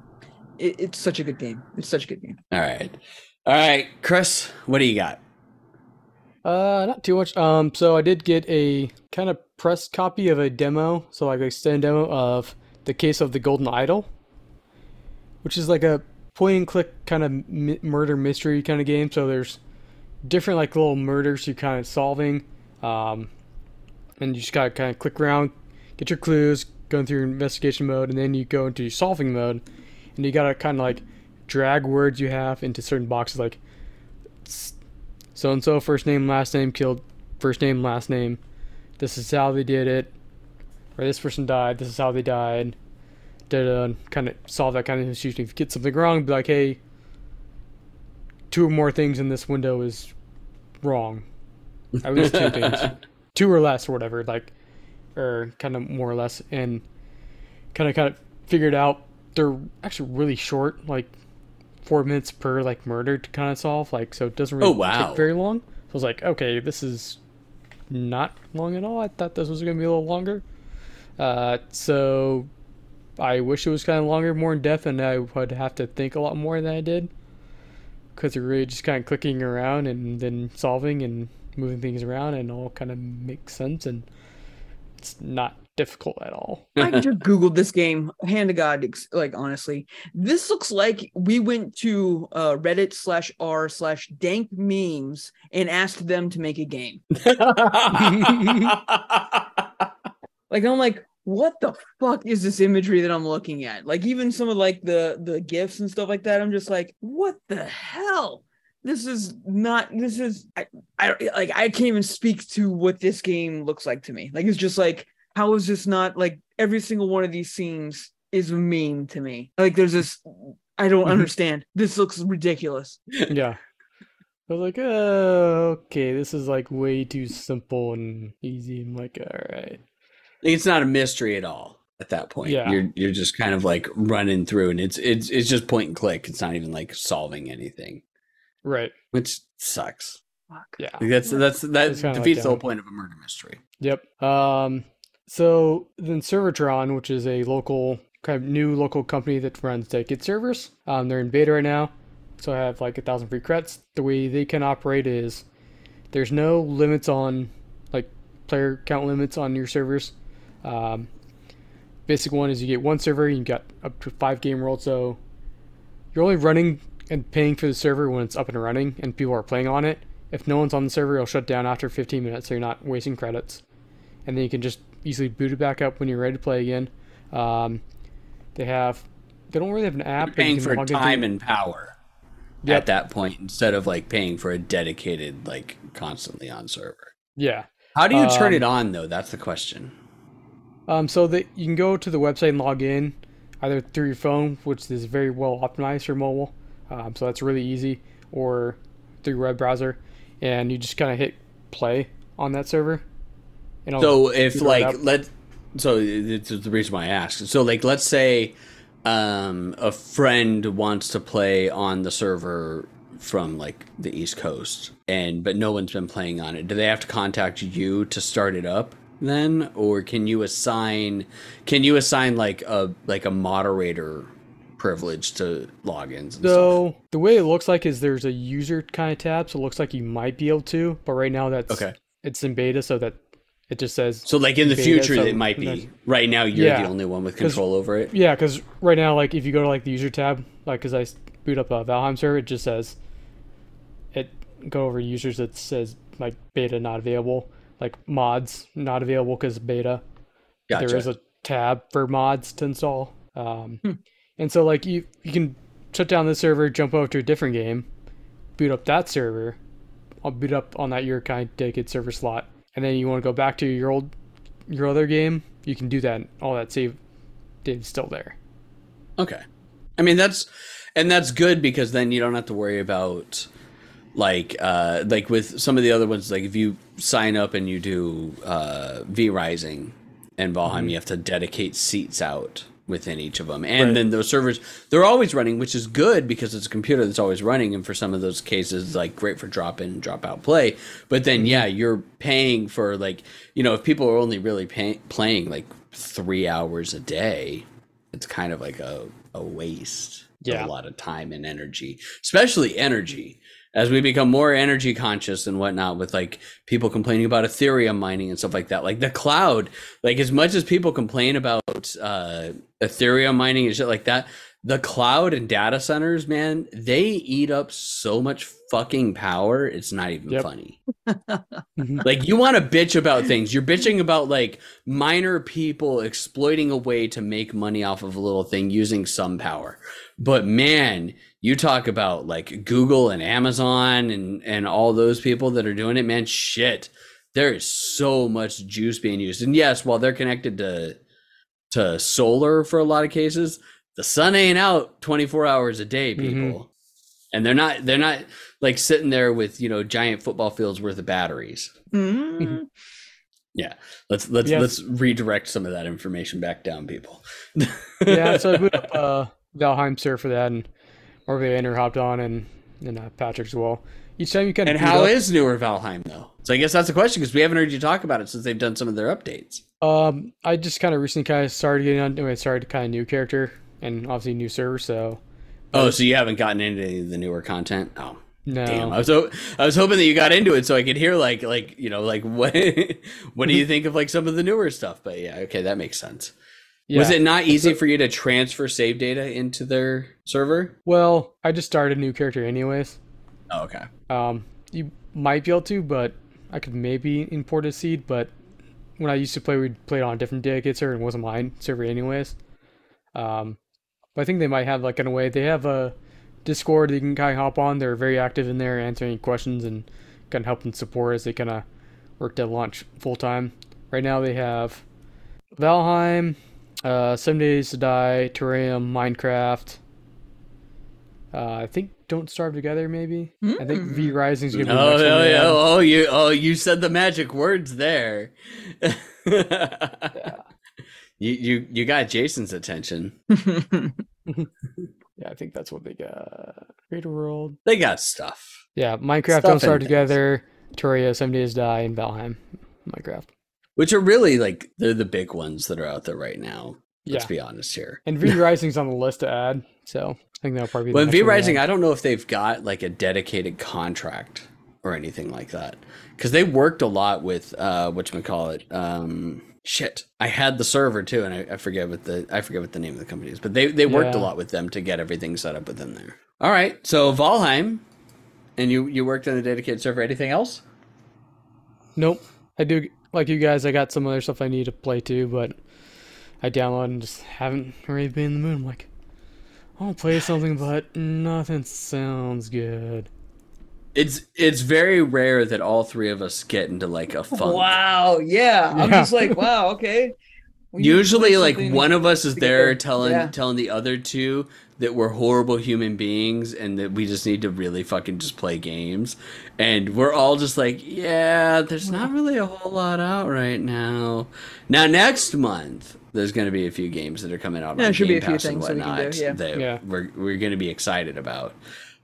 it, it's such a good game. It's such a good game. All right. All right, Chris, what do you got? Uh, not too much. Um, so I did get a kind of pressed copy of a demo, so like a extended demo of the case of the Golden Idol, which is like a point and click kind of murder mystery kind of game. So there's different like little murders you're kind of solving, um, and you just gotta kind of click around, get your clues, going through your investigation mode, and then you go into solving mode, and you gotta kind of like drag words you have into certain boxes like so and so first name last name killed first name last name. This is how they did it. Or this person died. This is how they died. To kind of solve that kind of issue. If you get something wrong, be like, hey, two or more things in this window is wrong. At least two things, two or less, or whatever. Like, or kind of more or less, and kind of kind of figured out they're actually really short, like four minutes per like murder to kind of solve. Like, so it doesn't really Oh, wow. take very long. So I was like, okay, this is not long at all. I thought this was gonna be a little longer. Uh, so I wish it was kind of longer, more in depth, and I would have to think a lot more than I did. Because you're really just kind of clicking around and then solving and moving things around, and all kind of makes sense, and it's not difficult at all. I just googled this game. Hand to God, like honestly, this looks like we went to uh, Reddit slash r slash dank memes and asked them to make a game. Like I'm like, what the fuck is this imagery that I'm looking at? Like even some of like the the gifs and stuff like that. I'm just like, what the hell? This is not. This is I, I like I can't even speak to what this game looks like to me. Like it's just like how is this not like every single one of these scenes is a meme to me. Like there's this. I don't Mhm. understand. This looks ridiculous. yeah. I was like, oh, okay, this is like way too simple and easy. I'm like, all right. it's not a mystery at all at that point. Yeah. You're you're just kind of like running through and it's it's it's just point and click. It's not even like solving anything. Right. Which sucks. Fuck. Yeah. Like that's that's that It's kinda like defeats the whole point of a murder mystery. Yep. Um, so then Servertron, which is a local kind of new local company that runs dedicated servers, um, they're in beta right now. So I have like a thousand free credits. The way they can operate is there's no limits on like player count limits on your servers. Um, basic one is you get one server, you got up to five game world. So you're only running and paying for the server when it's up and running and people are playing on it. If no one's on the server, it'll shut down after 15 minutes, so you're not wasting credits. And then you can just easily boot it back up when you're ready to play again. Um, they have, they don't really have an app. You're paying for time and power Yep. at that point instead of like paying for a dedicated like constantly on server. Yeah. How do you turn Um, it on though? That's the question. Um, so that you can go to the website and log in either through your phone, which is very well optimized for mobile. Um, so that's really easy, or through your web browser, and you just kind of hit play on that server. It'll So if like let so it's the reason why I asked. So like let's say um a friend wants to play on the server from like the East Coast and but no one's been playing on it. Do they have to contact you to start it up then or can you assign can you assign like a like a moderator privilege to logins and stuff? So the way it looks like is there's a user kind of tab, so it looks like you might be able to, but right now that's Okay. It's in beta, so that it just says So like in the future it might be. Right now you're Yeah. the only one with control over it. Yeah, because right now, like if you go to like the user tab, like because I boot up a Valheim server, it just says it go over users. It says like beta not available, like mods not available because beta. Gotcha. There is a tab for mods to install, um, Hmm. and so like you you can shut down the server, jump over to a different game, boot up that server, I'll boot up on that your kind of dedicated server slot, and then you want to go back to your old your other game, you can do that. All that save data's still there. Okay. I mean that's and that's good because then you don't have to worry about like uh like with some of the other ones like if you sign up and you do uh V Rising and Valheim you have to dedicate seats out within each of them and Right. then those servers they're always running which is good because it's a computer that's always running and for some of those cases like great for drop in and drop out play but then mm-hmm. yeah you're paying for like you know if people are only really pay- playing like 3 hours a day it's kind of like a, a waste Yeah. of a lot of time and energy, especially energy. As we become more energy conscious and whatnot, with like people complaining about Ethereum mining and stuff like that, like the cloud, like as much as people complain about uh, Ethereum mining and shit like that, the cloud and data centers, man, they eat up so much fucking power. It's not even Yep. funny like you want to bitch about things you're bitching about like minor people exploiting a way to make money off of a little thing using some power but man you talk about like Google and Amazon and and all those people that are doing it, man. Shit, there is so much juice being used. And yes, while they're connected to to solar for a lot of cases, the sun ain't out 24 hours a day, Mhm. people. And they're not they're not like sitting there with, you know, giant football fields worth of batteries. Mm. Let's let's Yes. let's redirect some of that information back down, people. yeah, so I put up uh, Valheim sir for that, and Morvander hopped on, and and uh, Patrick as well. Each time you kind of And how is newer Valheim though? So I guess that's the question because we haven't heard you talk about it since they've done some of their updates. Um, I just kind of recently kind of started getting on. I started kind of new character and obviously new server. So Oh, so you haven't gotten into any of the newer content? Oh, no, damn! I was ho- I was hoping that you got into it so I could hear like like you know like what what do you think of like some of the newer stuff? But yeah, okay, that makes sense. Yeah. Was it not easy for you to transfer save data into their server? Well, I just started a new character anyways. Oh, okay. Um, you might be able to, but I could maybe import a seed. But when I used to play, we played on a different dedicated server and it wasn't mine server anyways. Um, but I think they might have like in a way they have a Discord that you can kind of hop on. They're very active in there, answering questions and kind of helping support as they kind of work to launch full time. Right now they have Valheim, uh, Seven Days to Die, Terraria, Minecraft. Uh, I think Don't Starve Together, maybe. I think Mm. V Rising's gonna be Oh, the next one oh, yeah. oh, you oh you said the magic words there. You you you got Jason's attention. Yeah, I think that's what they got. Greater World. They got stuff. Yeah, Minecraft, Stuff Don't Starve. Together, Terraria, Seven Days to Die, and Valheim. Minecraft. Which are really like they're the big ones that are out there right now. Let's Yeah. be honest here. And V Rising's on the list to add, so I think that'll probably be next V Rising. I don't know if they've got like a dedicated contract or anything like that. Because they worked a lot with uh whatchamacallit. Um shit. I had the server too, and I, I forget what the I forget what the name of the company is. But they, they worked a lot with them to get everything set up within there. All right. So Valheim. And you you worked on a dedicated server. Anything else? Nope. I do like you guys. I got some other stuff I need to play too, but I downloaded and just haven't really been in the mood. I'm like, I'll play something, but nothing sounds good. It's it's very rare that all three of us get into like a funk. wow. Yeah. I'm just like, wow. Okay. We need to Usually, like one of us is to there there. telling Yeah. telling the other two that we're horrible human beings and that we just need to really fucking just play games. And we're all just like, yeah, there's not really a whole lot out right now. Now next month, there's going to be a few games that are coming out. Yeah, on should be a Game few Pass and things that we can do, whatnot yeah. That Yeah. we're we're going to be excited about.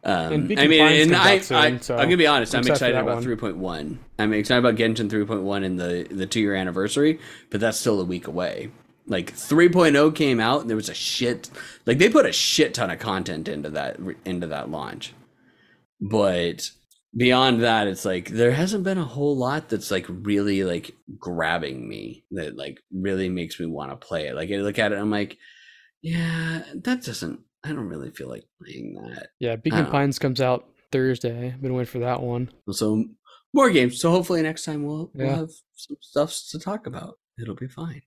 Um, I mean, and I, soon, I, so I'm gonna be honest. I'm I'm excited excited about that 3.1. I'm excited about Genshin 3.1 and the the two year anniversary, but that's still a week away. Like 3.0 came out, and there was a shit. Like they put a shit ton of content into that into that launch, but beyond that, it's like there hasn't been a whole lot that's like really like grabbing me that like really makes me want to play it. Like I look at it, I'm like, yeah, that doesn't. I don't really feel like playing that. Yeah, Beacon Oh. Pines comes out Thursday. I've been waiting for that one. So more games. So hopefully next time we'll we'll have some stuff to talk about. It'll be fine.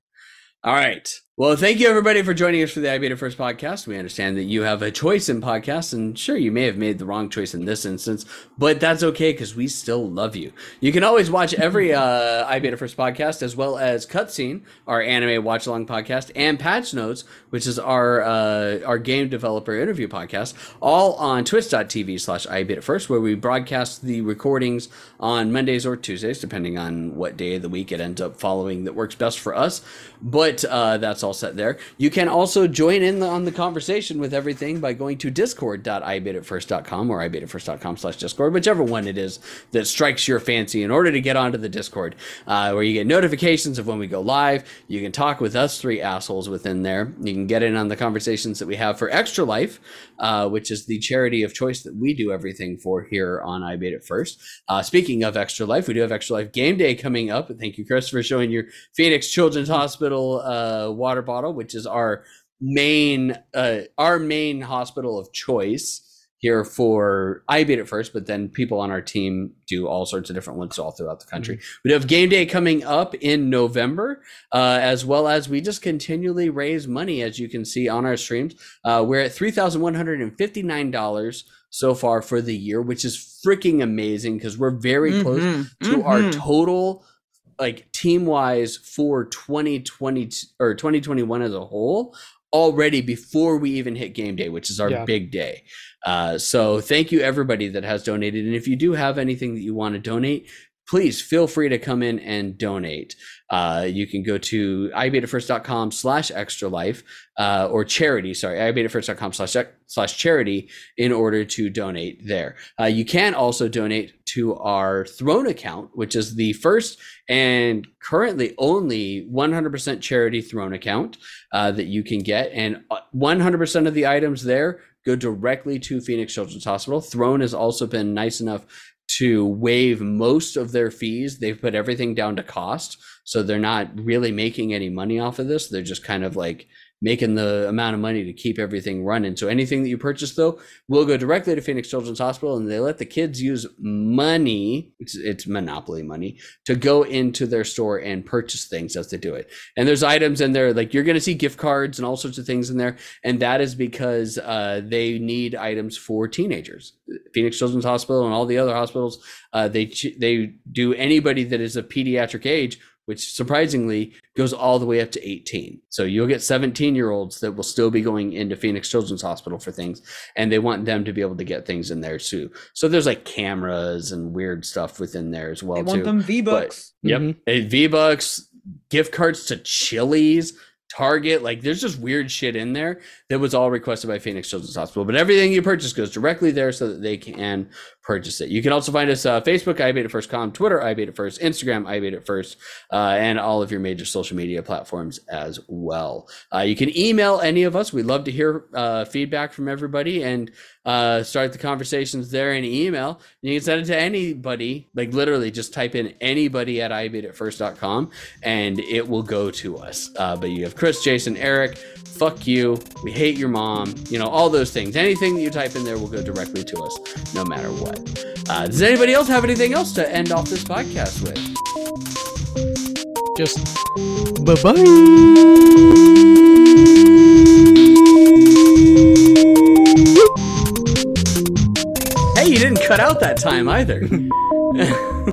All right. Well, thank you everybody for joining us for the I Beat It First podcast. We understand that you have a choice in podcasts, and sure, you may have made the wrong choice in this instance, but that's okay because we still love you. You can always watch every uh, I Beat It First podcast, as well as Cutscene, our anime watch along podcast, and Patch Notes, which is our uh, our game developer interview podcast, all on twitch.tv slash I Beat It First, where we broadcast the recordings on Mondays or Tuesdays, depending on what day of the week it ends up following that works best for us. But uh, that's all set there. You can also join in the, on the conversation with everything by going to discord.ibeatitfirst.com or ibeatitfirst.com slash discord, whichever one it is that strikes your fancy in order to get onto the Discord, uh, where you get notifications of when we go live. You can talk with us three assholes within there. You can get in on the conversations that we have for Extra Life, uh, which is the charity of choice that we do everything for here on I Beat It First. Uh, speaking of Extra Life, we do have Extra Life Game Day coming up. Thank you, Chris, for showing your Phoenix Children's Hospital uh, water bottle, which is our main uh, our main hospital of choice here for I beat it first, but then people on our team do all sorts of different ones all throughout the country. We have game day coming up in November, uh, as well as we just continually raise money, as you can see on our streams. Uh, we're at three thousand one hundred and fifty nine dollars so far for the year, which is freaking amazing because we're very close Mhm, to our mhm. total like team wise for 2020 or 2021 as a whole already before we even hit game day which is our Yeah. big day uh, so thank you everybody that has donated and if you do have anything that you want to donate please feel free to come in and donate. Uh, you can go to ibeatitfirst.com slash extra life uh, or charity sorry ibeatitfirst.com slash slash charity in order to donate there. Uh, you can also donate to our throne account which is the first and currently only 100% charity throne account uh, that you can get. And uh, 100% of the items there go directly to phoenix children's hospital. Throne has also been nice enough to waive most of their fees. They've put everything down to cost. So they're not really making any money off of this. They're just kind of like making the amount of money to keep everything running so anything that you purchase though will go directly to phoenix children's hospital and they let the kids use money it's, it's monopoly money to go into their store and purchase things as they do it. And there's items in there like you're going to see gift cards and all sorts of things in there, and that is because uh, they need items for teenagers. Phoenix Children's Hospital and all the other hospitals, uh, they they do anybody that is of pediatric age. Which surprisingly goes all the way up to 18. So you'll get 17 year olds that will still be going into Phoenix Children's Hospital for things, and they want them to be able to get things in there too. So there's like cameras and weird stuff within there as well They want too. them V bucks. Yep. Mhm. V Bucks, gift cards to Chili's, Target. Like there's just weird shit in there that was all requested by Phoenix Children's Hospital. But everything you purchase goes directly there so that they can purchase it. You can also find us uh, Facebook, I First Com, Twitter, I First, Instagram, I First, uh, and all of your major social media platforms as well. Uh, you can email any of us. We'd love to hear uh, feedback from everybody and uh, start the conversations there in email. You can send it to anybody, like literally just type in anybody at ibeatitfirst.com and it will go to us. Uh, but you have Chris, Jason, Eric, fuck you, we hate your mom, you know, all those things. Anything that you type in there will go directly to us, no matter what. Uh, does anybody else have anything else to end off this podcast with? Just bye bye. Hey, you didn't cut out that time either.